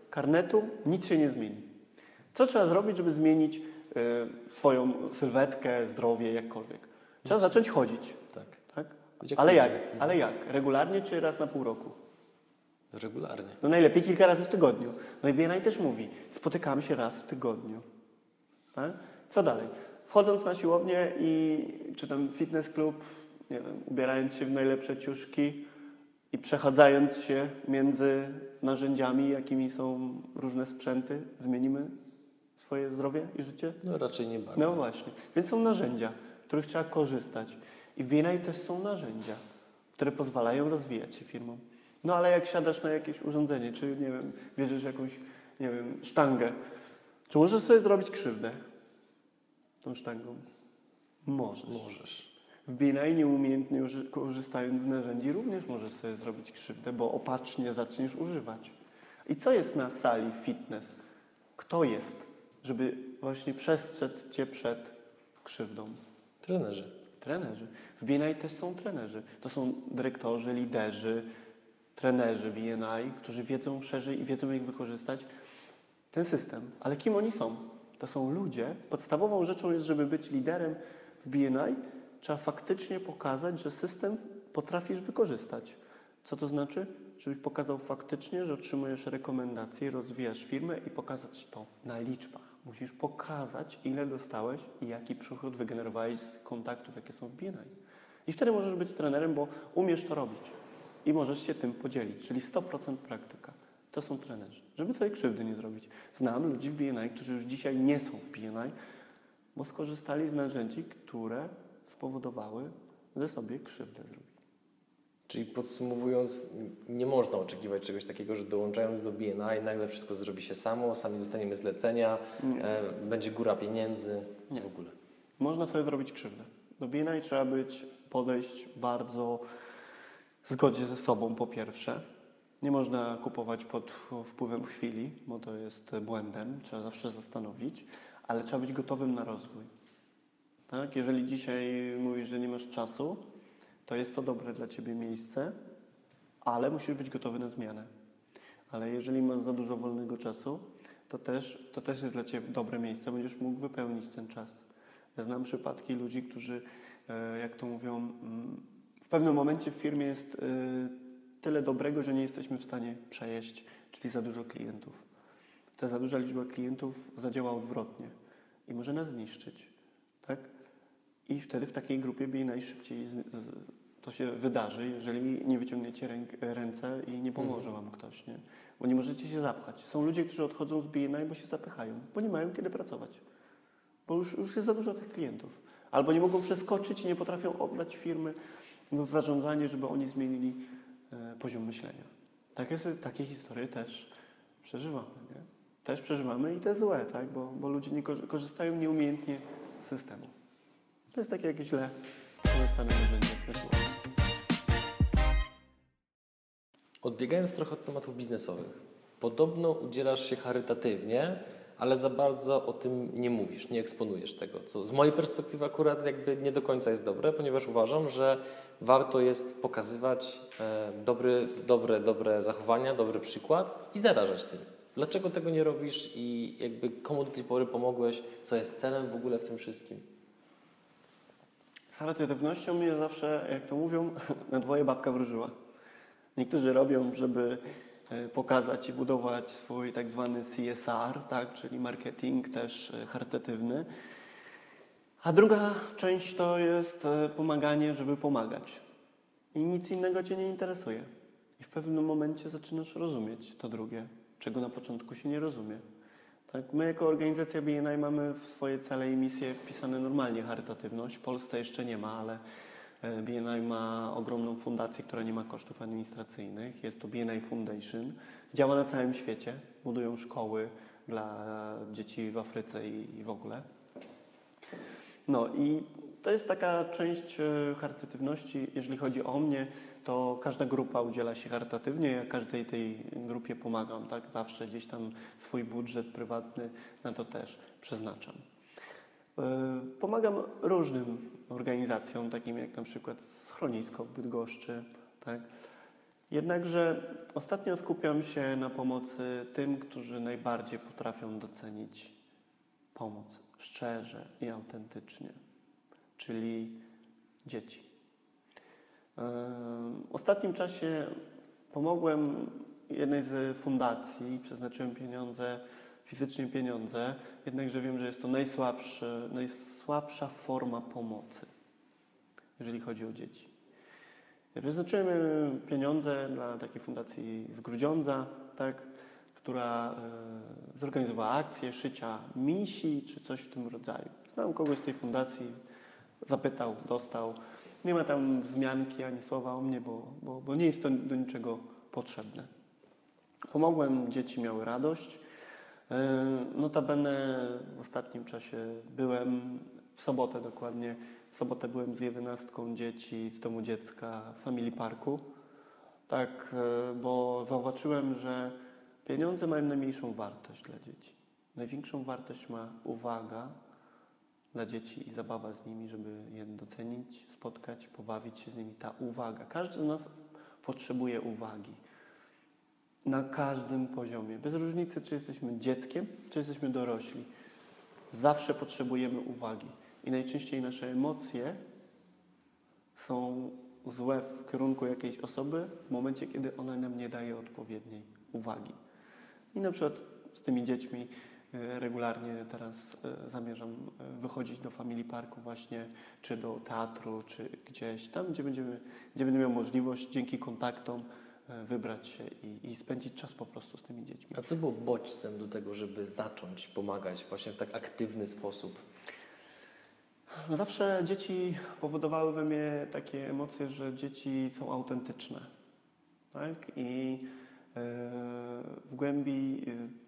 karnetu nic się nie zmieni. Co trzeba zrobić, żeby zmienić swoją sylwetkę, zdrowie, jakkolwiek? Trzeba zacząć chodzić. Tak. Tak? Ale jak? Ale jak? Regularnie czy raz na pół roku? Regularnie. No najlepiej kilka razy w tygodniu. No i BNI też mówi, spotykamy się raz w tygodniu. Tak? Co dalej? Wchodząc na siłownię i czy tam fitness klub, nie wiem, ubierając się w najlepsze ciuszki i przechadzając się między narzędziami, jakimi są różne sprzęty, zmienimy swoje zdrowie i życie? No raczej nie bardzo. No właśnie. Więc są narzędzia, których trzeba korzystać. I w BNI też są narzędzia, które pozwalają rozwijać się firmom. No ale jak siadasz na jakieś urządzenie, czy nie wiem, bierzesz jakąś, nie wiem, sztangę, czy możesz sobie zrobić krzywdę tą sztangą? Możesz. Możesz. W BNI nieumiejętnie korzystając z narzędzi również możesz sobie zrobić krzywdę, bo opatrznie zaczniesz używać. I co jest na sali fitness? Kto jest, żeby właśnie przestrzec Cię przed krzywdą? Trenerzy. Trenerzy. W BNI też są trenerzy. To są dyrektorzy, liderzy, trenerzy BNI, którzy wiedzą szerzej i wiedzą, jak wykorzystać ten system. Ale kim oni są? To są ludzie. Podstawową rzeczą jest, żeby być liderem w BNI, trzeba faktycznie pokazać, że system potrafisz wykorzystać. Co to znaczy? Żebyś pokazał faktycznie, że otrzymujesz rekomendacje, rozwijasz firmę i pokazać to na liczbach. Musisz pokazać, ile dostałeś i jaki przychód wygenerowałeś z kontaktów, jakie są w BNI. I wtedy możesz być trenerem, bo umiesz to robić i możesz się tym podzielić, czyli 100% praktyka. To są trenerzy, żeby sobie krzywdy nie zrobić. Znam ludzi w BNI, którzy już dzisiaj nie są w BNI, bo skorzystali z narzędzi, które spowodowały, że sobie krzywdę zrobili. Czyli podsumowując, nie można oczekiwać czegoś takiego, że dołączając do BNI nagle wszystko zrobi się samo, sami dostaniemy zlecenia, e, będzie góra pieniędzy Nie. w ogóle. Można sobie zrobić krzywdę. Do BNI trzeba być, podejść bardzo w zgodzie ze sobą po pierwsze. Nie można kupować pod wpływem chwili, bo to jest błędem. Trzeba zawsze zastanowić, ale trzeba być gotowym na rozwój. Tak? Jeżeli dzisiaj mówisz, że nie masz czasu, to jest to dobre dla Ciebie miejsce, ale musisz być gotowy na zmianę. Ale jeżeli masz za dużo wolnego czasu, to też, to też jest dla Ciebie dobre miejsce, będziesz mógł wypełnić ten czas. Ja znam przypadki ludzi, którzy, e, jak to mówią, mm, w pewnym momencie w firmie jest e, tyle dobrego, że nie jesteśmy w stanie przejeść, czyli za dużo klientów. Ta za duża liczba klientów zadziała odwrotnie i może nas zniszczyć. Tak? I wtedy w takiej grupie BI najszybciej z, z, to się wydarzy, jeżeli nie wyciągniecie ręk, ręce i nie pomoże Wam ktoś. Nie? Bo nie możecie się zapchać. Są ludzie, którzy odchodzą z BNI, bo się zapychają, bo nie mają kiedy pracować. Bo już, już jest za dużo tych klientów. Albo nie mogą przeskoczyć i nie potrafią oddać firmy w zarządzanie, żeby oni zmienili e, poziom myślenia. Takie, takie historie też przeżywamy. Nie? Też przeżywamy i te złe, tak? bo, bo ludzie nie korzy- korzystają nieumiejętnie z systemu. To jest takie jakieś źle korzystane narzędzie. ewentualnie. Odbiegając trochę od tematów biznesowych, podobno udzielasz się charytatywnie, ale za bardzo o tym nie mówisz, nie eksponujesz tego, co z mojej perspektywy akurat jakby nie do końca jest dobre, ponieważ uważam, że warto jest pokazywać e, dobry, dobre, dobre zachowania, dobry przykład i zarażać tym. Dlaczego tego nie robisz i jakby komu do tej pory pomogłeś, co jest celem w ogóle w tym wszystkim? Charytatywnością mnie zawsze, jak to mówią, <laughs> na dwoje babka wróżyła. Niektórzy robią, żeby e, pokazać i budować swój tak zwany CSR, tak, czyli marketing też e, charytatywny. A druga część to jest e, pomaganie, żeby pomagać. I nic innego Cię nie interesuje. I w pewnym momencie zaczynasz rozumieć to drugie, czego na początku się nie rozumie. Tak, my jako organizacja BNI mamy w swoje cele i misje wpisane normalnie charytatywność. W Polsce jeszcze nie ma, ale e, BNI ma ogromną fundację, która nie ma kosztów administracyjnych. Jest to BNI Foundation. Działa na całym świecie. Budują szkoły dla dzieci w Afryce i, i w ogóle. No i to jest taka część e, charytatywności. Jeżeli chodzi o mnie, to każda grupa udziela się charytatywnie. Ja każdej tej grupie pomagam, tak? Zawsze gdzieś tam swój budżet prywatny na to też przeznaczam. E, Pomagam różnym organizacjom, takim jak na przykład Schronisko w Bydgoszczy, tak? Jednakże ostatnio skupiam się na pomocy tym, którzy najbardziej potrafią docenić pomoc szczerze i autentycznie, czyli dzieci. W ostatnim czasie pomogłem jednej z fundacji, przeznaczyłem pieniądze, fizycznie pieniądze, jednakże wiem, że jest to najsłabsza forma pomocy, jeżeli chodzi o dzieci. Przeznaczyłem pieniądze dla takiej fundacji z Grudziądza, tak, która e, zorganizowała akcję szycia misi czy coś w tym rodzaju. Znam kogoś z tej fundacji, zapytał, dostał. Nie ma tam wzmianki ani słowa o mnie, bo, bo, bo nie jest to do niczego potrzebne. Pomogłem, dzieci miały radość. E, Notabene w ostatnim czasie byłem, w sobotę dokładnie, w sobotę byłem z jedenastką dzieci z domu dziecka w Family Parku. Tak, e, bo zauważyłem, że pieniądze mają najmniejszą wartość dla dzieci. Największą wartość ma uwaga dla dzieci i zabawa z nimi, żeby je docenić, spotkać, pobawić się z nimi. Ta uwaga. Każdy z nas potrzebuje uwagi. Na każdym poziomie. Bez różnicy, czy jesteśmy dzieckiem, czy jesteśmy dorośli. Zawsze potrzebujemy uwagi. I najczęściej nasze emocje są złe w kierunku jakiejś osoby w momencie, kiedy ona nam nie daje odpowiedniej uwagi. I na przykład z tymi dziećmi regularnie teraz e, zamierzam e, wychodzić do Family Parku właśnie, czy do teatru, czy gdzieś tam, gdzie, będziemy, gdzie będę miał możliwość dzięki kontaktom e, wybrać się i, i spędzić czas po prostu z tymi dziećmi. A co było bodźcem do tego, żeby zacząć pomagać właśnie w tak aktywny sposób? No Zawsze dzieci powodowały we mnie takie emocje, że dzieci są autentyczne. Tak? I e, w głębi e,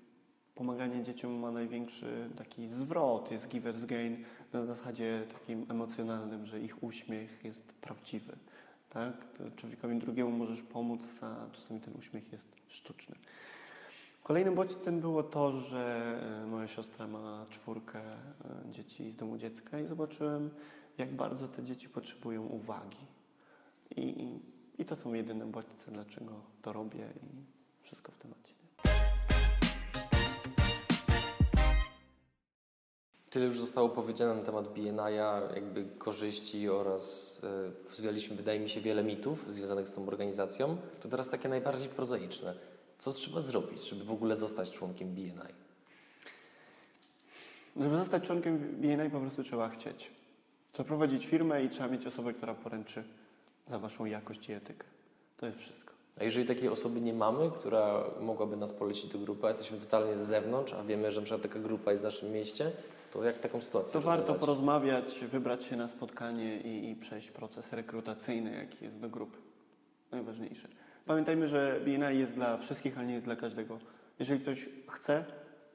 pomaganie dzieciom ma największy taki zwrot, jest giver's gain na zasadzie takim emocjonalnym, że ich uśmiech jest prawdziwy. Tak? Człowiekowi drugiemu możesz pomóc, a czasami ten uśmiech jest sztuczny. Kolejnym bodźcem było to, że e, moja siostra ma czwórkę e, dzieci z domu dziecka i zobaczyłem, jak bardzo te dzieci potrzebują uwagi. I, i to są jedyne bodźce, dlaczego to robię i wszystko w temacie. Tyle już zostało powiedziane na temat BNI-a, jakby korzyści oraz e, zwialiśmy, wydaje mi się, wiele mitów związanych z tą organizacją. To teraz takie najbardziej prozaiczne. Co trzeba zrobić, żeby w ogóle zostać członkiem BNI? Żeby zostać członkiem BNI po prostu trzeba chcieć. Trzeba prowadzić firmę i trzeba mieć osobę, która poręczy za waszą jakość i etykę. To jest wszystko. A jeżeli takiej osoby nie mamy, która mogłaby nas polecić do grupy, a jesteśmy totalnie z zewnątrz, a wiemy, że na przykład taka grupa jest w naszym mieście, to jak taką sytuację To warto rozwiązać? porozmawiać, wybrać się na spotkanie i, i przejść proces rekrutacyjny, jaki jest do grupy. Najważniejsze. Pamiętajmy, że BNI jest dla wszystkich, ale nie jest dla każdego. Jeżeli ktoś chce,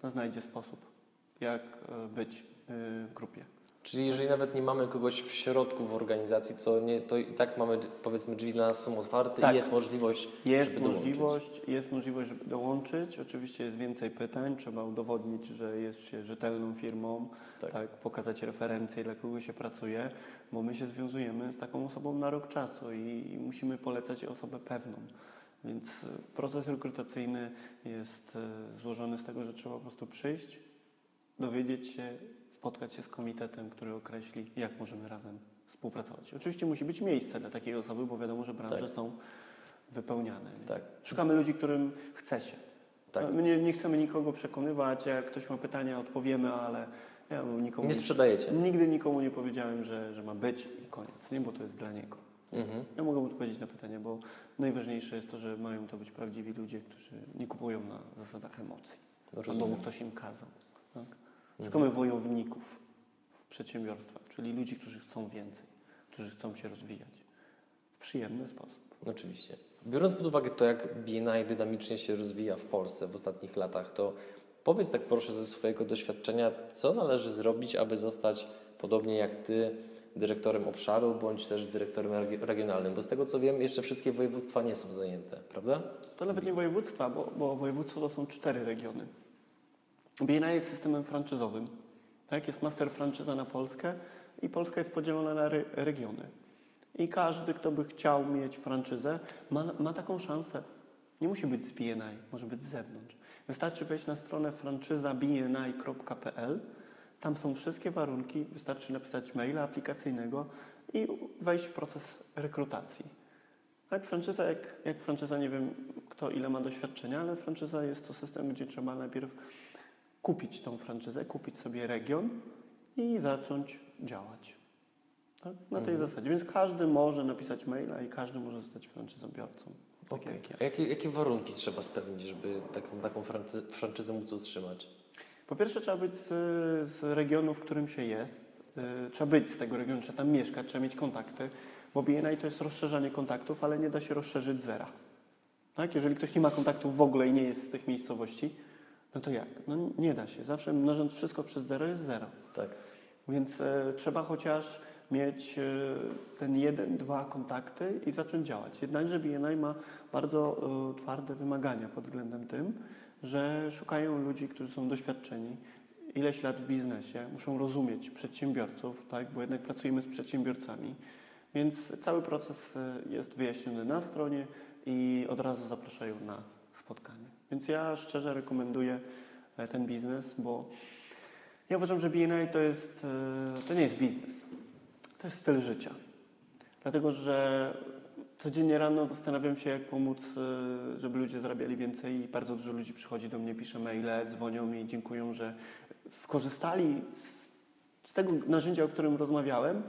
to znajdzie sposób, jak e, być e, w grupie. Czyli jeżeli nawet nie mamy kogoś w środku w organizacji, to, nie, to i tak mamy, powiedzmy, drzwi dla nas są otwarte Tak. i jest możliwość, Jest żeby dołączyć. możliwość, jest możliwość, żeby dołączyć. Oczywiście jest więcej pytań, trzeba udowodnić, że jest się rzetelną firmą, Tak. tak. pokazać referencje, dla kogo się pracuje, bo my się związujemy z taką osobą na rok czasu i, i musimy polecać osobę pewną. Więc e, proces rekrutacyjny jest e, złożony z tego, że trzeba po prostu przyjść, dowiedzieć się, spotkać się z komitetem, który określi, jak możemy razem współpracować. Oczywiście musi być miejsce dla takiej osoby, bo wiadomo, że branże Tak. są wypełniane. Tak, Szukamy ludzi, którym chce się. tak. My nie, nie chcemy nikogo przekonywać, jak ktoś ma pytania, odpowiemy, ale ja nikomu Nie sprzedajecie. nigdy nikomu nie powiedziałem, że, że ma być i koniec, nie? bo to jest dla niego. Mhm. Ja mogę odpowiedzieć na pytania, bo najważniejsze jest to, że mają to być prawdziwi ludzie, którzy nie kupują na zasadach emocji, albo Rozumiem. mu ktoś im kazał. Tak? Szukamy wojowników w przedsiębiorstwach, czyli ludzi, którzy chcą więcej, którzy chcą się rozwijać w przyjemny sposób. Oczywiście. Biorąc pod uwagę to, jak BNI dynamicznie się rozwija w Polsce w ostatnich latach, to powiedz tak proszę ze swojego doświadczenia, co należy zrobić, aby zostać podobnie jak Ty dyrektorem obszaru, bądź też dyrektorem regi- regionalnym, bo z tego co wiem, jeszcze wszystkie województwa nie są zajęte, prawda? To nawet nie województwa, bo, bo województwo to są cztery regiony. BNI jest systemem franczyzowym. Tak? Jest master franczyza na Polskę i Polska jest podzielona na re, regiony. I każdy, kto by chciał mieć franczyzę, ma, ma taką szansę. Nie musi być z BNI, może być z zewnątrz. Wystarczy wejść na stronę franczyzabni.pl. Tam są wszystkie warunki, wystarczy napisać maila aplikacyjnego i wejść w proces rekrutacji. Tak, franczyza jak, jak franczyza, nie wiem kto ile ma doświadczenia, ale franczyza jest to system, gdzie trzeba najpierw kupić tą franczyzę, kupić sobie region i zacząć działać. Tak? Na tej Mhm. zasadzie. Więc każdy może napisać maila i każdy może zostać franczyzobiorcą. Tak Okej. jak ja. A jakie, jakie warunki trzeba spełnić, żeby taką, taką franczy, franczyzę móc utrzymać? Po pierwsze trzeba być z, z regionu, w którym się jest. Y, trzeba być z tego regionu, trzeba tam mieszkać, trzeba mieć kontakty, bo BNI to jest rozszerzanie kontaktów, ale nie da się rozszerzyć zera. Tak? Jeżeli ktoś nie ma kontaktów w ogóle i nie jest z tych miejscowości, no to jak? No nie da się. Zawsze mnożąc wszystko przez zero jest zero. Tak. Więc e, trzeba chociaż mieć e, ten jeden, dwa kontakty i zacząć działać. Jednakże BNI ma bardzo e, twarde wymagania pod względem tym, że szukają ludzi, którzy są doświadczeni, ileś lat w biznesie, muszą rozumieć przedsiębiorców, tak? bo jednak pracujemy z przedsiębiorcami. Więc cały proces e, jest wyjaśniony na stronie i od razu zapraszają na spotkanie. Więc ja szczerze rekomenduję e, ten biznes, bo ja uważam, że BNI to, jest, e, to nie jest biznes, to jest styl życia. Dlatego, że codziennie rano zastanawiam się, jak pomóc, e, żeby ludzie zarabiali więcej i bardzo dużo ludzi przychodzi do mnie, pisze maile, dzwonią mi, dziękują, że skorzystali z, z tego narzędzia, o którym rozmawiałem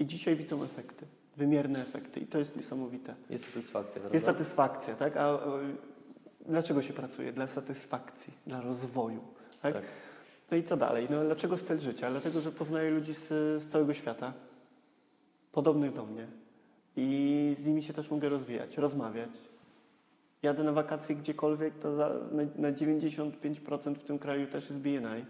i dzisiaj widzą efekty, wymierne efekty i to jest niesamowite. Jest satysfakcja, prawda? Jest satysfakcja, tak? A dlaczego się pracuje? Dla satysfakcji, dla rozwoju, tak? Tak. No i co dalej? No dlaczego styl życia? Dlatego, że poznaję ludzi z, z całego świata, podobnych do mnie i z nimi się też mogę rozwijać, rozmawiać. Jadę na wakacje gdziekolwiek, to za, na, na 95% w tym kraju też jest BNI.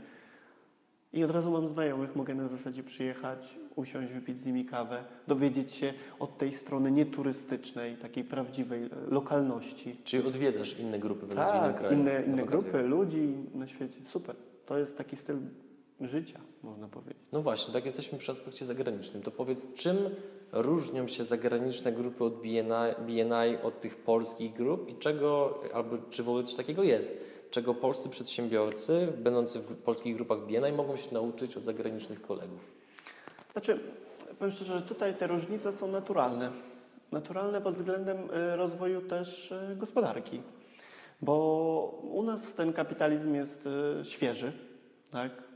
I od razu mam znajomych, mogę na zasadzie przyjechać, usiąść, wypić z nimi kawę, dowiedzieć się od tej strony nieturystycznej, takiej prawdziwej e, lokalności. Czyli odwiedzasz inne grupy Tak, kraju. inne, inne grupy, ludzi na świecie. Super. To jest taki styl życia, można powiedzieć. No właśnie, tak jesteśmy przy aspekcie zagranicznym. To powiedz, czym różnią się zagraniczne grupy od BNI, BNI od tych polskich grup i czego, albo czy w ogóle coś takiego jest, czego polscy przedsiębiorcy, będący w polskich grupach BNI, mogą się nauczyć od zagranicznych kolegów? Znaczy, powiem szczerze, że tutaj te różnice są naturalne. Naturalne pod względem e, rozwoju też e, gospodarki. Bo u nas ten kapitalizm jest e, świeży, tak?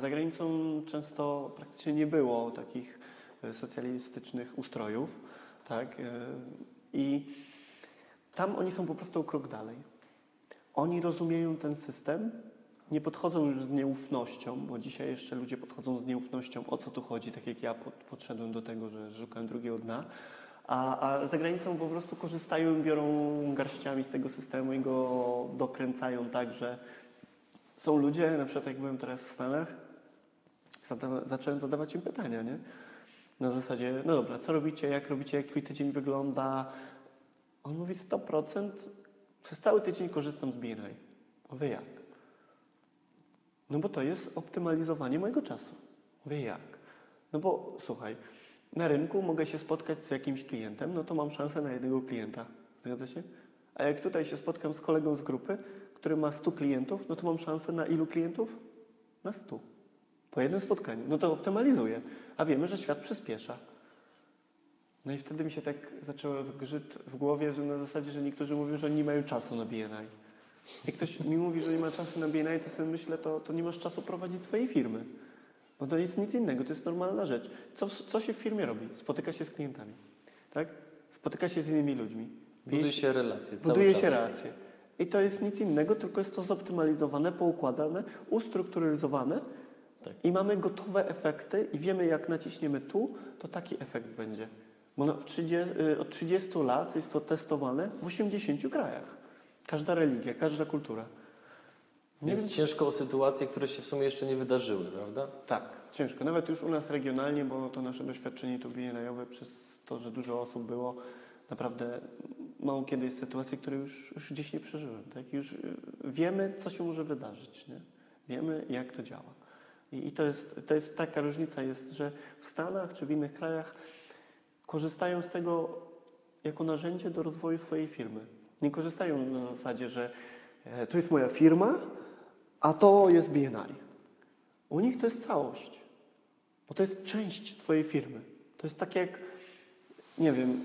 Za granicą często praktycznie nie było takich socjalistycznych ustrojów, tak? I tam oni są po prostu o krok dalej. Oni rozumieją ten system, nie podchodzą już z nieufnością, bo dzisiaj jeszcze ludzie podchodzą z nieufnością, o co tu chodzi, tak jak ja pod, podszedłem do tego, że szukałem drugiego dna, a, a za granicą po prostu korzystają, biorą garściami z tego systemu i go dokręcają tak, że są ludzie, na przykład jak byłem teraz w Stanach, zacząłem zadawać im pytania, nie? Na zasadzie, no dobra, co robicie, jak robicie, jak twój tydzień wygląda? On mówi 100%, przez cały tydzień korzystam z BNI. Mówię jak? No bo to jest optymalizowanie mojego czasu. Mówię jak? No bo słuchaj, na rynku mogę się spotkać z jakimś klientem, no to mam szansę na jednego klienta. Zgadza się? A jak tutaj się spotkam z kolegą z grupy, który ma 100 klientów, no to mam szansę na ilu klientów? Na 100. Po jednym spotkaniu. No to optymalizuję. A wiemy, że świat przyspiesza. No i wtedy mi się tak zaczęło zgrzyt w głowie, że na zasadzie, że niektórzy mówią, że oni nie mają czasu na BNI. Jak ktoś mi mówi, że nie ma czasu na BNI, to sobie myślę, to, to nie masz czasu prowadzić swojej firmy. Bo to jest nic innego, to jest normalna rzecz. Co, co się w firmie robi? Spotyka się z klientami, tak? Spotyka się z innymi ludźmi. Buduje się relacje Buduje się relacje. I to jest nic innego, tylko jest to zoptymalizowane, poukładane, ustrukturyzowane Tak. i mamy gotowe efekty i wiemy, jak naciśniemy tu, to taki efekt będzie. W 30, y, od 30 lat jest to testowane w 80 krajach. Każda religia, każda kultura. Nie Więc ciężko o sytuacje, które się w sumie jeszcze nie wydarzyły, prawda? Tak, ciężko. Nawet już u nas regionalnie, bo to nasze doświadczenie tu BNI-owe przez to, że dużo osób było, naprawdę mało kiedy jest sytuacji, które już, już gdzieś nie przeżyłem. Tak? Już y, wiemy, co się może wydarzyć. Nie? Wiemy, jak to działa. I, i to, jest, to jest taka różnica, jest, że w Stanach czy w innych krajach korzystają z tego jako narzędzie do rozwoju swojej firmy. Nie korzystają na zasadzie, że e, tu jest moja firma, a to jest BNI. U nich to jest całość, bo to jest część Twojej firmy. To jest tak jak, nie wiem,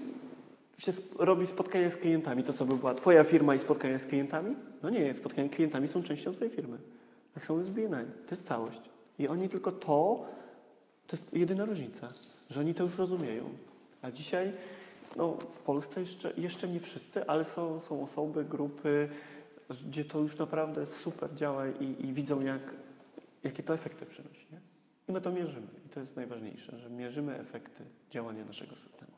się robi spotkania z klientami, to co by była Twoja firma i spotkania z klientami? No nie, spotkania z klientami są częścią Twojej firmy. Tak samo jest z. To jest całość. I oni tylko to, to jest jedyna różnica, że oni to już rozumieją. A dzisiaj, no w Polsce jeszcze, jeszcze nie wszyscy, ale są, są osoby, grupy, gdzie to już naprawdę super działa i, i widzą, jak, jakie to efekty przynosi. Nie? I my to mierzymy. I to jest najważniejsze, że mierzymy efekty działania naszego systemu.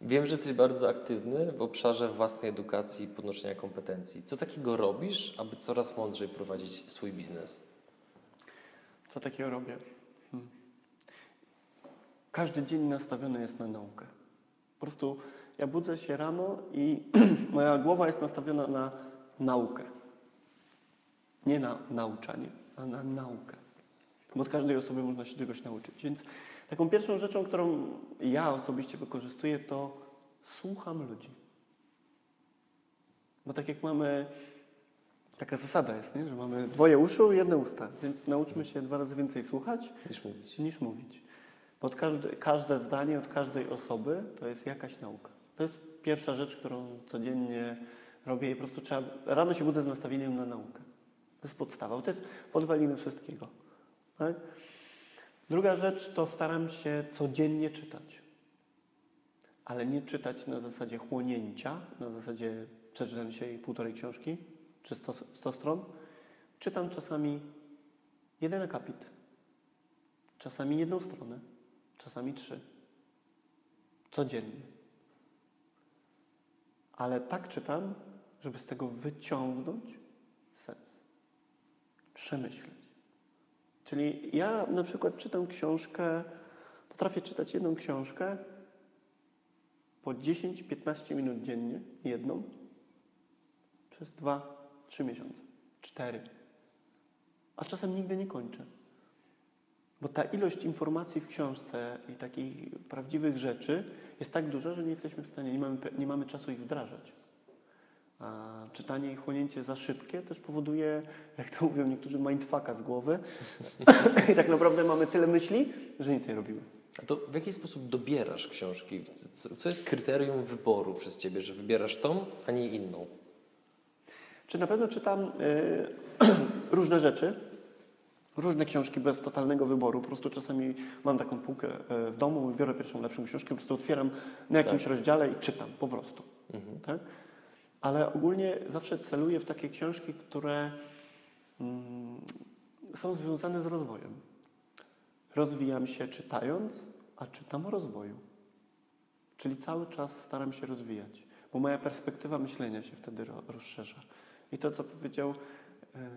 Wiem, że jesteś bardzo aktywny w obszarze własnej edukacji i podnoszenia kompetencji. Co takiego robisz, aby coraz mądrzej prowadzić swój biznes? Co takiego robię? Hmm. Każdy dzień nastawiony jest na naukę. Po prostu ja budzę się rano i <clears throat> moja głowa jest nastawiona na naukę. Nie na nauczanie, a na naukę. Bo od każdej osoby można się czegoś nauczyć. Więc taką pierwszą rzeczą, którą ja osobiście wykorzystuję, to słucham ludzi. Bo tak jak mamy, taka zasada jest, nie? że mamy dwoje uszu i jedne usta, więc nauczmy się dwa razy więcej słuchać Niż mówić. niż mówić. Bo od każde, każde zdanie od każdej osoby to jest jakaś nauka. To jest pierwsza rzecz, którą codziennie robię i po prostu trzeba, rano się budzę z nastawieniem na naukę. To jest podstawa, to jest podwaliny wszystkiego. Tak? Druga rzecz to staram się codziennie czytać. Ale nie czytać na zasadzie chłonięcia, na zasadzie przeczytam dzisiaj półtorej książki, czy 100, 100 stron. Czytam czasami jeden akapit, czasami jedną stronę, czasami trzy. Codziennie. Ale tak czytam, żeby z tego wyciągnąć sens. Przemyśleć. Czyli ja na przykład czytam książkę, potrafię czytać jedną książkę po 10-15 minut dziennie, jedną, przez 2-3 miesiące, 4. A czasem nigdy nie kończę. Bo ta ilość informacji w książce i takich prawdziwych rzeczy jest tak duża, że nie jesteśmy w stanie, nie mamy, nie mamy czasu ich wdrażać. A czytanie i chłonięcie za szybkie też powoduje, jak to mówią niektórzy, mindfucka z głowy. <laughs> I tak naprawdę mamy tyle myśli, że nic nie robimy. A to w jaki sposób dobierasz książki? Co jest kryterium wyboru przez ciebie, że wybierasz tą, a nie inną? Czy na pewno czytam y, <clears throat> różne rzeczy, różne książki bez totalnego wyboru. Po prostu czasami mam taką półkę y, w domu, biorę pierwszą lepszą książkę, po prostu otwieram na jakimś rozdziale i czytam po prostu. Mhm. Tak? Ale ogólnie zawsze celuję w takie książki, które mm, są związane z rozwojem. Rozwijam się czytając, a czytam o rozwoju. Czyli cały czas staram się rozwijać, bo moja perspektywa myślenia się wtedy ro, rozszerza. I to, co powiedział e,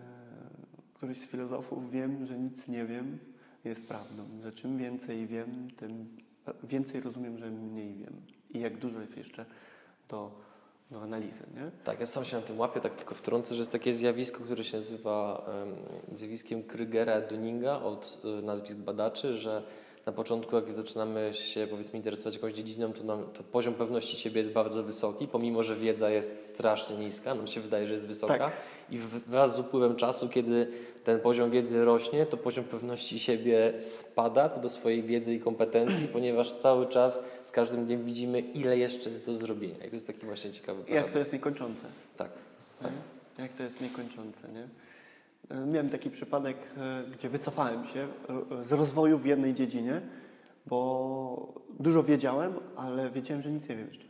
któryś z filozofów, wiem, że nic nie wiem, jest prawdą. Że czym więcej wiem, tym więcej rozumiem, że mniej wiem. I jak dużo jest jeszcze do, do analizy. Nie? Tak, ja sam się na tym łapię, tak tylko wtrącę, że jest takie zjawisko, które się nazywa um, zjawiskiem Krygera-Dunninga od y, nazwisk badaczy, że na początku, jak zaczynamy się powiedzmy interesować jakąś dziedziną, to, nam, to poziom pewności siebie jest bardzo wysoki, pomimo że wiedza jest strasznie niska, nam się wydaje, że jest wysoka. Tak. I wraz z upływem czasu, kiedy ten poziom wiedzy rośnie, to poziom pewności siebie spada co do swojej wiedzy i kompetencji, <clears throat> ponieważ cały czas z każdym dniem widzimy, ile jeszcze jest do zrobienia. I to jest taki właśnie ciekawy Jak paradoks. to jest niekończące. Tak. Nie? Jak to jest niekończące, nie? E, Miałem taki przypadek, e, gdzie wycofałem się e, z rozwoju w jednej dziedzinie, bo dużo wiedziałem, ale wiedziałem, że nic nie wiem jeszcze.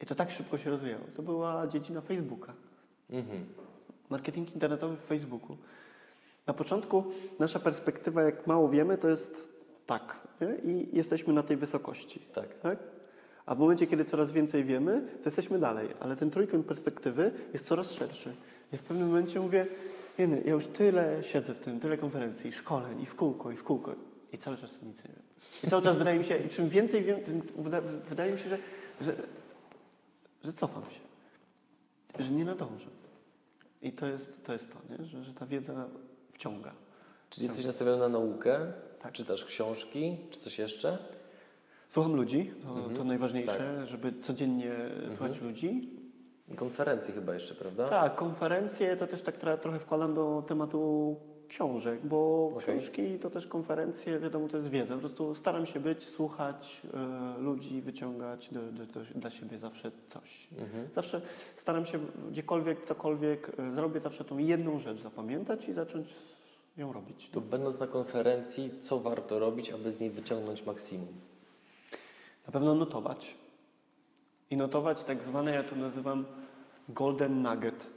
I to tak szybko się rozwijało. To była dziedzina Facebooka. Mhm. Marketing internetowy w Facebooku. Na początku nasza perspektywa, jak mało wiemy, to jest tak. Nie? I jesteśmy na tej wysokości. Tak. Tak? A w momencie, kiedy coraz więcej wiemy, to jesteśmy dalej. Ale ten trójkąt perspektywy jest coraz szerszy. Ja w pewnym momencie mówię, Jeny, ja już tyle siedzę w tym, tyle konferencji, szkoleń i w kółko, i w kółko. I cały czas nic nie wiem. I cały czas wydaje mi się, i czym więcej wiem, tym wyda, wydaje mi się, że, że, że cofam się. Że nie nadążę. I to jest to, jest to nie? Że, że ta wiedza wciąga. Czyli jesteś nastawiony na naukę, Tak. czytasz książki, czy coś jeszcze? Słucham ludzi, to, Mhm. to najważniejsze, żeby codziennie słuchać ludzi. I konferencji chyba jeszcze, prawda? Tak, konferencje to też tak trochę wkładam do tematu książek, bo Okej. książki to też konferencje, wiadomo, to jest wiedza. Po prostu staram się być, słuchać e, ludzi, wyciągać do, do, do, dla siebie zawsze coś. Mhm. Zawsze staram się gdziekolwiek, cokolwiek e, zrobię, zawsze tą jedną rzecz zapamiętać i zacząć ją robić. To będąc na konferencji, co warto robić, aby z niej wyciągnąć maksimum? Na pewno notować. I notować tak zwane, ja to nazywam golden nugget.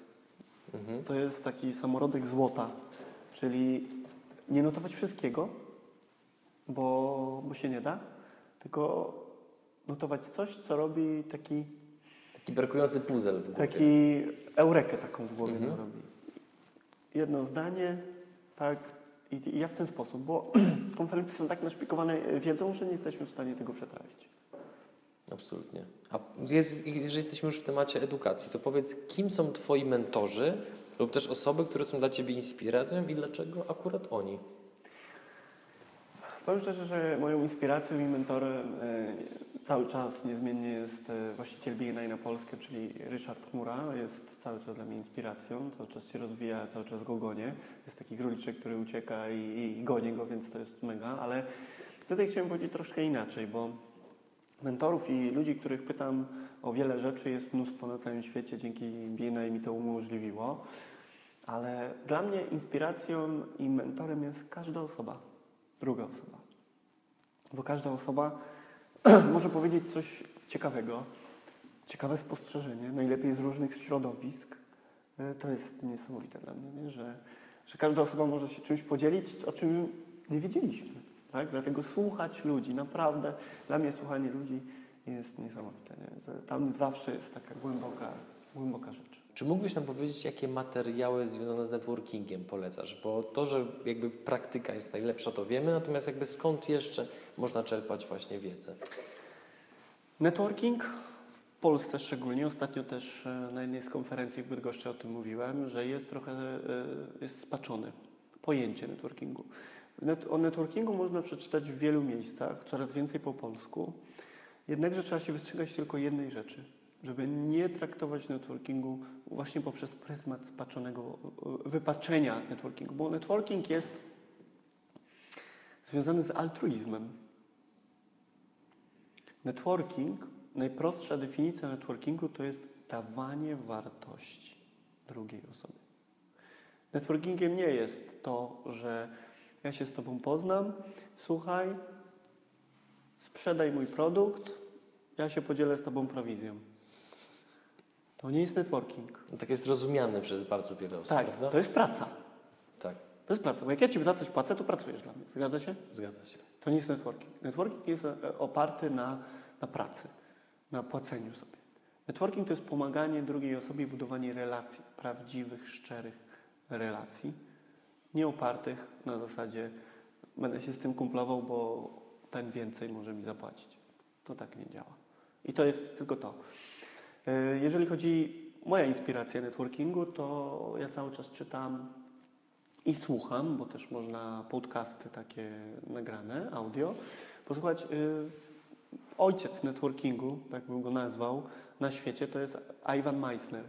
Mhm. To jest taki samorodek złota, czyli nie notować wszystkiego, bo, bo się nie da, tylko notować coś, co robi taki, Taki brakujący puzzle w głowie. taki eurekę taką w głowie Mhm. robi. Jedno zdanie, tak, i, i ja w ten sposób, bo <clears throat> konferencje są tak naszpikowane wiedzą, że nie jesteśmy w stanie tego przetrawić. Absolutnie. A jest, jeżeli jesteśmy już w temacie edukacji, to powiedz, kim są Twoi mentorzy lub też osoby, które są dla Ciebie inspiracją i dlaczego akurat oni? Powiem szczerze, że moją inspiracją i mentorem e, cały czas niezmiennie jest e, właściciel BNI na Polskę, czyli Ryszard Chmura. Jest cały czas dla mnie inspiracją, cały czas się rozwija, cały czas go gonię. Jest taki króliczek, który ucieka i, i gonię go, więc to jest mega, ale tutaj chciałem powiedzieć troszkę inaczej, bo mentorów i ludzi, których pytam o wiele rzeczy jest mnóstwo na całym świecie, dzięki BNI mi to umożliwiło. Ale dla mnie inspiracją i mentorem jest każda osoba, druga osoba. Bo każda osoba <clears throat> może powiedzieć coś ciekawego, ciekawe spostrzeżenie, najlepiej z różnych środowisk. E, To jest niesamowite dla mnie, nie? Że, że każda osoba może się czymś podzielić, o czym nie wiedzieliśmy. Tak? Dlatego słuchać ludzi, naprawdę dla mnie słuchanie ludzi jest niesamowite. Nie? Tam zawsze jest taka głęboka, głęboka rzecz. Czy mógłbyś nam powiedzieć, jakie materiały związane z networkingiem polecasz? Bo to, że jakby praktyka jest najlepsza, to wiemy, natomiast jakby skąd jeszcze można czerpać właśnie wiedzę? Networking w Polsce szczególnie, ostatnio też e, na jednej z konferencji w Bydgoszczy o tym mówiłem, że jest trochę e, jest spaczony pojęcie networkingu. O networkingu można przeczytać w wielu miejscach, coraz więcej po polsku. Jednakże trzeba się wystrzegać tylko jednej rzeczy, żeby nie traktować networkingu właśnie poprzez pryzmat spaczonego e, wypaczenia networkingu, bo networking jest związany z altruizmem. Networking, najprostsza definicja networkingu to jest dawanie wartości drugiej osobie. Networkingiem nie jest to, że ja się z Tobą poznam, słuchaj, sprzedaj mój produkt, ja się podzielę z Tobą prowizją. To nie jest networking. Tak jest rozumiane przez bardzo wiele osób, Tak, prawda? to jest praca. Tak, To jest praca. Bo jak ja Ci za coś płacę, to pracujesz dla mnie. Zgadza się? zgadza się. To nie jest networking. Networking jest e, oparty na, na pracy, na płaceniu sobie. Networking to jest pomaganie drugiej osobie budowanie relacji, prawdziwych, szczerych relacji, nie opartych na zasadzie będę się z tym kumplował, bo ten więcej może mi zapłacić. To tak nie działa. I to jest tylko to. E, Jeżeli chodzi moja inspiracja networkingu, to ja cały czas czytam i słucham, bo też można podcasty takie nagrane, audio, posłuchać. y, ojciec networkingu, tak bym go nazwał, na świecie to jest Ivan Meissner.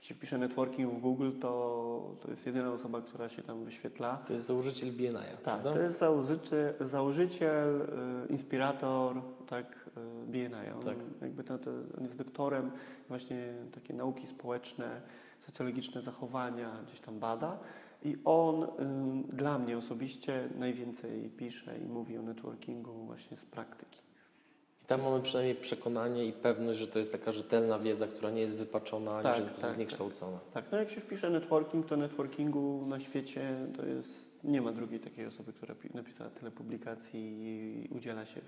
Jak się wpisze networking w Google, to, to jest jedyna osoba, która się tam wyświetla. To jest założyciel BNI, Tak, prawda? to jest założyciel, założyciel inspirator tak, y, BNI. On, Tak. Jakby to, to, on jest doktorem właśnie takie nauki społeczne, socjologiczne zachowania, gdzieś tam bada. I on dla mnie osobiście najwięcej pisze i mówi o networkingu właśnie z praktyki. Tam mamy przynajmniej przekonanie i pewność, że to jest taka rzetelna wiedza, która nie jest wypaczona, ani Tak, w żaden sposób tak, zniekształcona. Tak, no jak się wpisze networking, to networkingu na świecie to jest, nie ma drugiej takiej osoby, która pi- napisała tyle publikacji i udziela się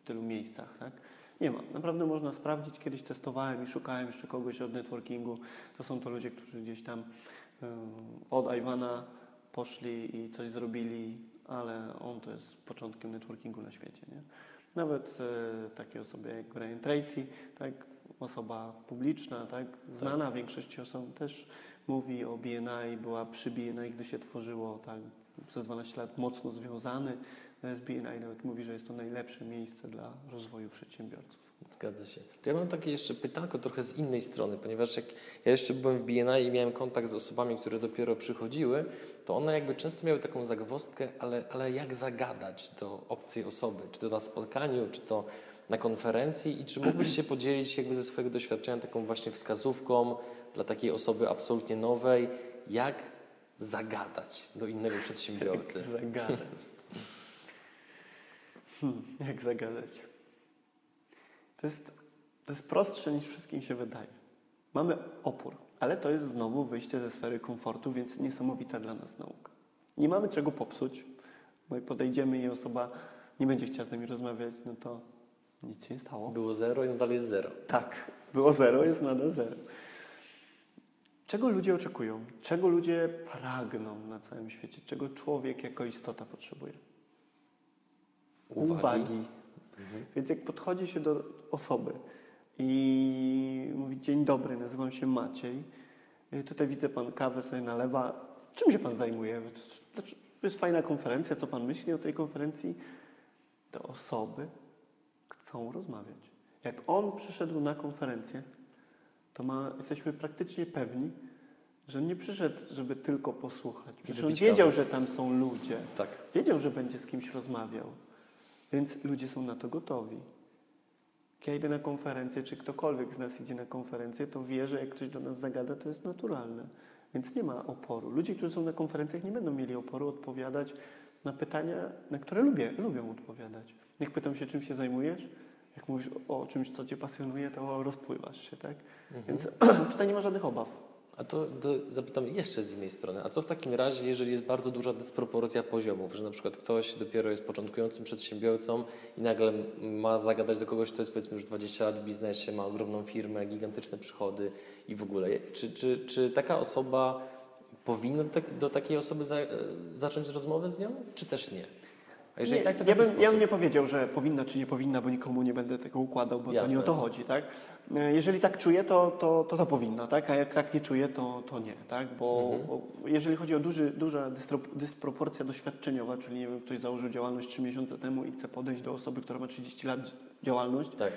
w tylu miejscach, tak? Nie ma. Naprawdę można sprawdzić. Kiedyś testowałem i szukałem jeszcze kogoś od networkingu. To są to ludzie, którzy gdzieś tam ym, od Iwana poszli i coś zrobili, ale on to jest początkiem networkingu na świecie, nie? Nawet e, takie osoby jak Brian Tracy, tak? Osoba publiczna, tak? Znana większości osób też mówi o BNI, była przy BNI, gdy się tworzyło, tak? Przez 12 lat mocno związany e, z BNI, nawet mówi, że jest to najlepsze miejsce dla rozwoju przedsiębiorców. Zgadza się. To ja mam takie jeszcze pytanko trochę z innej strony, ponieważ jak ja jeszcze byłem w BNI i miałem kontakt z osobami, które dopiero przychodziły, to one jakby często miały taką zagwozdkę, ale, ale jak zagadać do obcej osoby, czy to na spotkaniu, czy to na konferencji i czy mógłbyś się podzielić jakby ze swojego doświadczenia taką właśnie wskazówką dla takiej osoby absolutnie nowej, jak zagadać do innego przedsiębiorcy? Jak zagadać? Hmm, jak zagadać? To jest, to jest prostsze niż wszystkim się wydaje. Mamy opór, ale to jest znowu wyjście ze sfery komfortu, więc niesamowita dla nas nauka. Nie mamy czego popsuć, bo jak podejdziemy i osoba nie będzie chciała z nami rozmawiać, no to nic się nie stało. Było zero i nadal jest zero. Tak, było zero, jest nadal zero. Czego ludzie oczekują? Czego ludzie pragną na całym świecie? Czego człowiek jako istota potrzebuje? Uwagi. Mhm. Więc jak podchodzi się do osoby i mówi dzień dobry, nazywam się Maciej, y, tutaj widzę pan kawę sobie nalewa, czym się pan zajmuje? To jest fajna konferencja, co pan myśli o tej konferencji? te osoby chcą rozmawiać. Jak on przyszedł na konferencję, to ma, jesteśmy praktycznie pewni, że on nie przyszedł, żeby tylko posłuchać. Przecież on wiedział, że tam są ludzie. Tak. Wiedział, że będzie z kimś rozmawiał. Więc ludzie są na to gotowi. Jak ja idę na konferencję, czy ktokolwiek z nas idzie na konferencję, to wie, że jak ktoś do nas zagada, to jest naturalne. Więc nie ma oporu. Ludzie, którzy są na konferencjach, nie będą mieli oporu odpowiadać na pytania, na które lubię, lubią odpowiadać. Jak pytam się, czym się zajmujesz, jak mówisz o, o czymś, co cię pasjonuje, to rozpływasz się, tak? Więc <clears throat> tutaj nie ma żadnych obaw. A to, zapytam jeszcze z innej strony. A co w takim razie, jeżeli jest bardzo duża dysproporcja poziomów, że na przykład ktoś dopiero jest początkującym przedsiębiorcą i nagle ma zagadać do kogoś, kto jest powiedzmy już 20 lat w biznesie, ma ogromną firmę, gigantyczne przychody i w ogóle. Czy, czy, czy taka osoba powinna do, tak, do takiej osoby za, e, zacząć rozmowę z nią, czy też nie? A jeżeli nie, tak, to w ja, bym, ja bym nie powiedział, że powinna czy nie powinna, bo nikomu nie będę tego układał, bo to Jasne. nie o to chodzi, tak? E, Jeżeli tak czuję, to, to, to, to powinna, tak? A jak tak nie czuję, to, to nie, tak? Bo, Mhm. jeżeli chodzi o duży, duża dysproporcja doświadczeniowa, czyli nie wiem, ktoś założył działalność 3 miesiące temu i chce podejść do osoby, która ma 30 lat działalność, Tak.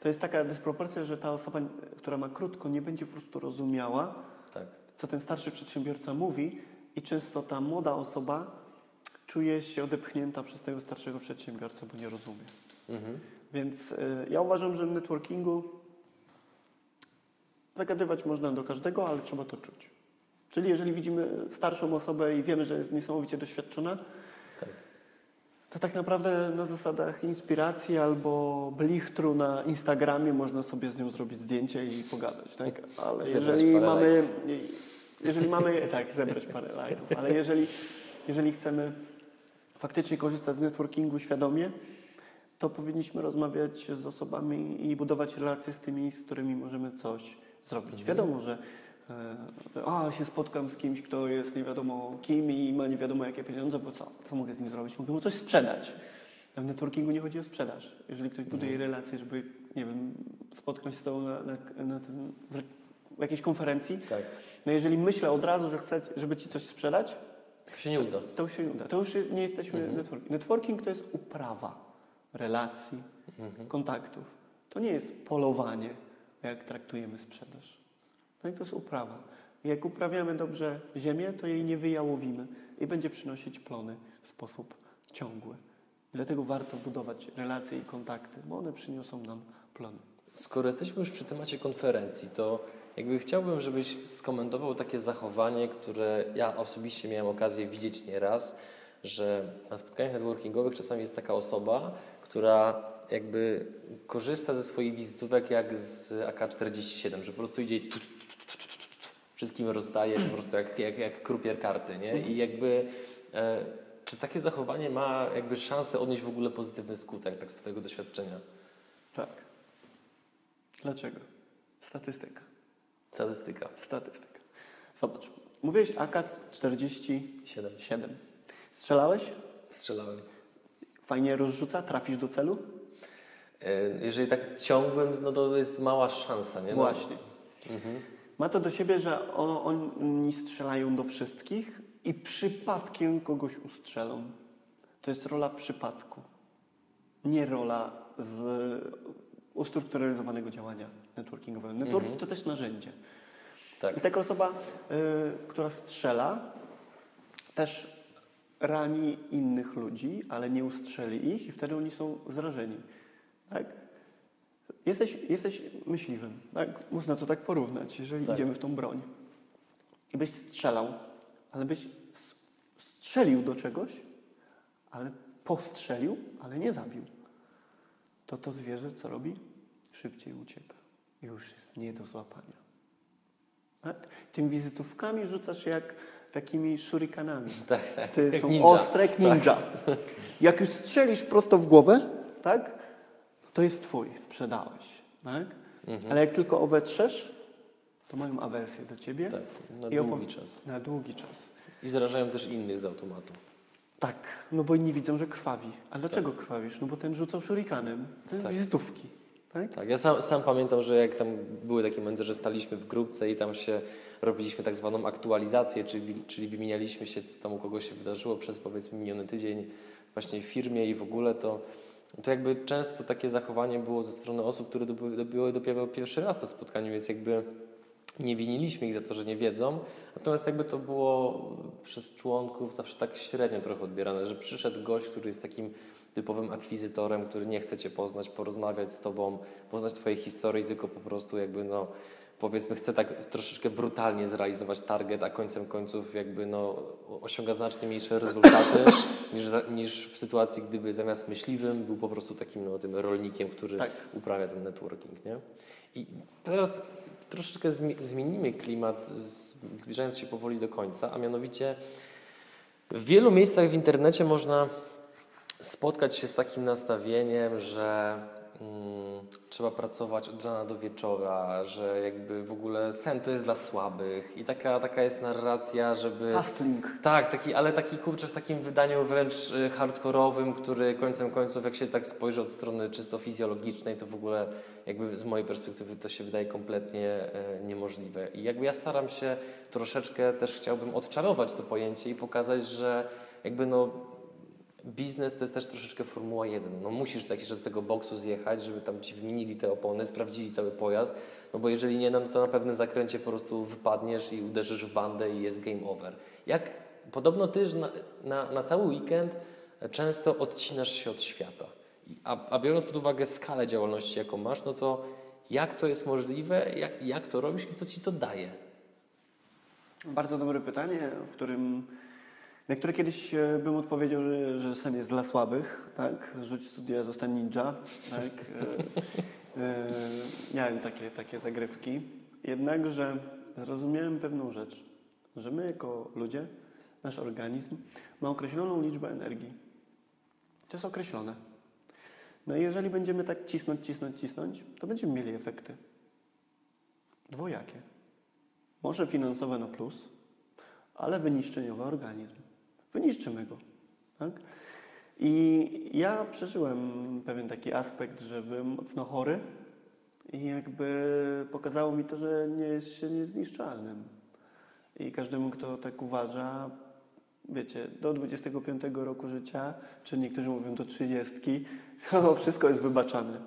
to jest taka dysproporcja, że ta osoba, która ma krótko, nie będzie po prostu rozumiała, Tak. co ten starszy przedsiębiorca mówi i często ta młoda osoba czuje się odepchnięta przez tego starszego przedsiębiorcę, bo nie rozumie. Mhm. Więc y, ja uważam, że w networkingu zagadywać można do każdego, ale trzeba to czuć. Czyli jeżeli widzimy starszą osobę i wiemy, że jest niesamowicie doświadczona, Tak. to tak naprawdę na zasadach inspiracji albo blichtru na Instagramie można sobie z nią zrobić zdjęcie i pogadać, tak? Ale jeżeli mamy, jeżeli mamy, tak, zebrać parę lajków, ale jeżeli, jeżeli chcemy faktycznie korzystać z networkingu świadomie, to powinniśmy rozmawiać z osobami i budować relacje z tymi, z którymi możemy coś zrobić. Mhm. Wiadomo, że e, a, się spotkam z kimś, kto jest nie wiadomo kim i ma nie wiadomo jakie pieniądze, bo co, co mogę z nim zrobić? Mogę mu coś sprzedać. W networkingu nie chodzi o sprzedaż. Jeżeli ktoś buduje Mhm. relacje, żeby, nie wiem, spotkać z tobą na, na, na tym, w, w jakiejś konferencji, Tak. no jeżeli myślę od razu, że chcę, żeby ci coś sprzedać, To się nie uda. to już się nie uda. To już nie jesteśmy Mhm. networking. Networking to jest uprawa relacji, Mhm. kontaktów. To nie jest polowanie, jak traktujemy sprzedaż. Tak, to jest uprawa. I jak uprawiamy dobrze ziemię, to jej nie wyjałowimy i będzie przynosić plony w sposób ciągły. Dlatego warto budować relacje i kontakty, bo one przyniosą nam plony. Skoro jesteśmy już przy temacie konferencji, to jakby chciałbym, żebyś skomentował takie zachowanie, które ja osobiście miałem okazję widzieć nieraz, że na spotkaniach networkingowych czasami jest taka osoba, która jakby korzysta ze swoich wizytówek jak z AK-47, że po prostu idzie tu, tu, tu, wszystkim rozdaje po prostu jak, jak, jak krupier karty, nie? I jakby e, czy takie zachowanie ma jakby szansę odnieść w ogóle pozytywny skutek tak z Twojego doświadczenia? Tak. Dlaczego? Statystyka. Statystyka. Statystyka. Zobacz. Mówiłeś AK-47. Siedem. Strzelałeś? Strzelałem. Fajnie rozrzuca? Trafisz do celu? E, Jeżeli tak ciągłym, no to jest mała szansa, nie? No. Właśnie. Mhm. Ma to do siebie, że oni strzelają do wszystkich i przypadkiem kogoś ustrzelą. To jest rola przypadku. Nie rola z ustrukturyzowanego działania networkingowego. Networking Mhm. to też narzędzie. Tak. I taka osoba, y, która strzela, też rani innych ludzi, ale nie ustrzeli ich i wtedy oni są zrażeni. Tak? Jesteś, jesteś myśliwym, tak? Można to tak porównać, jeżeli Tak. idziemy w tą broń. I byś strzelał, ale byś strzelił do czegoś, ale postrzelił, ale nie zabił. To to zwierzę co robi? Szybciej ucieka. Już jest nie do złapania. Tak? Tym wizytówkami rzucasz jak takimi shurikanami. <laughs> Tak, tak. Te Jak są ninja. ostre jak ninja. Jak już strzelisz prosto w głowę, tak? To jest twój, sprzedałeś. Tak? Mhm. Ale jak tylko obetrzesz, to mają awersję do ciebie Tak, na długi czas. na długi czas. I zarażają też innych z automatu. Tak, no bo inni widzą, że krwawi. A dlaczego krwawisz? No bo ten rzucał shurikanem, ten Tak. wizytówki. Tak? Tak, ja sam, sam pamiętam, że jak tam były takie momenty, że staliśmy w grupce i tam się robiliśmy tak zwaną aktualizację, czyli, czyli wymienialiśmy się, co tam u kogoś się wydarzyło przez powiedzmy miniony tydzień, właśnie w firmie i w ogóle, to, to jakby często takie zachowanie było ze strony osób, które były dopiero pierwszy raz na spotkaniu, więc jakby nie winiliśmy ich za to, że nie wiedzą. Natomiast jakby to było przez członków zawsze tak średnio trochę odbierane, że przyszedł gość, który jest takim typowym akwizytorem, który nie chce Cię poznać, porozmawiać z Tobą, poznać Twojej historii, tylko po prostu jakby no powiedzmy chce tak troszeczkę brutalnie zrealizować target, a końcem końców jakby no osiąga znacznie mniejsze rezultaty <coughs> niż, niż w sytuacji, gdyby zamiast myśliwym był po prostu takim no, tym rolnikiem, który Tak. uprawia ten networking, nie? I teraz troszeczkę zmi- zmienimy klimat, zbliżając się powoli do końca, a mianowicie w wielu miejscach w internecie można spotkać się z takim nastawieniem, że mm, trzeba pracować od rana do wieczora, że jakby w ogóle sen to jest dla słabych i taka, taka jest narracja, żeby... Hustling. Tak, taki, ale taki kurczę w takim wydaniu wręcz y, hardkorowym, który końcem końców, jak się tak spojrzy od strony czysto fizjologicznej, to w ogóle jakby z mojej perspektywy to się wydaje kompletnie e, niemożliwe. I jakby ja staram się troszeczkę też chciałbym odczarować to pojęcie i pokazać, że jakby no biznes to jest też troszeczkę Formuła 1. No musisz co jakiś czas z tego boksu zjechać, żeby tam ci wymienili te opony, sprawdzili cały pojazd, no bo jeżeli nie, no to na pewnym zakręcie po prostu wypadniesz i uderzysz w bandę i jest game over. Jak podobno ty na, na, na cały weekend często odcinasz się od świata. A, a biorąc pod uwagę skalę działalności, jaką masz, no to jak to jest możliwe, jak, jak to robisz i co ci to daje? Bardzo dobre pytanie, w którym, na które kiedyś e, bym odpowiedział, że, że sen jest dla słabych, tak? Rzuć studia, zostań ninja, tak? E, e, miałem takie, takie zagrywki. Jednakże zrozumiałem pewną rzecz, że my jako ludzie, nasz organizm ma określoną liczbę energii. To jest określone. No i jeżeli będziemy tak cisnąć, cisnąć, cisnąć, to będziemy mieli efekty. Dwojakie. Może finansowe na plus, ale wyniszczeniowy organizm. Wyniszczymy go. Tak? I ja przeżyłem pewien taki aspekt, że byłem mocno chory i jakby pokazało mi to, że nie jest się niezniszczalnym. I każdemu, kto tak uważa, wiecie, do 25 roku życia, czy niektórzy mówią do 30, <laughs> to wszystko jest wybaczane.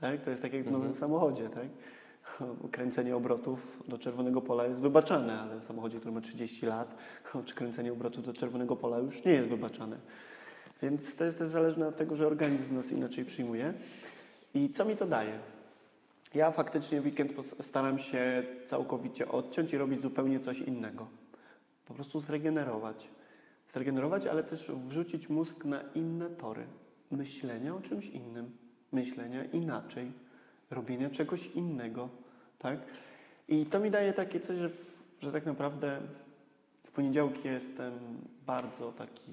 Tak? To jest tak jak w nowym samochodzie. Tak? <laughs> Kręcenie obrotów do czerwonego pola jest wybaczane, ale w samochodzie, który ma 30 lat, <laughs> czy kręcenie obrotów do czerwonego pola już nie jest wybaczane. Więc to jest też zależne od tego, że organizm nas inaczej przyjmuje. I co mi to daje? Ja faktycznie weekend staram się całkowicie odciąć i robić zupełnie coś innego. Po prostu zregenerować. Zregenerować, ale też wrzucić mózg na inne tory. Myślenia o czymś innym. Myślenia inaczej. Robienia czegoś innego. Tak? I to mi daje takie coś, że, w, że tak naprawdę w poniedziałki jestem bardzo taki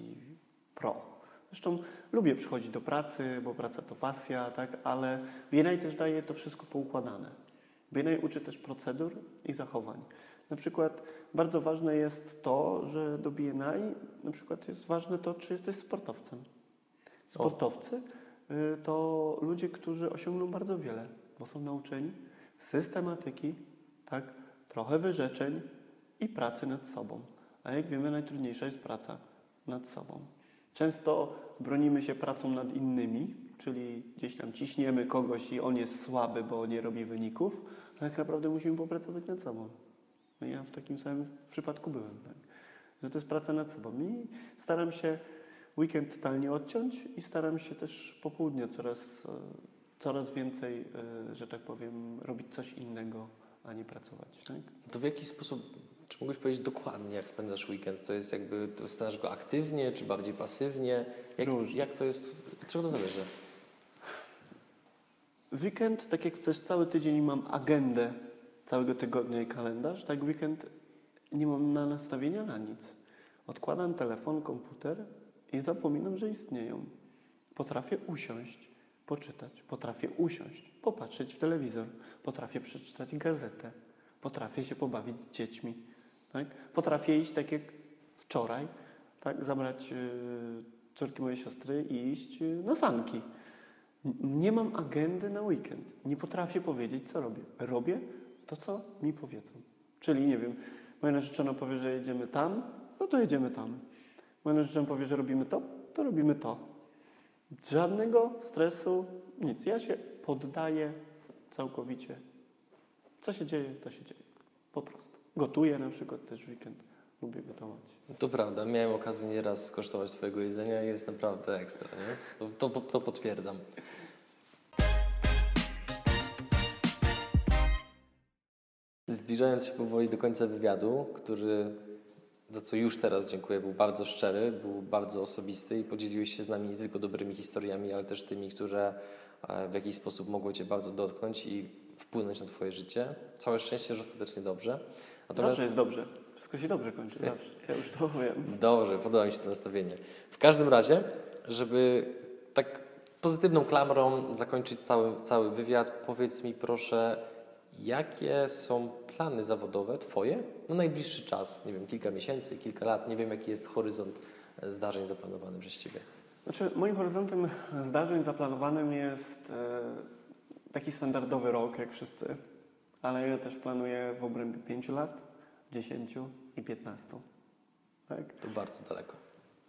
pro. Zresztą lubię przychodzić do pracy, bo praca to pasja, tak? ale BNI też daje to wszystko poukładane. BNI uczy też procedur i zachowań. Na przykład bardzo ważne jest to, że do BNI na przykład jest ważne to, czy jesteś sportowcem. Sportowcy y, to ludzie, którzy osiągną bardzo wiele, bo są nauczeni systematyki, tak? trochę wyrzeczeń i pracy nad sobą. A jak wiemy, najtrudniejsza jest praca nad sobą. Często bronimy się pracą nad innymi, czyli gdzieś tam ciśniemy kogoś i on jest słaby, bo nie robi wyników, a tak naprawdę musimy popracować nad sobą. No ja w takim samym przypadku byłem, tak? że to jest praca nad sobą. I staram się weekend totalnie odciąć i staram się też po południu coraz, e, coraz więcej, e, że tak powiem, robić coś innego, a nie pracować. Tak? To w jaki sposób, czy mógłbyś powiedzieć dokładnie, jak spędzasz weekend? To jest jakby, to spędzasz go aktywnie, czy bardziej pasywnie? Jak, Różnie. jak to jest, od czego to zależy? Weekend, tak jak przez cały tydzień mam agendę całego tygodnia i kalendarz, tak weekend nie mam na nastawienia na nic. Odkładam telefon, komputer i zapominam, że istnieją. Potrafię usiąść, poczytać, potrafię usiąść, popatrzeć w telewizor, potrafię przeczytać gazetę, potrafię się pobawić z dziećmi. Tak? Potrafię iść tak jak wczoraj, tak? zabrać yy, córki mojej siostry i iść yy, na sanki. Nie mam agendy na weekend. Nie potrafię powiedzieć, co robię. Robię to, co mi powiedzą. Czyli, nie wiem, moja narzeczona powie, że jedziemy tam, no to jedziemy tam. Moja narzeczona powie, że robimy to, to robimy to. Żadnego stresu, nic. Ja się poddaję całkowicie. Co się dzieje, to się dzieje. Po prostu. Gotuję na przykład też w weekend. Lubię gotować. To prawda, miałem okazję nieraz skosztować Twojego jedzenia i jest naprawdę ekstra, nie? To, to, to potwierdzam. Zbliżając się powoli do końca wywiadu, który, za co już teraz dziękuję, był bardzo szczery, był bardzo osobisty i podzieliłeś się z nami nie tylko dobrymi historiami, ale też tymi, które e, w jakiś sposób mogły Cię bardzo dotknąć i wpłynąć na Twoje życie. Całe szczęście, że ostatecznie dobrze. Zawsze jest dobrze. Wszystko się dobrze kończy. <laughs> Zawsze. Ja już to wiem. Dobrze, podoba mi się to nastawienie. W każdym razie, żeby tak pozytywną klamrą zakończyć cały, cały wywiad, powiedz mi proszę, jakie są plany zawodowe Twoje na najbliższy czas? Nie wiem, kilka miesięcy, kilka lat, nie wiem jaki jest horyzont zdarzeń zaplanowany przez Ciebie. Znaczy, moim horyzontem zdarzeń zaplanowanym jest e, taki standardowy rok, jak wszyscy, ale ja też planuję w obrębie 5 lat, 10 i 15. Tak? To bardzo daleko.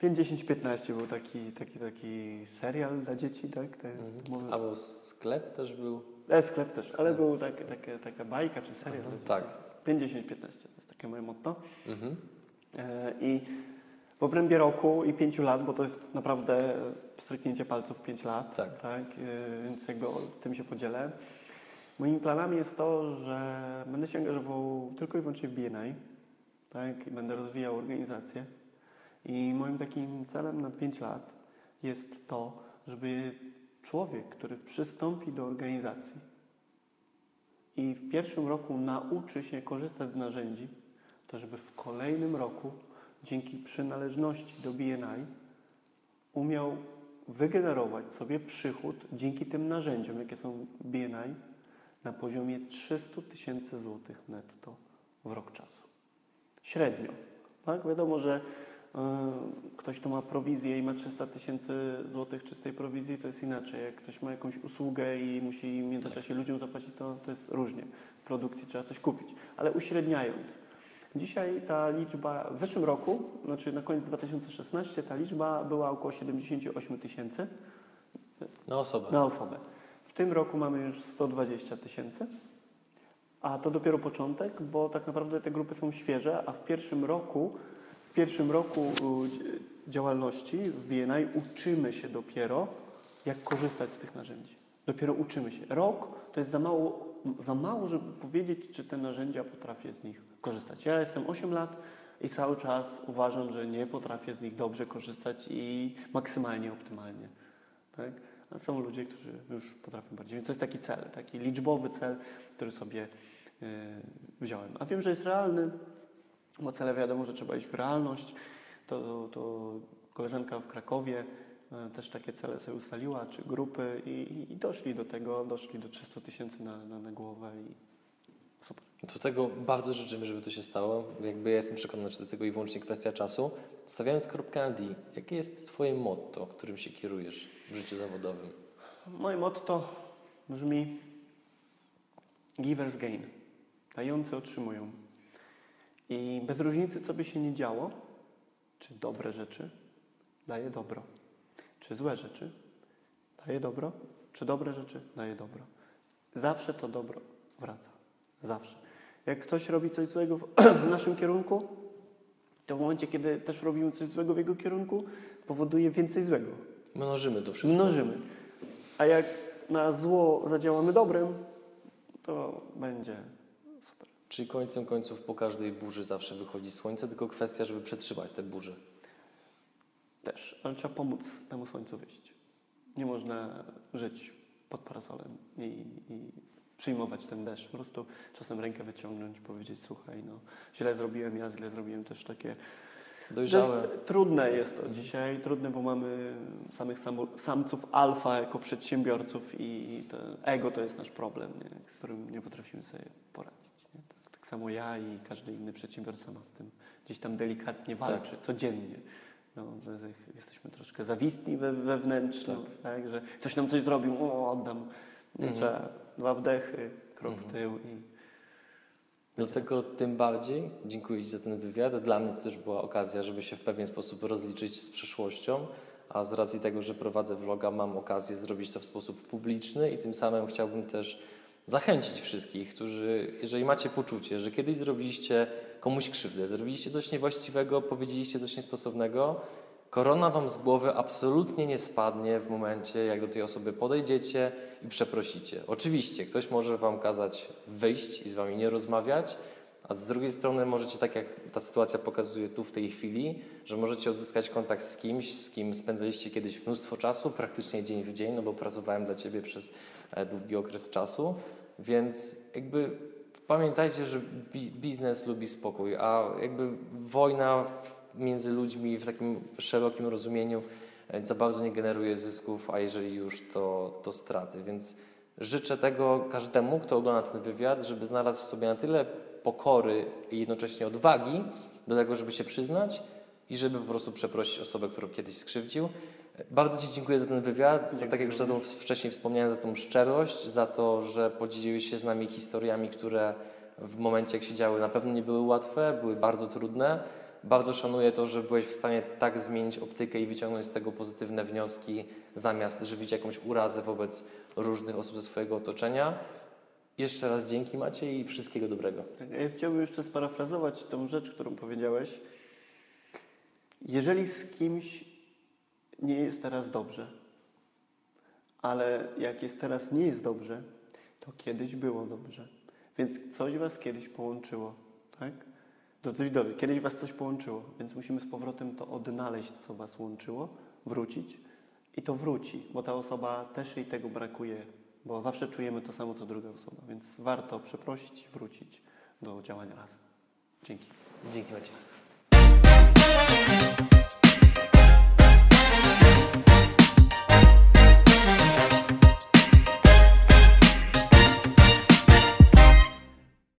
5, 10, 15 był taki, taki, taki serial dla dzieci, tak? Te, Mhm. Albo sklep też był. E, sklep też, ale był tak, takie, taka bajka czy serial. Mhm, tak. dzieci. 5, 10, 15 to jest takie moje motto. Mhm. E, I w obrębie roku i pięciu lat, bo to jest naprawdę stryknięcie palców 5 lat, Tak. tak? E, więc jakby o tym się podzielę. Moimi planami jest to, że będę się angażował tylko i wyłącznie w BNI, tak? I będę rozwijał organizację. I moim takim celem na 5 lat jest to, żeby człowiek, który przystąpi do organizacji i w pierwszym roku nauczy się korzystać z narzędzi, to żeby w kolejnym roku dzięki przynależności do BNI umiał wygenerować sobie przychód dzięki tym narzędziom, jakie są BNI, na poziomie 300 tysięcy złotych netto w rok czasu. Średnio. Tak? Wiadomo, że ktoś, kto ma prowizję i ma 300 tysięcy złotych czystej prowizji, to jest inaczej. Jak ktoś ma jakąś usługę i musi w międzyczasie ludziom zapłacić, to, to jest różnie. W produkcji trzeba coś kupić. Ale uśredniając, Dzisiaj ta liczba, w zeszłym roku, znaczy na koniec 2016, ta liczba była około 78 tysięcy Na osobę. na osobę. W tym roku mamy już 120 tysięcy, a to dopiero początek, bo tak naprawdę te grupy są świeże, a w pierwszym roku, pierwszym roku dzi- działalności w BNI uczymy się dopiero, jak korzystać z tych narzędzi. Dopiero uczymy się. Rok to jest za mało, za mało, żeby powiedzieć, czy te narzędzia potrafię z nich korzystać. Ja jestem 8 lat i cały czas uważam, że nie potrafię z nich dobrze korzystać i maksymalnie optymalnie. Tak? A są ludzie, którzy już potrafią bardziej. Więc to jest taki cel, taki liczbowy cel, który sobie yy, wziąłem. A wiem, że jest realny, bo cele wiadomo, że trzeba iść w realność. To, to koleżanka w Krakowie e, też takie cele sobie ustaliła, czy grupy i, i, i doszli do tego, doszli do 300 tysięcy na, na, na głowę i super. Do tego bardzo życzymy, żeby to się stało. Jakby ja jestem przekonany, że to jest tylko i wyłącznie kwestia czasu. Stawiając kropkę na D, jakie jest Twoje motto, którym się kierujesz w życiu zawodowym? Moje motto brzmi givers gain. Dający otrzymują. I bez różnicy, co by się nie działo, czy dobre rzeczy, daje dobro. Czy złe rzeczy, daje dobro. Czy dobre rzeczy, daje dobro. Zawsze to dobro wraca. Zawsze. Jak ktoś robi coś złego w w <clears throat> naszym kierunku, to w momencie, kiedy też robimy coś złego w jego kierunku, powoduje więcej złego. Mnożymy to wszystko. Mnożymy. A jak na zło zadziałamy dobrem, to będzie. Czyli końcem końców po każdej burzy zawsze wychodzi słońce, tylko kwestia, żeby przetrzymać te burze. Też, ale trzeba pomóc temu słońcu wyjść. Nie można żyć pod parasolem i, i przyjmować ten deszcz. Po prostu czasem rękę wyciągnąć, powiedzieć, słuchaj, no źle zrobiłem, ja źle zrobiłem też takie. Dojrzałe. jest, trudne jest to dzisiaj, trudne, bo mamy samych samców alfa jako przedsiębiorców i ego to jest nasz problem, nie? z którym nie potrafimy sobie poradzić. Nie? Tak, tak samo ja i każdy inny przedsiębiorca ma z tym gdzieś tam delikatnie walczy, codziennie. No, jesteśmy troszkę zawistni we, wewnętrznie, tak. że ktoś nam coś zrobił, o, oddam. Mhm. trzeba, dwa wdechy, krok w Mhm. tył i Dlatego tym bardziej dziękuję Ci za ten wywiad. Dla mnie to też była okazja, żeby się w pewien sposób rozliczyć z przeszłością, a z racji tego, że prowadzę vloga, mam okazję zrobić to w sposób publiczny i tym samym chciałbym też zachęcić wszystkich, którzy, jeżeli macie poczucie, że kiedyś zrobiliście komuś krzywdę, zrobiliście coś niewłaściwego, powiedzieliście coś niestosownego, korona wam z głowy absolutnie nie spadnie w momencie, jak do tej osoby podejdziecie i przeprosicie. Oczywiście, ktoś może wam kazać wyjść i z wami nie rozmawiać, a z drugiej strony możecie, tak jak ta sytuacja pokazuje tu w tej chwili, że możecie odzyskać kontakt z kimś, z kim spędzaliście kiedyś mnóstwo czasu, praktycznie dzień w dzień, no bo pracowałem dla Ciebie przez e, długi okres czasu, więc jakby pamiętajcie, że bi- biznes lubi spokój, a jakby wojna między ludźmi w takim szerokim rozumieniu e, za bardzo nie generuje zysków, a jeżeli już, to, to straty, więc życzę tego każdemu, kto ogląda ten wywiad, żeby znalazł w sobie na tyle pokory i jednocześnie odwagi do tego, żeby się przyznać i żeby po prostu przeprosić osobę, którą kiedyś skrzywdził. Bardzo Ci dziękuję za ten wywiad, za, tak jak już za tą wcześniej wspomniałem, za tą szczerość, za to, że podzieliłeś się z nami historiami, które w momencie, jak się działy, na pewno nie były łatwe, były bardzo trudne. Bardzo szanuję to, że byłeś w stanie tak zmienić optykę i wyciągnąć z tego pozytywne wnioski, zamiast żywić jakąś urazę wobec różnych osób ze swojego otoczenia. Jeszcze raz dzięki Maciej i wszystkiego dobrego. Tak, Ja chciałbym jeszcze sparafrazować tą rzecz, którą powiedziałeś. Jeżeli z kimś nie jest teraz dobrze, ale jak jest teraz nie jest dobrze, to kiedyś było dobrze. Więc coś was kiedyś połączyło, tak? Drodzy widzowie, kiedyś was coś połączyło, więc musimy z powrotem to odnaleźć, co was łączyło, wrócić i to wróci, bo ta osoba też jej tego brakuje, bo zawsze czujemy to samo, co druga osoba, więc warto przeprosić wrócić do działania razem. Dzięki. Dzięki Maciej.